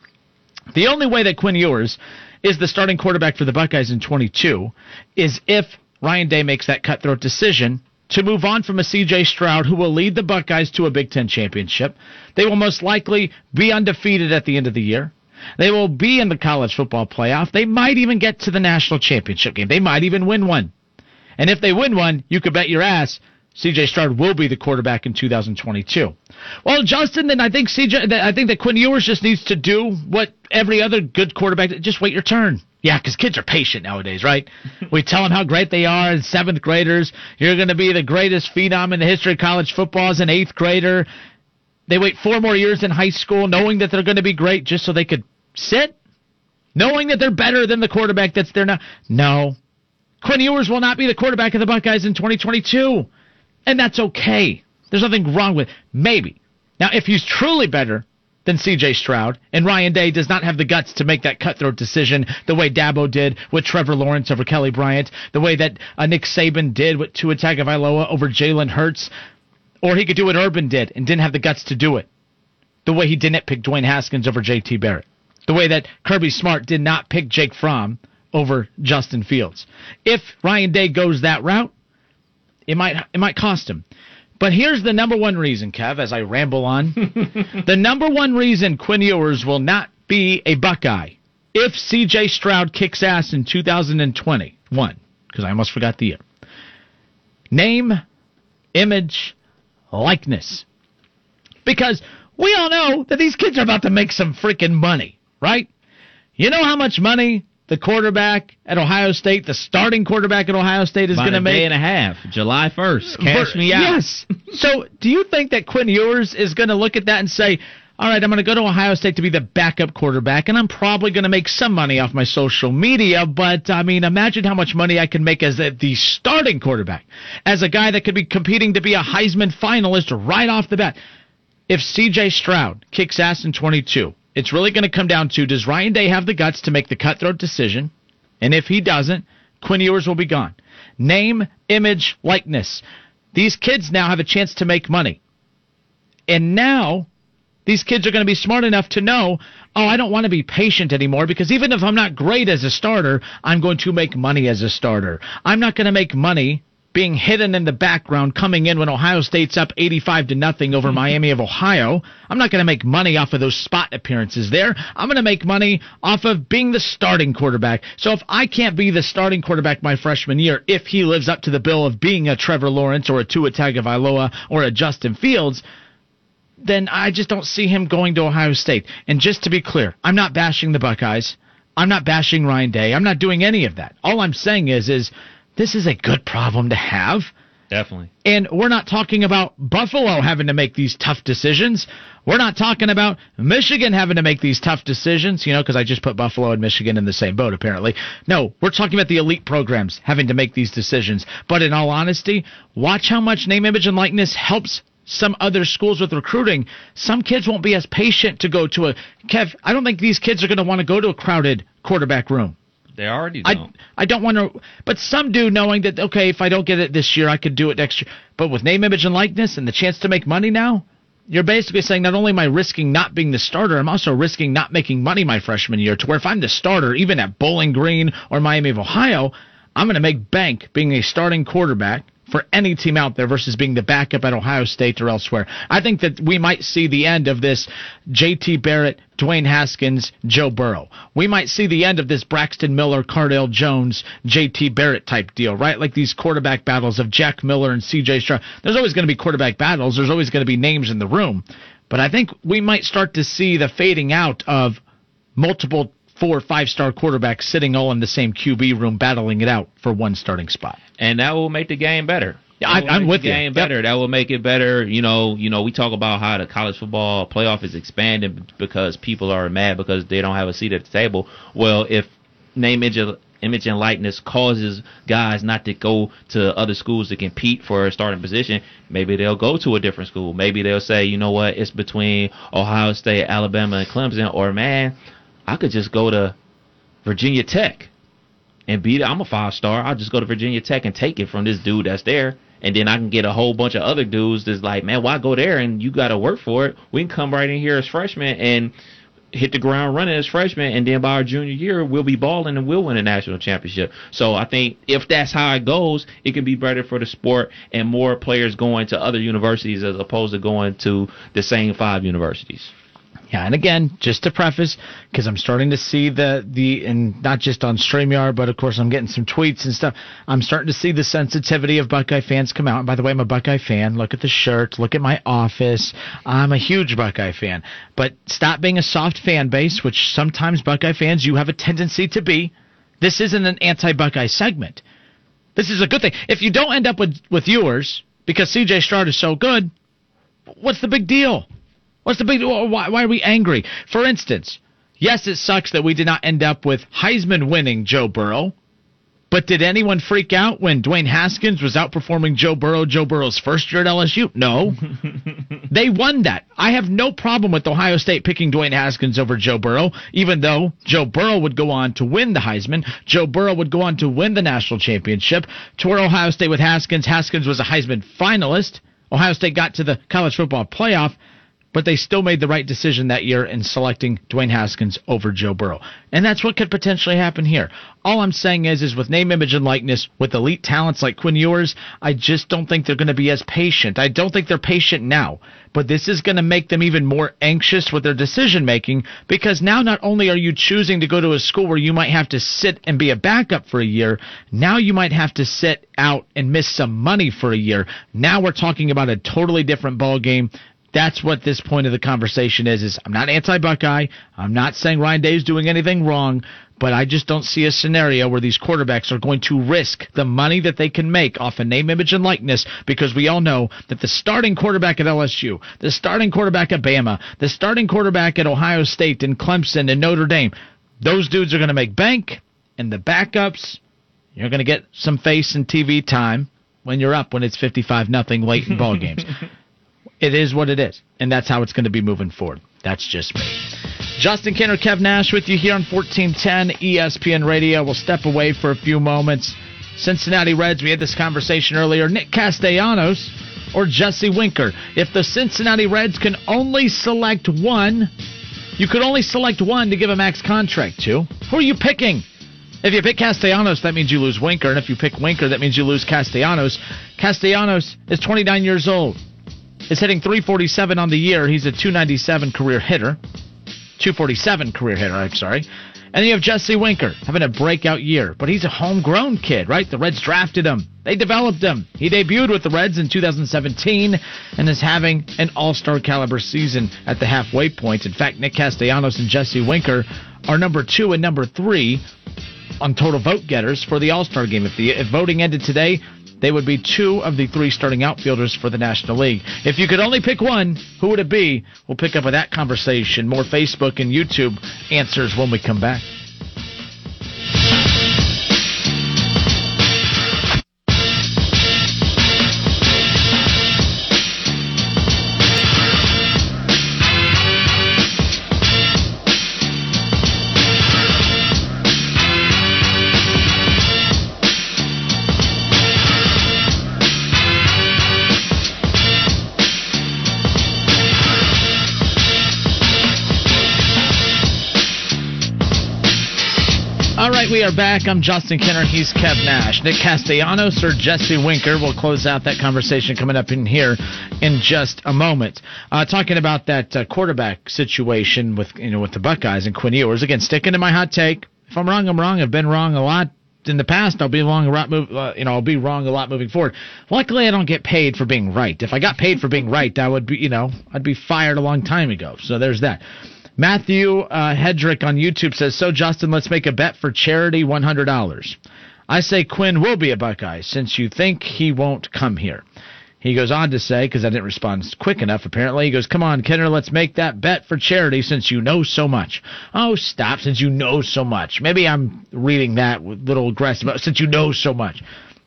The only way that Quinn Ewers is the starting quarterback for the Buckeyes in 22 is if Ryan Day makes that cutthroat decision to move on from a CJ Stroud who will lead the Buckeyes to a Big Ten championship. They will most likely be undefeated at the end of the year. They will be in the college football playoff. They might even get to the national championship game. They might even win one. And if they win one, you could bet your ass CJ Stroud will be the quarterback in 2022. Well, Justin, then I think CJ, I think that Quinn Ewers just needs to do what every other good quarterback, just wait your turn. Yeah, because kids are patient nowadays, right? <laughs> we tell them how great they are as seventh graders. You're going to be the greatest phenom in the history of college football as an eighth grader. They wait four more years in high school knowing that they're going to be great just so they could sit, knowing that they're better than the quarterback that's there now. No. Quinn Ewers will not be the quarterback of the Buckeyes in 2022. And that's okay. There's nothing wrong with it. Maybe. Now, if he's truly better than CJ Stroud, and Ryan Day does not have the guts to make that cutthroat decision the way Dabo did with Trevor Lawrence over Kelly Bryant, the way that uh, Nick Saban did with Tua Tagovailoa over Jalen Hurts, or he could do what Urban did and didn't have the guts to do it, the way he didn't pick Dwayne Haskins over J.T. Barrett, the way that Kirby Smart did not pick Jake Fromm over Justin Fields. If Ryan Day goes that route, it might it might cost him. But here's the number one reason, Kev, as I ramble on. <laughs> the number one reason Quinn Ewers will not be a Buckeye if CJ Stroud kicks ass in 2021, because I almost forgot the year. Name, image, likeness. Because we all know that these kids are about to make some freaking money, right? You know how much money the quarterback at Ohio State, the starting quarterback at Ohio State, is going to make day and a half, July first. Cash me out. Yes. so, do you think that Quinn Ewers is going to look at that and say, "All right, I'm going to go to Ohio State to be the backup quarterback, and I'm probably going to make some money off my social media, but I mean, imagine how much money I can make as a, the starting quarterback, as a guy that could be competing to be a Heisman finalist right off the bat." If C.J. Stroud kicks ass in 22, it's really going to come down to does Ryan Day have the guts to make the cutthroat decision? And if he doesn't, Quinn Ewers will be gone. Name, image, likeness. These kids now have a chance to make money. And now these kids are going to be smart enough to know, oh, I don't want to be patient anymore because even if I'm not great as a starter, I'm going to make money as a starter. I'm not going to make money being hidden in the background coming in when Ohio State's up 85 to nothing over <laughs> Miami of Ohio. I'm not going to make money off of those spot appearances there. I'm going to make money off of being the starting quarterback. So if I can't be the starting quarterback my freshman year, if he lives up to the bill of being a Trevor Lawrence or a Tua Tagovailoa or a Justin Fields, then I just don't see him going to Ohio State. And just to be clear, I'm not bashing the Buckeyes. I'm not bashing Ryan Day. I'm not doing any of that. All I'm saying is is this is a good problem to have. Definitely. And we're not talking about Buffalo having to make these tough decisions. We're not talking about Michigan having to make these tough decisions, you know, because I just put Buffalo and Michigan in the same boat, apparently. No, we're talking about the elite programs having to make these decisions. But in all honesty, watch how much name, image, and likeness helps some other schools with recruiting. Some kids won't be as patient to go to a. Kev, I don't think these kids are going to want to go to a crowded quarterback room. They already don't. I, I don't want to, but some do, knowing that okay, if I don't get it this year, I could do it next year. But with name, image, and likeness, and the chance to make money now, you're basically saying not only am I risking not being the starter, I'm also risking not making money my freshman year. To where if I'm the starter, even at Bowling Green or Miami of Ohio, I'm going to make bank being a starting quarterback for any team out there versus being the backup at Ohio State or elsewhere. I think that we might see the end of this JT Barrett, Dwayne Haskins, Joe Burrow. We might see the end of this Braxton Miller, Cardale Jones, JT Barrett type deal, right? Like these quarterback battles of Jack Miller and CJ Stroud. There's always going to be quarterback battles. There's always going to be names in the room. But I think we might start to see the fading out of multiple four five star quarterbacks sitting all in the same QB room battling it out for one starting spot. And that will make the game better. Yeah, I, am with the you. Game better. Yep. That will make it better. You know, you know, we talk about how the college football playoff is expanding because people are mad because they don't have a seat at the table. Well, if name image image and likeness causes guys not to go to other schools to compete for a starting position, maybe they'll go to a different school. Maybe they'll say, you know what, it's between Ohio State, Alabama, and Clemson, or man, I could just go to Virginia Tech and beat it. I'm a five star. I'll just go to Virginia Tech and take it from this dude that's there. And then I can get a whole bunch of other dudes that's like, man, why go there and you got to work for it? We can come right in here as freshmen and hit the ground running as freshmen, and then by our junior year, we'll be balling and we'll win a national championship. So I think if that's how it goes, it can be better for the sport and more players going to other universities as opposed to going to the same five universities. Yeah, and again, just to preface, because I'm starting to see the the and not just on Streamyard, but of course I'm getting some tweets and stuff. I'm starting to see the sensitivity of Buckeye fans come out. And by the way, I'm a Buckeye fan. Look at the shirt. Look at my office. I'm a huge Buckeye fan. But stop being a soft fan base, which sometimes Buckeye fans you have a tendency to be. This isn't an anti-Buckeye segment. This is a good thing. If you don't end up with with Ewers because CJ Stroud is so good, what's the big deal? What's the big? Why, why are we angry? For instance, yes, it sucks that we did not end up with Heisman winning Joe Burrow. But did anyone freak out when Dwayne Haskins was outperforming Joe Burrow, Joe Burrow's first year at LSU? No. <laughs> they won that. I have no problem with Ohio State picking Dwayne Haskins over Joe Burrow, even though Joe Burrow would go on to win the Heisman. Joe Burrow would go on to win the national championship. Tour Ohio State with Haskins. Haskins was a Heisman finalist. Ohio State got to the college football playoff but they still made the right decision that year in selecting Dwayne Haskins over Joe Burrow. And that's what could potentially happen here. All I'm saying is, is with name, image, and likeness, with elite talents like Quinn Ewers, I just don't think they're going to be as patient. I don't think they're patient now. But this is going to make them even more anxious with their decision making because now not only are you choosing to go to a school where you might have to sit and be a backup for a year, now you might have to sit out and miss some money for a year. Now we're talking about a totally different ball game that's what this point of the conversation is is I'm not anti Buckeye. I'm not saying Ryan Day is doing anything wrong, but I just don't see a scenario where these quarterbacks are going to risk the money that they can make off a of name, image, and likeness because we all know that the starting quarterback at LSU, the starting quarterback at Bama, the starting quarterback at Ohio State and Clemson and Notre Dame, those dudes are going to make bank, and the backups, you're going to get some face and TV time when you're up when it's 55 nothing late in ball games. <laughs> It is what it is, and that's how it's going to be moving forward. That's just me. Justin Kinner, Kev Nash with you here on 1410 ESPN Radio. We'll step away for a few moments. Cincinnati Reds, we had this conversation earlier. Nick Castellanos or Jesse Winker. If the Cincinnati Reds can only select one, you could only select one to give a max contract to. Who are you picking? If you pick Castellanos, that means you lose Winker, and if you pick Winker, that means you lose Castellanos. Castellanos is 29 years old is hitting 347 on the year. He's a 297 career hitter. 247 career hitter, I'm sorry. And you have Jesse Winker having a breakout year, but he's a homegrown kid, right? The Reds drafted him. They developed him. He debuted with the Reds in 2017 and is having an all-star caliber season at the halfway point. In fact, Nick Castellanos and Jesse Winker are number two and number three on total vote getters for the All-Star game. If the if voting ended today, they would be two of the three starting outfielders for the National League. If you could only pick one, who would it be? We'll pick up with that conversation. More Facebook and YouTube answers when we come back. Are back. I'm Justin Kinner. He's Kev Nash. Nick Castellanos or Jesse Winker. We'll close out that conversation coming up in here in just a moment. Uh, talking about that uh, quarterback situation with you know with the Buckeyes and Quinn Ewers. Again, sticking to my hot take. If I'm wrong, I'm wrong. I've been wrong a lot in the past. I'll be wrong a lot. Move, uh, you know, I'll be wrong a lot moving forward. Luckily, I don't get paid for being right. If I got paid for being right, I would be, you know, I'd be fired a long time ago. So there's that. Matthew uh, Hedrick on YouTube says, So, Justin, let's make a bet for charity $100. I say Quinn will be a Buckeye since you think he won't come here. He goes on to say, because I didn't respond quick enough, apparently, he goes, Come on, Kinner, let's make that bet for charity since you know so much. Oh, stop, since you know so much. Maybe I'm reading that with little aggressive, since you know so much.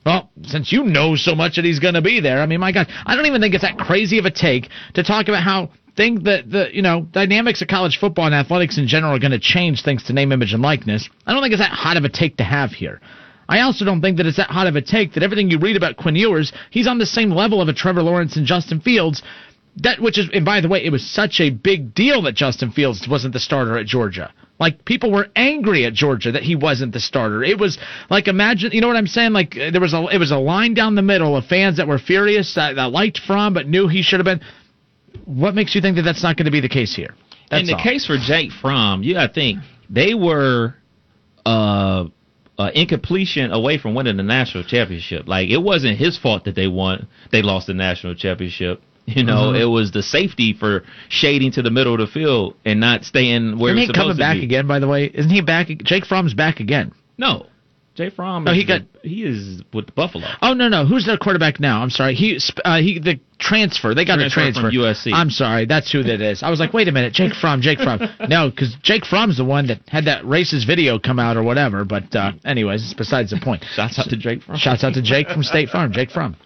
Well, since you know so much that he's going to be there, I mean, my God, I don't even think it's that crazy of a take to talk about how think that the you know dynamics of college football and athletics in general are going to change thanks to name, image, and likeness. I don't think it's that hot of a take to have here. I also don't think that it's that hot of a take that everything you read about Quinn Ewers, he's on the same level of a Trevor Lawrence and Justin Fields. That which is, and by the way, it was such a big deal that Justin Fields wasn't the starter at Georgia. Like people were angry at Georgia that he wasn't the starter. It was like imagine, you know what I'm saying? Like there was a, it was a line down the middle of fans that were furious that, that liked Fromm but knew he should have been. What makes you think that that's not going to be the case here? That's in the all. case for Jake Fromm, you got to think they were uh, uh, incompletion away from winning the national championship. Like it wasn't his fault that they won, they lost the national championship. <laughs> You know, Mm-hmm. it was the safety for shading to the middle of the field and not staying where Isn't he coming back again? By the way, isn't he back? Jake Fromm's back again. No, Jay Fromm. No, he got- the- he is with the Buffalo. Oh no no, who's their quarterback now? I'm sorry, he uh, he the transfer. They got Transfer a transfer USC. I'm sorry, that's who that is. I was like, wait a minute, Jake Fromm, Jake Fromm. <laughs> no, because Jake Fromm's the one that had that racist video come out or whatever. But uh, anyways, it's besides the point. <laughs> Shouts out to Jake Fromm. Shouts out to Jake from State Farm, Jake Fromm. <laughs>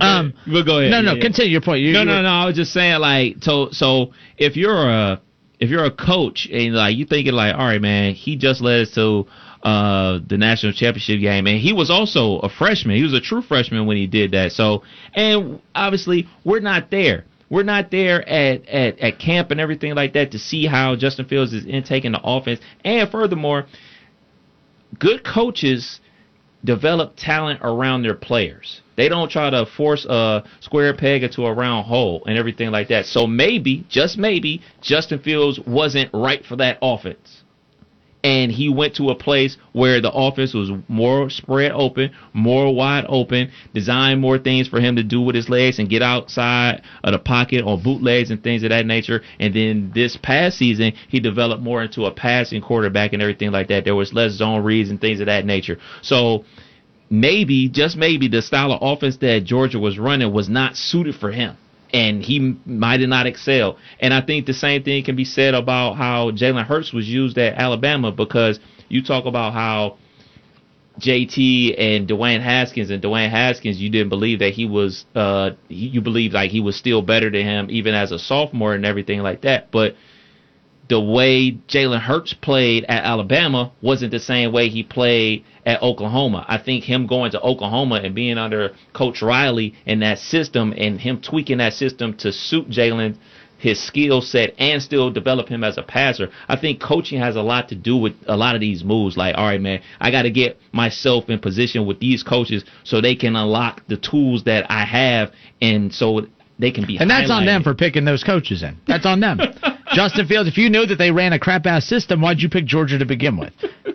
Um, We'll go ahead. no no, Yeah, yeah. continue your point. You, no, you no, were- no. I was just saying, like, so, so if you're a if you're a coach and like you thinking like, all right, man, he just led us to uh the national championship game, and he was also a freshman. He was a true freshman when he did that. So, and obviously, we're not there. We're not there at, at, at camp and everything like that to see how Justin Fields is intaking the offense. And furthermore, good coaches develop talent around their players. They don't try to force a square peg into a round hole and everything like that. So maybe, just maybe, Justin Fields wasn't right for that offense. And he went to a place where the offense was more spread open, more wide open, designed more things for him to do with his legs and get outside of the pocket on bootlegs and things of that nature. And then this past season, he developed more into a passing quarterback and everything like that. There was less zone reads and things of that nature. So maybe, just maybe, the style of offense that Georgia was running was not suited for him. And he might not excel. And I think the same thing can be said about how Jalen Hurts was used at Alabama because you talk about how JT and Dwayne Haskins and Dwayne Haskins, you didn't believe that he was, uh, you believed like he was still better than him even as a sophomore and everything like that. But the way Jalen Hurts played at Alabama wasn't the same way he played at Oklahoma. I think him going to Oklahoma and being under Coach Riley and that system and him tweaking that system to suit Jalen his skill set and still develop him as a passer. I think coaching has a lot to do with a lot of these moves. Like, all right, man, I got to get myself in position with these coaches so they can unlock the tools that I have, and so they can be. And that's on them for picking those coaches in. That's on them. <laughs> Justin Fields, if you knew that they ran a crap ass system, why'd you pick Georgia to begin with?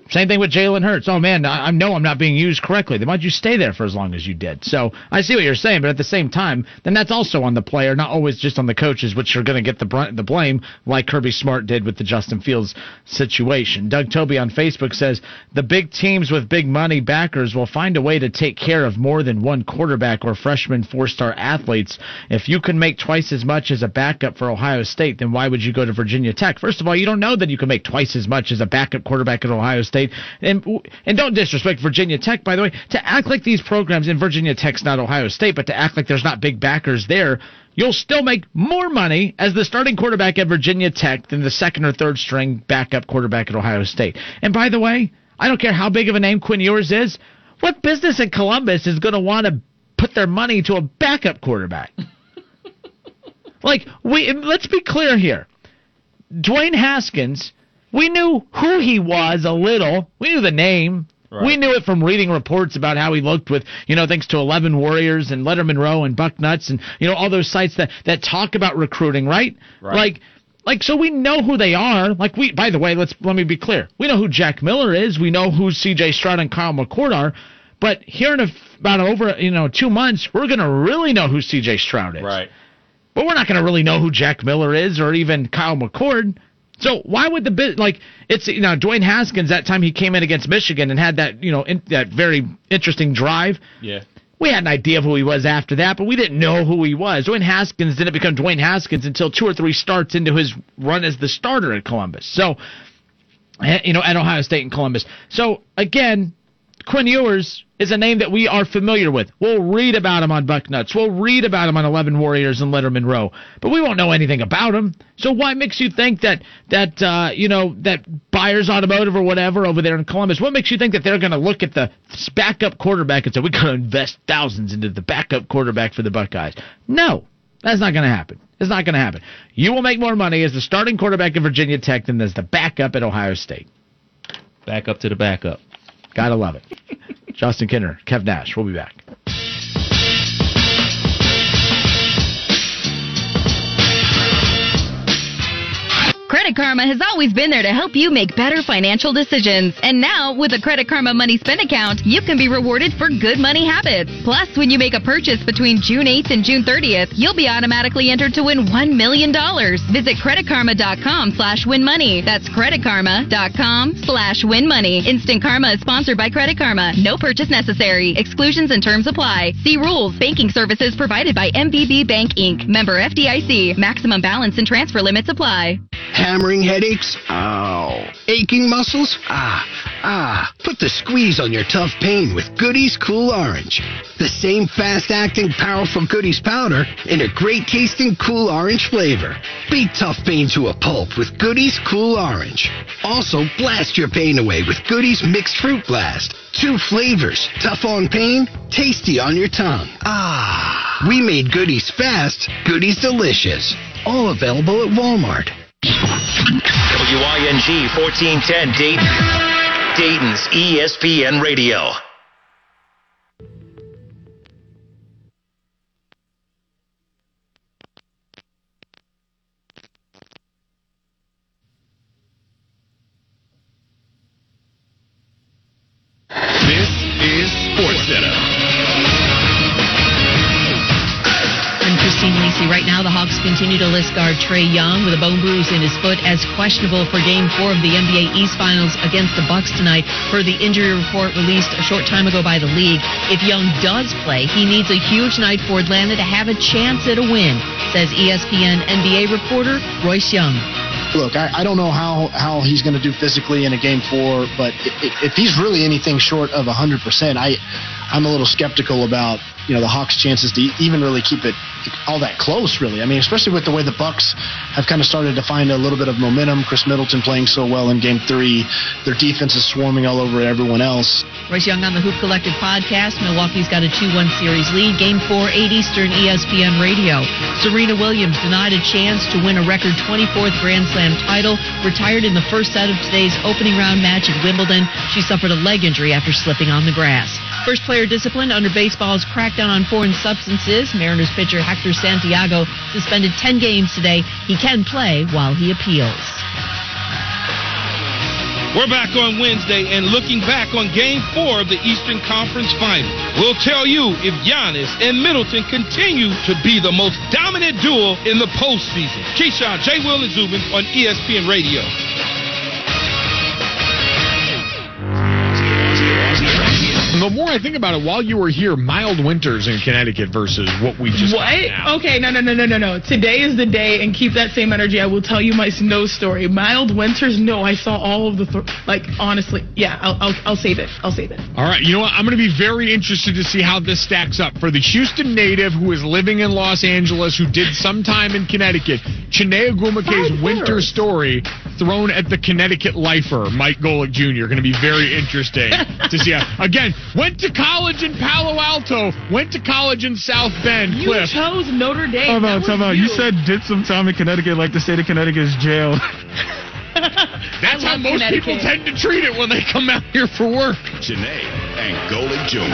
Same thing with Jalen Hurts. Oh man, I, I know I'm not being used correctly. Then why'd you stay there for as long as you did? So I see what you're saying, but at the same time, then that's also on the player, not always just on the coaches, which are going to get the brunt, the blame, like Kirby Smart did with the Justin Fields situation. Doug Toby on Facebook says the big teams with big money backers will find a way to take care of more than one quarterback or freshman four-star athletes. If you can make twice as much as a backup for Ohio State, then why would you go to Virginia Tech? First of all, you don't know that you can make twice as much as a backup quarterback at Ohio State. And and don't disrespect Virginia Tech, by the way. To act like these programs in Virginia Tech's not Ohio State, but to act like there's not big backers there, you'll still make more money as the starting quarterback at Virginia Tech than the second or third string backup quarterback at Ohio State. And by the way, I don't care how big of a name Quinn Ewers is. What business in Columbus is going to want to put their money to a backup quarterback? <laughs> like we let's be clear here. Dwayne Haskins, we knew who he was a little. We knew the name. Right. We knew it from reading reports about how he looked with, you know, thanks to 11 Warriors and Letterman Row and Bucknuts and, you know, all those sites that, that talk about recruiting, right? Right. Like, like, so we know who they are. Like, we, by the way, let's, let me be clear. We know who Jack Miller is. We know who CJ Stroud and Kyle McCord are. But here in a, about over, you know, two months, we're going to really know who CJ Stroud is. Right. But we're not going to really know who Jack Miller is or even Kyle McCord. So why would the bit like it's you know Dwayne Haskins that time he came in against Michigan and had that you know in, that very interesting drive. Yeah. We had an idea of who he was after that, but we didn't know who he was. Dwayne Haskins didn't become Dwayne Haskins until two or three starts into his run as the starter at Columbus. So, eh, you know, at Ohio State and Columbus. So again, Quinn Ewers is a name that we are familiar with. We'll read about him on Bucknuts. We'll read about him on Eleven Warriors and Letterman Row, but we won't know anything about him. So why makes you think that that uh, you know that Byars Automotive or whatever over there in Columbus? What makes you think that they're going to look at the backup quarterback and say we got to invest thousands into the backup quarterback for the Buckeyes? No, that's not going to happen. It's not going to happen. You will make more money as the starting quarterback at Virginia Tech than as the backup at Ohio State. Back up to the backup. Gotta love it. Justin Kinner, Kev Nash. We'll be back. Credit Karma has always been there to help you make better financial decisions. And now, with a Credit Karma Money Spend account, you can be rewarded for good money habits. Plus, when you make a purchase between June 8th and June 30th, you'll be automatically entered to win $1 million. Visit creditkarma.com slash win money. That's creditkarma.com slash win money. Instant Karma is sponsored by Credit Karma. No purchase necessary. Exclusions and terms apply. See rules. Banking services provided by MVB Bank Inc. Member FDIC. Maximum balance and transfer limits apply. Hammering headaches? Ow. Aching muscles? Ah, ah. Put the squeeze on your tough pain with Goody's Cool Orange. The same fast acting, powerful Goody's powder in a great tasting cool orange flavor. Beat tough pain to a pulp with Goody's Cool Orange. Also, blast your pain away with Goody's Mixed Fruit Blast. Two flavors, tough on pain, tasty on your tongue. Ah. We made Goody's fast, Goody's delicious. All available at Walmart. WING 1410 Dayton. Dayton's ESPN Radio. This is Sports Right now, the Hawks continue to list guard Trae Young with a bone bruise in his foot as questionable for Game 4 of the NBA East Finals against the Bucks tonight per the injury report released a short time ago by the league. If Young does play, he needs a huge night for Atlanta to have a chance at a win, says ESPN NBA reporter Royce Young. Look, I, I don't know how, how he's going to do physically in a game four, but if, if he's really anything short of 100%, I, I'm a little skeptical about you know the Hawks' chances to even really keep it all that close. Really, I mean, especially with the way the Bucks have kind of started to find a little bit of momentum. Khris Middleton playing so well in Game Three, their defense is swarming all over everyone else. Royce Young on the Hoop Collective podcast. Milwaukee's got a 2-1 series lead. Game 4, 8 Eastern, ESPN Radio. Serena Williams denied a chance to win a record 24th Grand Slam title. Retired in the first set of today's opening round match at Wimbledon. She suffered a leg injury after slipping on the grass. First player disciplined under baseball's crackdown on foreign substances. Mariners pitcher Hector Santiago suspended 10 games today. He can play while he appeals. We're back on Wednesday and looking back on game four of the Eastern Conference Final. We'll tell you if Giannis and Middleton continue to be the most dominant duo in the postseason. Keyshawn, J. Will, and Zubin on ESPN Radio. The more I think about it, while you were here, mild winters in Connecticut versus what we just got What? now. Okay, no, no, no, no, no, no. Today is the day, and keep that same energy. I will tell you my snow story. Mild winters, no. I saw all of the, th- like, honestly, yeah. I'll, I'll, I'll save it. I'll save it. All right, you know what? I'm going to be very interested to see how this stacks up for the Houston native who is living in Los Angeles, who did some time in Connecticut. Chiney Ogwumike's winter story thrown at the Connecticut lifer, Mike Golic Jr. Going to be very interesting <laughs> to see. How, again, went to college in Palo Alto, went to college in South Bend. You Cliff. chose Notre Dame. Time That out, was time out. You said did some time in Connecticut, like the state of Connecticut is jail. <laughs> <laughs> That's how most people tend to treat it when they come out here for work. Janae and Golic Jr.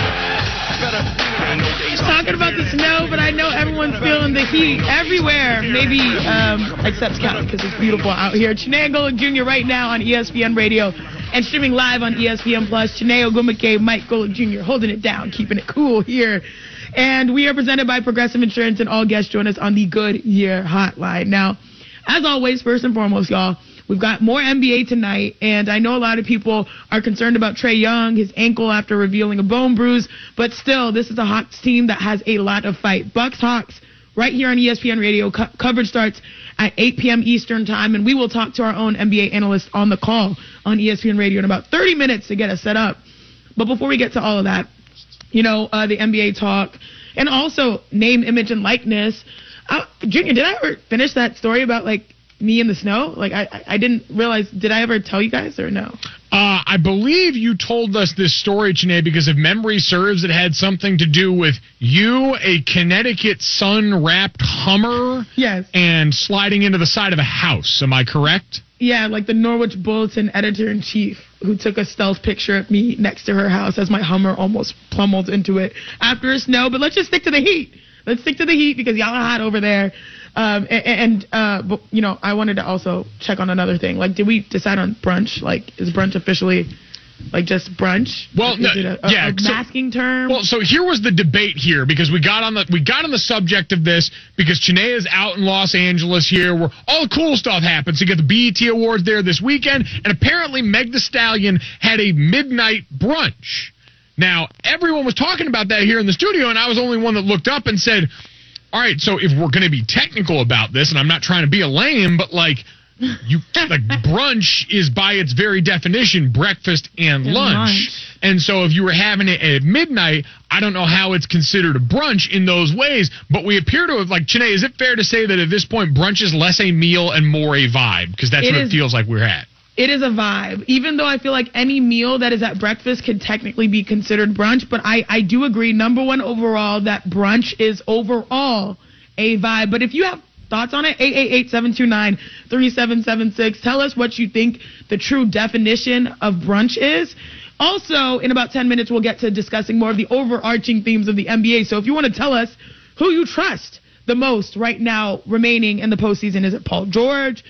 talking about the snow, but I know everyone's feeling the heat everywhere. Maybe um, except Scott because it's beautiful out here. Chineo Golic Jr. right now on ESPN Radio and streaming live on ESPN Plus. Chiney Ogwumike, Mike Golic Jr. holding it down, keeping it cool here. And we are presented by Progressive Insurance, and all guests join us on the Goodyear Hotline. Now, as always, first and foremost, y'all, we've got more NBA tonight, and I know a lot of people are concerned about Trae Young, his ankle after revealing a bone bruise, but still, this is a Hawks team that has a lot of fight. Bucks Hawks, right here on ESPN Radio. Co- coverage starts at 8 p.m. Eastern Time, and we will talk to our own NBA analyst on the call on ESPN Radio in about 30 minutes to get us set up. But before we get to all of that, you know, uh, the NBA talk, and also name, image, and likeness. Uh, Junior, did I ever finish that story about like me in the snow? Like I, I- didn't realize. Did I ever tell you guys or no? Uh, I believe you told us this story, Janae, because if memory serves, it had something to do with you, a Connecticut sun wrapped Hummer, Yes. and sliding into the side of a house. Am I correct? Yeah, like the Norwich Bulletin editor in chief who took a stealth picture of me next to her house as my Hummer almost plummeled into it after a snow. But let's just stick to the heat. Let's stick to the heat because y'all are hot over there. Um, a- and, uh, but, you know, I wanted to also check on another thing. Like, did we decide on brunch? Like, is brunch officially like just brunch? Well, no, a, a, yeah, a so- masking term? Well, so here was the debate here because we got on the we got on the subject of this because Chinea is out in Los Angeles here where all the cool stuff happens. You get the BET Awards there this weekend, and apparently Meg Thee Stallion had a midnight brunch. Now everyone was talking about that here in the studio, and I was the only one that looked up and said, "All right, so if we're going to be technical about this, and I'm not trying to be a lame, but like." You <laughs> like brunch is by its very definition breakfast and And lunch. lunch. And so if you were having it at midnight, I don't know how it's considered a brunch in those ways, but we appear to have like Chene, is it fair to say that at this point brunch is less a meal and more a vibe? Because that's It what is- it feels like we're at. It is a vibe. Even though I feel like any meal that is at breakfast can technically be considered brunch, but I, I do agree, number one overall, that brunch is overall a vibe. But if you have thoughts on it, 888-729-3776, tell us what you think the true definition of brunch is. Also, in about 10 minutes, we'll get to discussing more of the overarching themes of the NBA. So if you want to tell us who you trust the most right now remaining in the postseason, is it Paul George?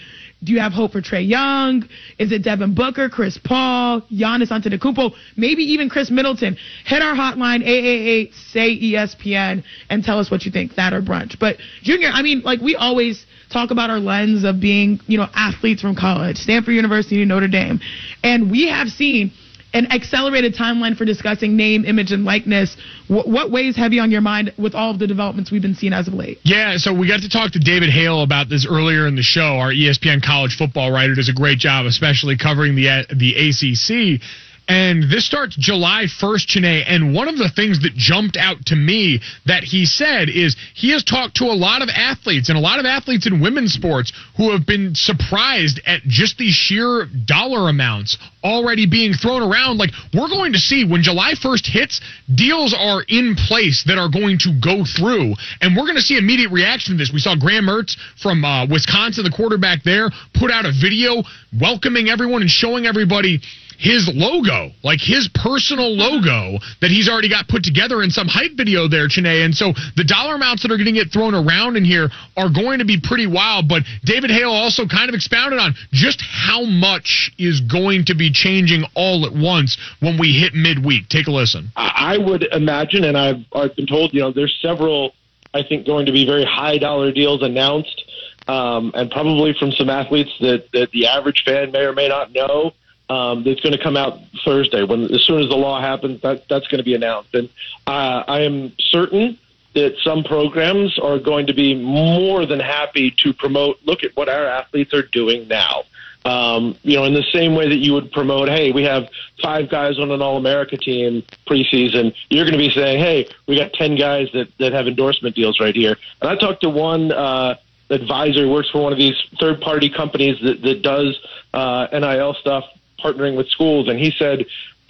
Do you have hope for Trae Young? Is it Devin Booker, Chris Paul, Giannis Antetokounmpo, maybe even Khris Middleton? Hit our hotline 888 say ESPN and tell us what you think, that or brunch. But Junior, I mean, like we always talk about our lens of being, you know, athletes from college, Stanford University, Notre Dame, and we have seen an accelerated timeline for discussing name, image, and likeness. What, what weighs heavy on your mind with all of the developments we've been seeing as of late? Yeah, so we got to talk to David Hale about this earlier in the show. Our ESPN college football writer does a great job, especially covering the the ACC. And this starts July 1st, Chene. And one of the things that jumped out to me that he said is he has talked to a lot of athletes and a lot of athletes in women's sports who have been surprised at just the sheer dollar amounts already being thrown around. Like, we're going to see when July 1st hits, deals are in place that are going to go through. And we're going to see immediate reaction to this. We saw Graham Mertz from uh, Wisconsin, the quarterback there, put out a video welcoming everyone and showing everybody his logo, like his personal logo that he's already got put together in some hype video there, Chene. And so the dollar amounts that are going to get thrown around in here are going to be pretty wild. But David Hale also kind of expounded on just how much is going to be changing all at once when we hit midweek. Take a listen. I I would imagine, and I've, I've been told, you know, there's several, I think, going to be very high dollar deals announced, um, and probably from some athletes that, that the average fan may or may not know. Um, that's going to come out Thursday. When as soon as the law happens, that that's going to be announced, and uh, I am certain that some programs are going to be more than happy to promote. Look at what our athletes are doing now. Um, you know, in the same way that you would promote, hey, we have five guys on an All America team preseason, you're going to be saying, hey, we got 10 guys that, that have endorsement deals right here. And I talked to one uh, advisor who works for one of these third party companies that, that does uh, NIL stuff partnering with schools, and he said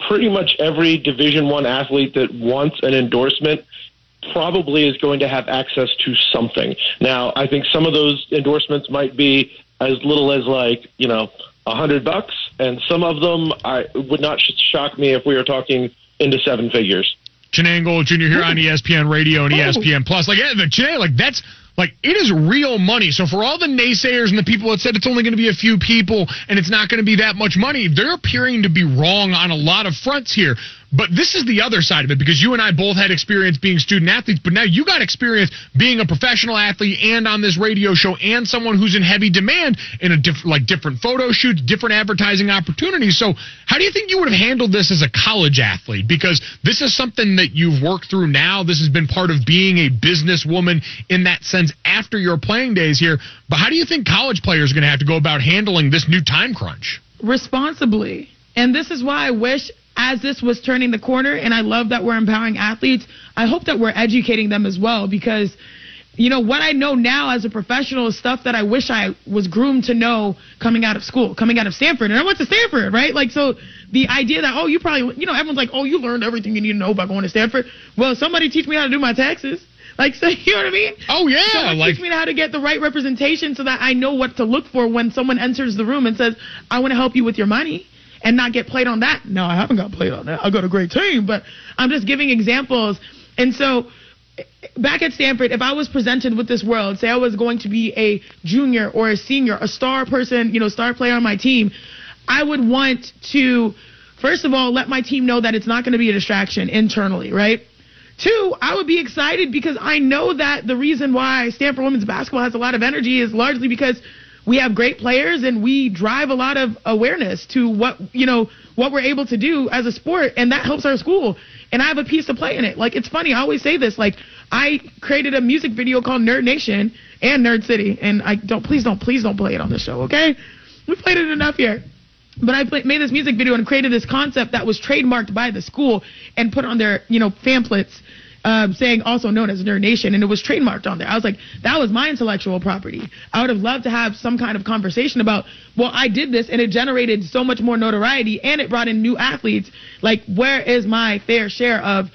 pretty much every Division One athlete that wants an endorsement probably is going to have access to something. Now, I think some of those endorsements might be as little as like you know a hundred bucks, and some of them I would not sh- shock me if we were talking into seven figures. Chenango Jr. here on ESPN Radio and ESPN Plus. Like, yeah, the like that's like it is real money. So for all the naysayers and the people that said it's only going to be a few people and it's not going to be that much money, they're appearing to be wrong on a lot of fronts here. But this is the other side of it because you and I both had experience being student athletes, but now you got experience being a professional athlete and on this radio show and someone who's in heavy demand in a diff- like different photo shoots, different advertising opportunities. So how do you think you would have handled this as a college athlete? Because this is something that you've worked through now. This has been part of being a businesswoman in that sense after your playing days here. But how do you think college players are going to have to go about handling this new time crunch? responsibly. And this is why I wish, as this was turning the corner, and I love that we're empowering athletes, I hope that we're educating them as well because. You know, what I know now as a professional is stuff that I wish I was groomed to know coming out of school, coming out of Stanford. And I went to Stanford, right? Like, so the idea that, oh, you probably, you know, everyone's like, oh, you learned everything you need to know by going to Stanford. Well, somebody teach me how to do my taxes. Like, <laughs> so you know what I mean? Oh, yeah. Someone like, teach me how to get the right representation so that I know what to look for when someone enters the room and says, I want to help you with your money and not get played on that. No, I haven't got played on that. I got a great team, but I'm just giving examples. And so back at Stanford, if I was presented with this world, say I was going to be a junior or a senior, a star person, you know, star player on my team, I would want to, first of all, let my team know that it's not going to be a distraction internally, right? Two, I would be excited because I know that the reason why Stanford women's basketball has a lot of energy is largely because we have great players and we drive a lot of awareness to what you know what we're able to do as a sport and that helps our school. And i have a piece to play in it. Like it's funny i always say this like i created a music video called nerd nation and nerd city and i don't please don't please don't play it on the show okay? We played it enough here. But I play, made this music video and created this concept that was trademarked by the school and put on their, you know, pamphlets um, saying also known as Nerd Nation, and it was trademarked on there. I was like, that was my intellectual property. I would have loved to have some kind of conversation about, well, I did this and it generated so much more notoriety and it brought in new athletes. Like, where is my fair share of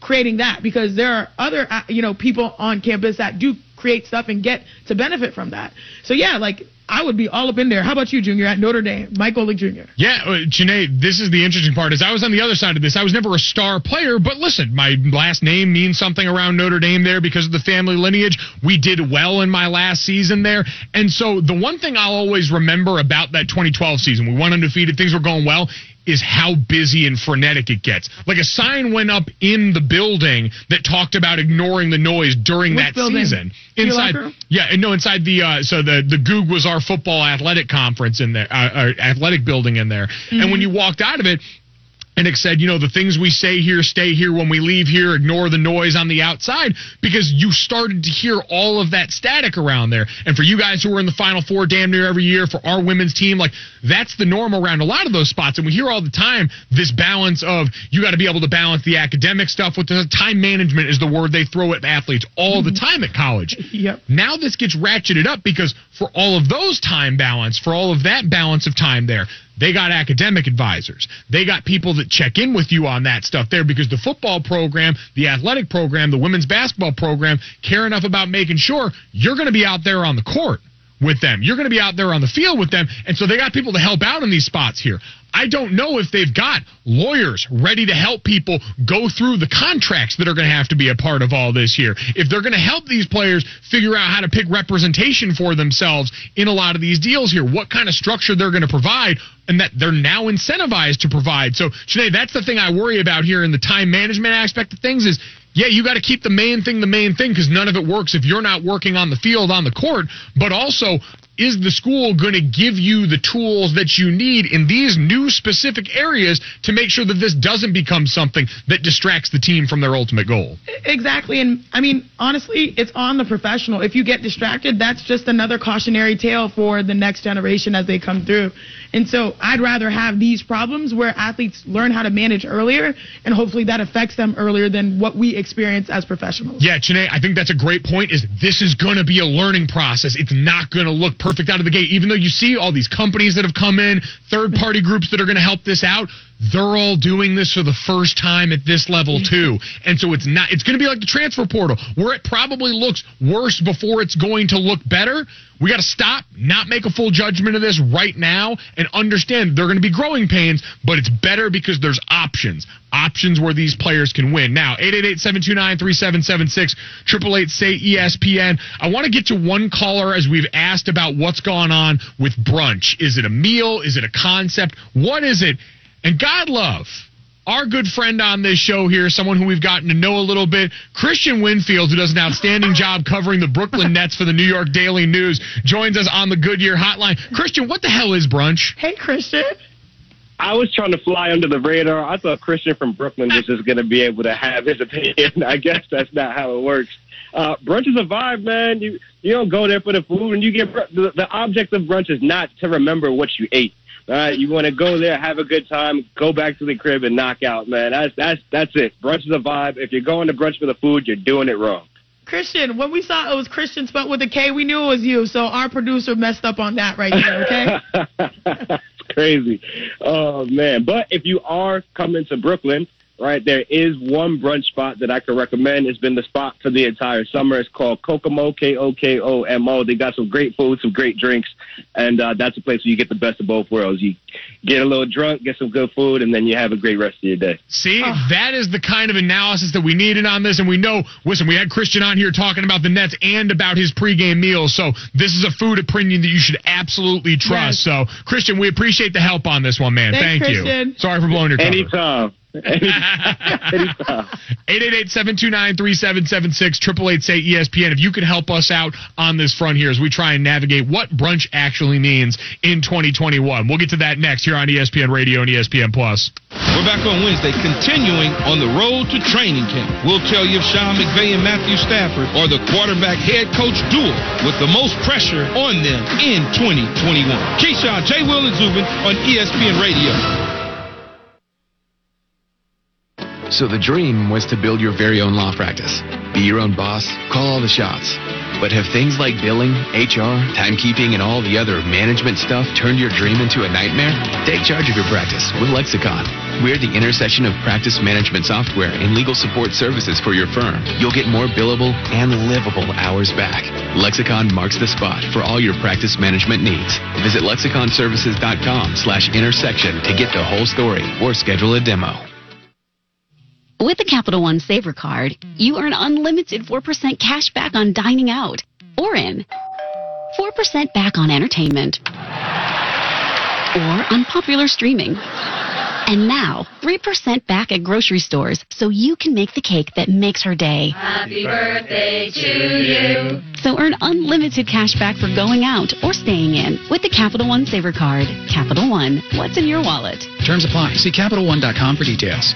creating that? Because there are other, uh, you know, people on campus that do create stuff and get to benefit from that. So yeah, like I would be all up in there. How about you, Junior, at Notre Dame, Mike Golic Jr. Yeah, uh, Janae, this is the interesting part. Is I was on the other side of this. I was never a star player, but listen, my last name means something around Notre Dame there because of the family lineage. We did well in my last season there, and so the one thing I'll always remember about that 2012 season, we went undefeated, things were going well is how busy and frenetic it gets. Like a sign went up in the building that talked about ignoring the noise during Which that building? season. Inside, yeah, and no, inside the uh, so the the Goog was our football athletic conference in there, uh, uh, athletic building in there. And when you walked out of it. And it said, you know, the things we say here stay here when we leave here, ignore the noise on the outside because you started to hear all of that static around there. And for you guys who are in the Final Four damn near every year, for our women's team, like that's the norm around a lot of those spots. And we hear all the time this balance of you got to be able to balance the academic stuff with the time management is the word they throw at athletes all the mm-hmm. time at college. <laughs> Yep. Now this gets ratcheted up because for all of those time balance, for all of that balance of time there, they got academic advisors. They got people that check in with you on that stuff there because the football program, the athletic program, the women's basketball program care enough about making sure you're going to be out there on the court with them. You're going to be out there on the field with them. And so they got people to help out in these spots here. I don't know if they've got lawyers ready to help people go through the contracts that are going to have to be a part of all this here. If they're going to help these players figure out how to pick representation for themselves in a lot of these deals here, what kind of structure they're going to provide and that they're now incentivized to provide. So, Sinead, that's the thing I worry about here in the time management aspect of things is yeah, you got to keep the main thing the main thing because none of it works if you're not working on the field, on the court. But also, is the school going to give you the tools that you need in these new specific areas to make sure that this doesn't become something that distracts the team from their ultimate goal? Exactly. And I mean, honestly, it's on the professional. If you get distracted, that's just another cautionary tale for the next generation as they come through. And so I'd rather have these problems where athletes learn how to manage earlier, and hopefully that affects them earlier than what we experience as professionals. Yeah, Chiney, I think that's a great point. Is this is going to be a learning process. It's not going to look perfect out of the gate. Even though you see all these companies that have come in, third party groups that are going to help this out, they're all doing this for the first time at this level too. And so it's not. It's going to be like the transfer portal, where it probably looks worse before it's going to look better. We got to stop, not make a full judgment of this right now, and understand they're going to be growing pains, but it's better because there's options. Options where these players can win. Now, 888-729-3776, 888 say ESPN. I want to get to one caller as we've asked about what's gone on with brunch. Is it a meal? Is it a concept? What is it? And God love our good friend on this show here, someone who we've gotten to know a little bit, Kristian Winfield, who does an outstanding job covering the Brooklyn <laughs> Nets for the New York Daily News, joins us on the Goodyear Hotline. Kristian, what the hell is brunch? Hey, Kristian. I was trying to fly under the radar. I thought Kristian from Brooklyn was just going to be able to have his opinion. <laughs> I guess that's not how it works. Uh, brunch is a vibe, man. You you don't go there for the food, and you get br- the, the object of brunch is not to remember what you ate. All right, you want to go there, have a good time, go back to the crib and knock out, man. That's that's that's it. Brunch is a vibe. If you're going to brunch for the food, you're doing it wrong. Kristian, when we saw it was Kristian spelled with a K, we knew it was you. So our producer messed up on that right there, okay? it's <laughs> crazy. Oh man! But if you are coming to Brooklyn, right? There is one brunch spot that I can recommend. It's been the spot for the entire summer. It's called Kokomo, K O K O M O. They got some great food, some great drinks, and uh, that's a place where you get the best of both worlds. You get a little drunk, get some good food, and then you have a great rest of your day. See, that is the kind of analysis that we needed on this. And we know, listen, we had Kristian on here talking about the Nets and about his pregame meals. So this is a food opinion that you should absolutely trust. So, Kristian, we appreciate the help on this one, man. Thanks, Thank you. Sorry for blowing your cover. Anytime. 888-729-3776, 888 say ESPN. If you could help us out on this front here as we try and navigate what brunch actually means in 2021. We'll get to that next here on ESPN Radio and ESPN Plus. We're back on Wednesday, continuing on the road to training camp. We'll tell you if Sean McVay and Matthew Stafford are the quarterback head coach duel with the most pressure on them in 2021. Keyshawn, J. Will, and Zubin on ESPN Radio. So the dream was to build your very own law practice. Be your own boss, call all the shots. But have things like billing, HR, timekeeping, and all the other management stuff turned your dream into a nightmare? Take charge of your practice with Lexicon. We're the intersection of practice management software and legal support services for your firm. You'll get more billable and livable hours back. Lexicon marks the spot for all your practice management needs. Visit lexiconservices.com slash intersection to get the whole story or schedule a demo. With the Capital One Savor Card, you earn unlimited 4% cash back on dining out or in, 4% back on entertainment or on popular streaming. And now, 3% back at grocery stores so you can make the cake that makes her day. Happy birthday to you. So earn unlimited cash back for going out or staying in with the Capital One Savor Card. Capital One, what's in your wallet? Terms apply. See CapitalOne.com for details.